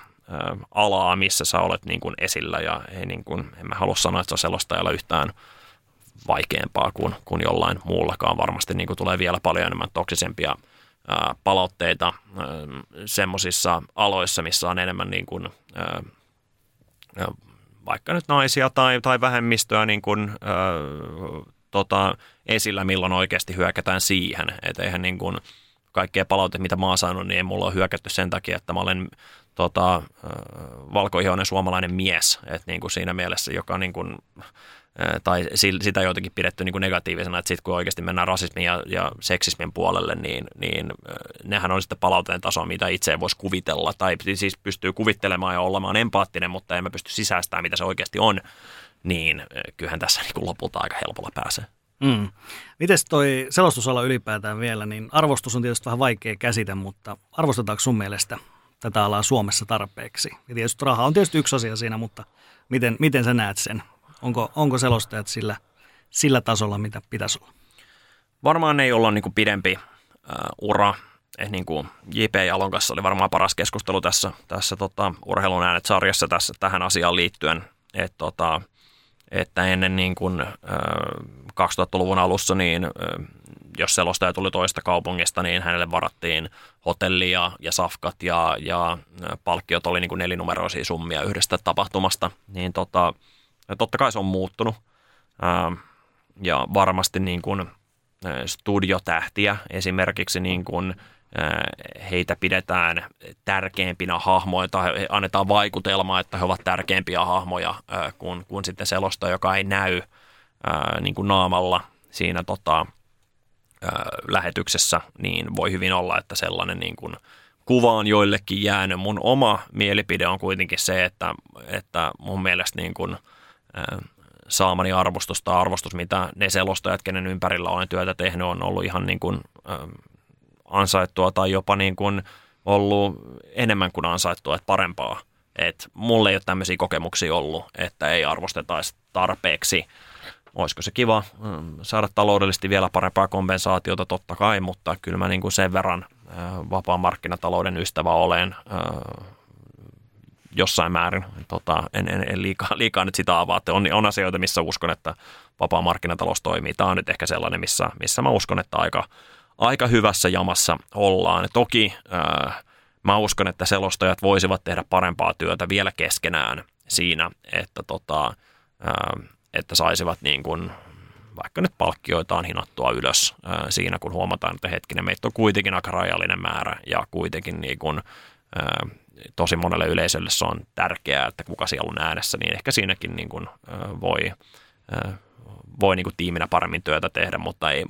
alaa, missä sä olet niin kuin esillä ja ei niin kuin, en mä halua sanoa, että se on selostajalla yhtään vaikeampaa kuin, kuin jollain muullakaan. Varmasti niin kuin tulee vielä paljon enemmän toksisempia ää, palautteita semmoisissa aloissa, missä on enemmän niin kuin, ää, vaikka nyt naisia tai, tai vähemmistöä niin kuin, ää, tota, esillä, milloin oikeasti hyökätään siihen. Että eihän niin kuin, kaikkea palautetta, mitä mä oon saanut, niin ei mulla ole hyökätty sen takia, että mä olen tota, valkoihoinen suomalainen mies, että niin kuin siinä mielessä, joka niin kuin, tai sitä jotenkin pidetty niin kuin negatiivisena, että sitten kun oikeasti mennään rasismin ja, ja seksismin puolelle, niin, niin nehän on sitten palauteen tasoa, mitä itse ei voisi kuvitella, tai siis pystyy kuvittelemaan ja olemaan empaattinen, mutta emme pysty sisäistämään, mitä se oikeasti on, niin kyllähän tässä niin kuin lopulta aika helpolla pääsee. Mm. Mites toi selostusala ylipäätään vielä, niin arvostus on tietysti vähän vaikea käsite, mutta arvostetaanko sun mielestä tätä alaa Suomessa tarpeeksi? Ja tietysti raha on tietysti yksi asia siinä, mutta miten, miten sä näet sen? Onko, onko selostajat sillä, sillä tasolla, mitä pitäisi olla? Varmaan ei olla niin kuin pidempi uh, ura. Eh, niin kuin J.P. Jalon kanssa oli varmaan paras keskustelu tässä, tässä tota, urheilun äänet-sarjassa tässä, tähän asiaan liittyen. Et, tota, että ennen niin kuin, 2000-luvun alussa, niin jos selostaja tuli toista kaupungista, niin hänelle varattiin hotelli ja, safkat ja, ja palkkiot oli niin kuin nelinumeroisia summia yhdestä tapahtumasta. Niin tota, totta kai se on muuttunut ja varmasti niin kuin studiotähtiä esimerkiksi niin kuin heitä pidetään tärkeimpinä hahmoja tai annetaan vaikutelma, että he ovat tärkeimpiä hahmoja kuin, kuin sitten selosta, joka ei näy niin kuin naamalla siinä tota, lähetyksessä, niin voi hyvin olla, että sellainen niin kuin kuva on joillekin jäänyt. Mun oma mielipide on kuitenkin se, että, että mun mielestä niin kuin, saamani arvostus tai arvostus, mitä ne selostajat, kenen ympärillä olen työtä tehnyt, on ollut ihan niin kuin, ansaittua tai jopa niin kuin ollut enemmän kuin ansaittua, että parempaa. Et mulle ei ole tämmöisiä kokemuksia ollut, että ei arvostetaisi tarpeeksi. Olisiko se kiva mm, saada taloudellisesti vielä parempaa kompensaatiota, totta kai, mutta kyllä mä niin kuin sen verran vapaan markkinatalouden ystävä olen jossain määrin. Tota, en, en, en liikaa, liikaa nyt sitä avaa. On, on asioita, missä uskon, että vapaa markkinatalous toimii. Tämä on nyt ehkä sellainen, missä, missä mä uskon, että aika, aika hyvässä jamassa ollaan. Toki äh, mä uskon, että selostajat voisivat tehdä parempaa työtä vielä keskenään siinä, että, tota, äh, että saisivat niin kuin, vaikka nyt palkkioitaan hinattua ylös siinä, kun huomataan, että hetkinen, meitä on kuitenkin aika rajallinen määrä ja kuitenkin niin kuin, tosi monelle yleisölle se on tärkeää, että kuka siellä on äänessä, niin ehkä siinäkin niin kuin, voi, voi niin kuin tiiminä paremmin työtä tehdä, mutta ei,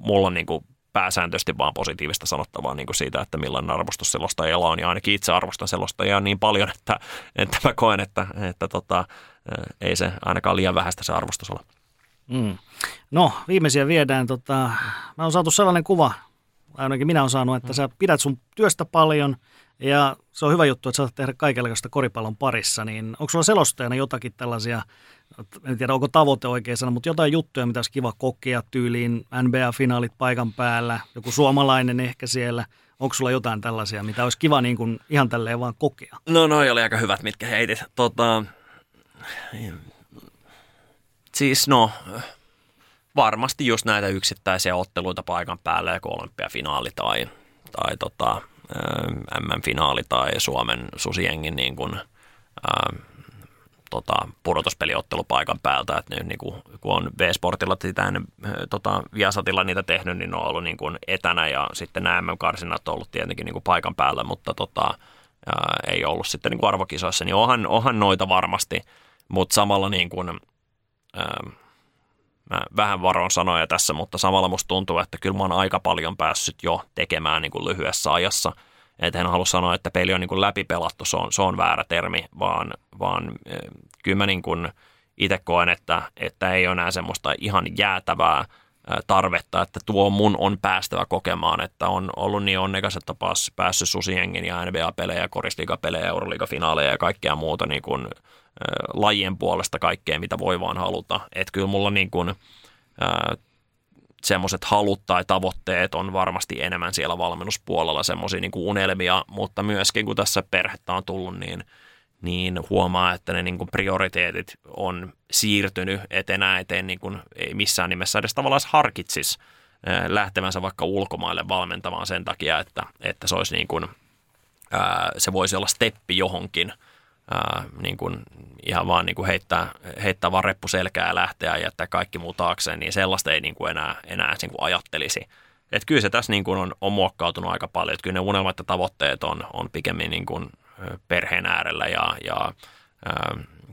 mulla on niin kuin pääsääntöisesti vaan positiivista sanottavaa niin kuin siitä, että millainen arvostus selostajalla on. Ja ainakin itse arvostan selostajaa niin paljon, että, että mä koen, että, että tota, ei se ainakaan liian vähäistä se arvostus ole. Mm. No, viimeisiä viedään. Tota, mä oon saatu sellainen kuva, ainakin minä olen saanut, että mm. sä pidät sun työstä paljon ja se on hyvä juttu, että saat tehdä kaikenlaista koripallon parissa. Niin onko sulla selostajana jotakin tällaisia en tiedä onko tavoite oikein sana, mutta jotain juttuja, mitä olisi kiva kokea tyyliin, NBA-finaalit paikan päällä, joku suomalainen ehkä siellä. Onko sulla jotain tällaisia, mitä olisi kiva niin kuin ihan tälleen vaan kokea? No noi oli aika hyvät, mitkä heitit. Tota, siis no, varmasti just näitä yksittäisiä otteluita paikan päällä, ja olympiafinaali tai, tai tota, MM-finaali tai Suomen susiengin niin kuin, tota, pudotuspeliottelu paikan päältä, että niin kuin, kun on V-Sportilla sitä ennen tota, Viasatilla niitä tehnyt, niin ne on ollut niin kuin etänä ja sitten nämä MM-karsinat on ollut tietenkin niin kuin paikan päällä, mutta tota, ää, ei ollut sitten niin kuin arvokisoissa, niin onhan, onhan noita varmasti, mutta samalla niin kuin, ää, mä vähän varon sanoja tässä, mutta samalla musta tuntuu, että kyllä mä oon aika paljon päässyt jo tekemään niin kuin lyhyessä ajassa – että en halua sanoa, että peli on niin kuin läpipelattu, se on, se on väärä termi, vaan, vaan eh, kyllä mä niin kuin itse koen, että, että ei ole enää semmoista ihan jäätävää tarvetta, että tuo mun on päästävä kokemaan, että on ollut niin onnekas, että paas, päässyt Susiengin ja NBA-pelejä, korisliigapelejä, Euroliigafinaaleja ja kaikkea muuta niin kuin, lajien puolesta kaikkea, mitä voi vaan haluta. Että kyllä mulla niin kuin, semmoiset halut tai tavoitteet on varmasti enemmän siellä valmennuspuolella semmoisia niin unelmia, mutta myöskin kun tässä perhettä on tullut, niin, niin huomaa, että ne niin kuin prioriteetit on siirtynyt, etenä eteen niin kuin ei missään nimessä edes tavallaan harkitsisi eh, lähtevänsä vaikka ulkomaille valmentamaan sen takia, että, että se olisi niin kuin, se voisi olla steppi johonkin – ää, niin kuin ihan vaan niin kuin heittää, heittää vaan reppu selkää ja lähteä ja jättää kaikki muu taakseen, niin sellaista ei niin kuin enää, enää niin kuin ajattelisi. Että kyllä se tässä niin kuin on, on muokkautunut aika paljon. Että kyllä ne unelmat ja tavoitteet on, on pikemmin niin kuin, perheen äärellä ja, ja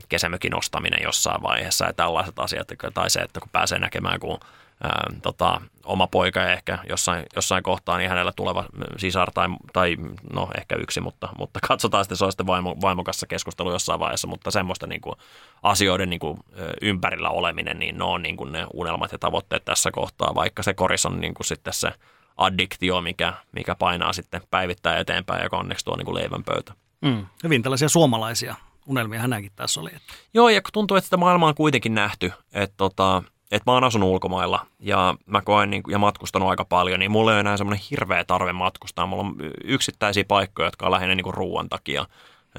kesämökin ostaminen jossain vaiheessa. Ja tällaiset asiat, tai se, että kun pääsee näkemään, kun ää, tota, oma poika ehkä jossain, jossain kohtaa, niin hänellä tuleva sisar tai, tai no ehkä yksi, mutta, mutta katsotaan sitten, se on sitten vaimo, vaimokassa keskustelu jossain vaiheessa, mutta semmoista niin kuin, asioiden niin kuin, ympärillä oleminen, niin ne on niin kuin ne unelmat ja tavoitteet tässä kohtaa, vaikka se koris on niin kuin sitten se addiktio, mikä, mikä painaa sitten päivittäin eteenpäin, joka onneksi tuo niin kuin leivän pöytä. Mm, hyvin tällaisia suomalaisia unelmia hänenkin tässä oli. Joo, ja tuntuu, että sitä maailmaa on kuitenkin nähty, että tota, että mä oon asunut ulkomailla ja mä koen niin, ja matkustanut aika paljon, niin mulla ei ole enää semmoinen hirveä tarve matkustaa. Mulla on yksittäisiä paikkoja, jotka on lähinnä niin ruoan takia.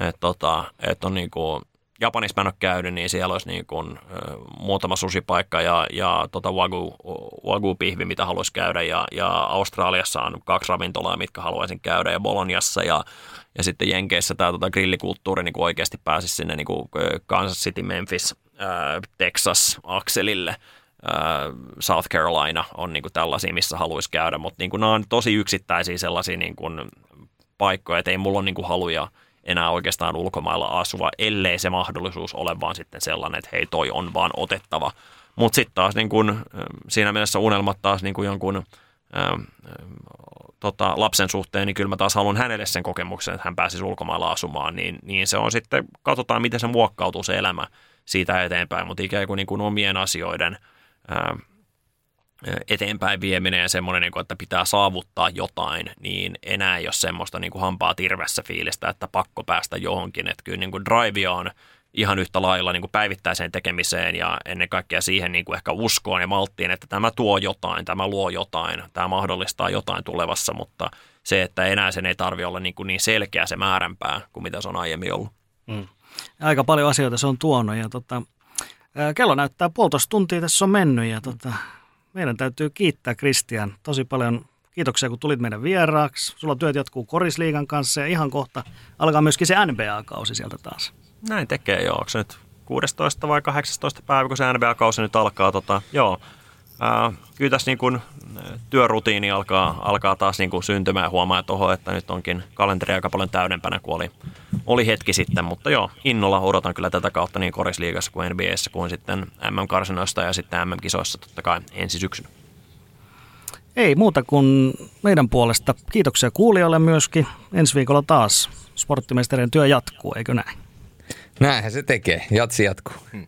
Että tota, et on niin kuin, Japanissa mä en ole käynyt, niin siellä olisi niin kuin, muutama susipaikka ja, ja tota wagu, wagu-pihvi, mitä haluaisi käydä. Ja, ja Australiassa on kaksi ravintolaa, mitkä haluaisin käydä ja Boloniassa ja, ja sitten Jenkeissä tämä tota, grillikulttuuri niin kuin oikeasti pääsisi sinne niin kuin Kansas City, Memphis, Texas akselille – South Carolina on niin kuin tällaisia, missä haluaisi käydä, mutta niin kuin nämä on tosi yksittäisiä sellaisia niin kuin paikkoja, että ei mulla ole niin kuin haluja enää oikeastaan ulkomailla asua, ellei se mahdollisuus ole vaan sitten sellainen, että hei toi on vaan otettava. Mutta sitten taas niin kuin, siinä mielessä unelmat taas niin kuin jonkun ää, tota, lapsen suhteen, niin kyllä mä taas haluan hänelle sen kokemuksen, että hän pääsisi ulkomailla asumaan, niin, niin se on sitten, katsotaan miten se muokkautuu se elämä siitä eteenpäin, mutta ikään kuin, niin kuin omien asioiden – eteenpäin vieminen ja semmoinen, niin että pitää saavuttaa jotain, niin enää ei ole semmoista niin kuin hampaa tirvessä fiilistä, että pakko päästä johonkin. Että kyllä niin kuin drive on ihan yhtä lailla niin kuin päivittäiseen tekemiseen ja ennen kaikkea siihen niin kuin ehkä uskoon ja malttiin, että tämä tuo jotain, tämä luo jotain, tämä mahdollistaa jotain tulevassa, mutta se, että enää sen ei tarvitse olla niin, kuin niin selkeä se määränpää kuin mitä se on aiemmin ollut. Mm. Aika paljon asioita se on tuonut ja tota, Kello näyttää puolitoista tuntia tässä on mennyt ja tota, meidän täytyy kiittää Kristian tosi paljon. Kiitoksia, kun tulit meidän vieraaksi. Sulla työt jatkuu Korisliigan kanssa ja ihan kohta alkaa myöskin se NBA-kausi sieltä taas. Näin tekee, joo. Onko se nyt 16 vai 18 päivä, kun se NBA-kausi nyt alkaa? Tota, joo, ää, kyllä tässä niin kuin työrutiini alkaa, alkaa taas niin kuin syntymään. Huomaa tuohon, että nyt onkin kalenteri aika paljon täydempänä kuin oli, oli hetki sitten. Mutta joo, innolla odotan kyllä tätä kautta niin korisliigassa kuin NBAssä kuin sitten MM-karsinoista ja sitten MM-kisoissa totta kai ensi syksynä. Ei muuta kuin meidän puolesta. Kiitoksia kuulijoille myöskin. Ensi viikolla taas sporttimestarin työ jatkuu, eikö näin? Näinhän se tekee. Jatsi jatkuu. Hmm.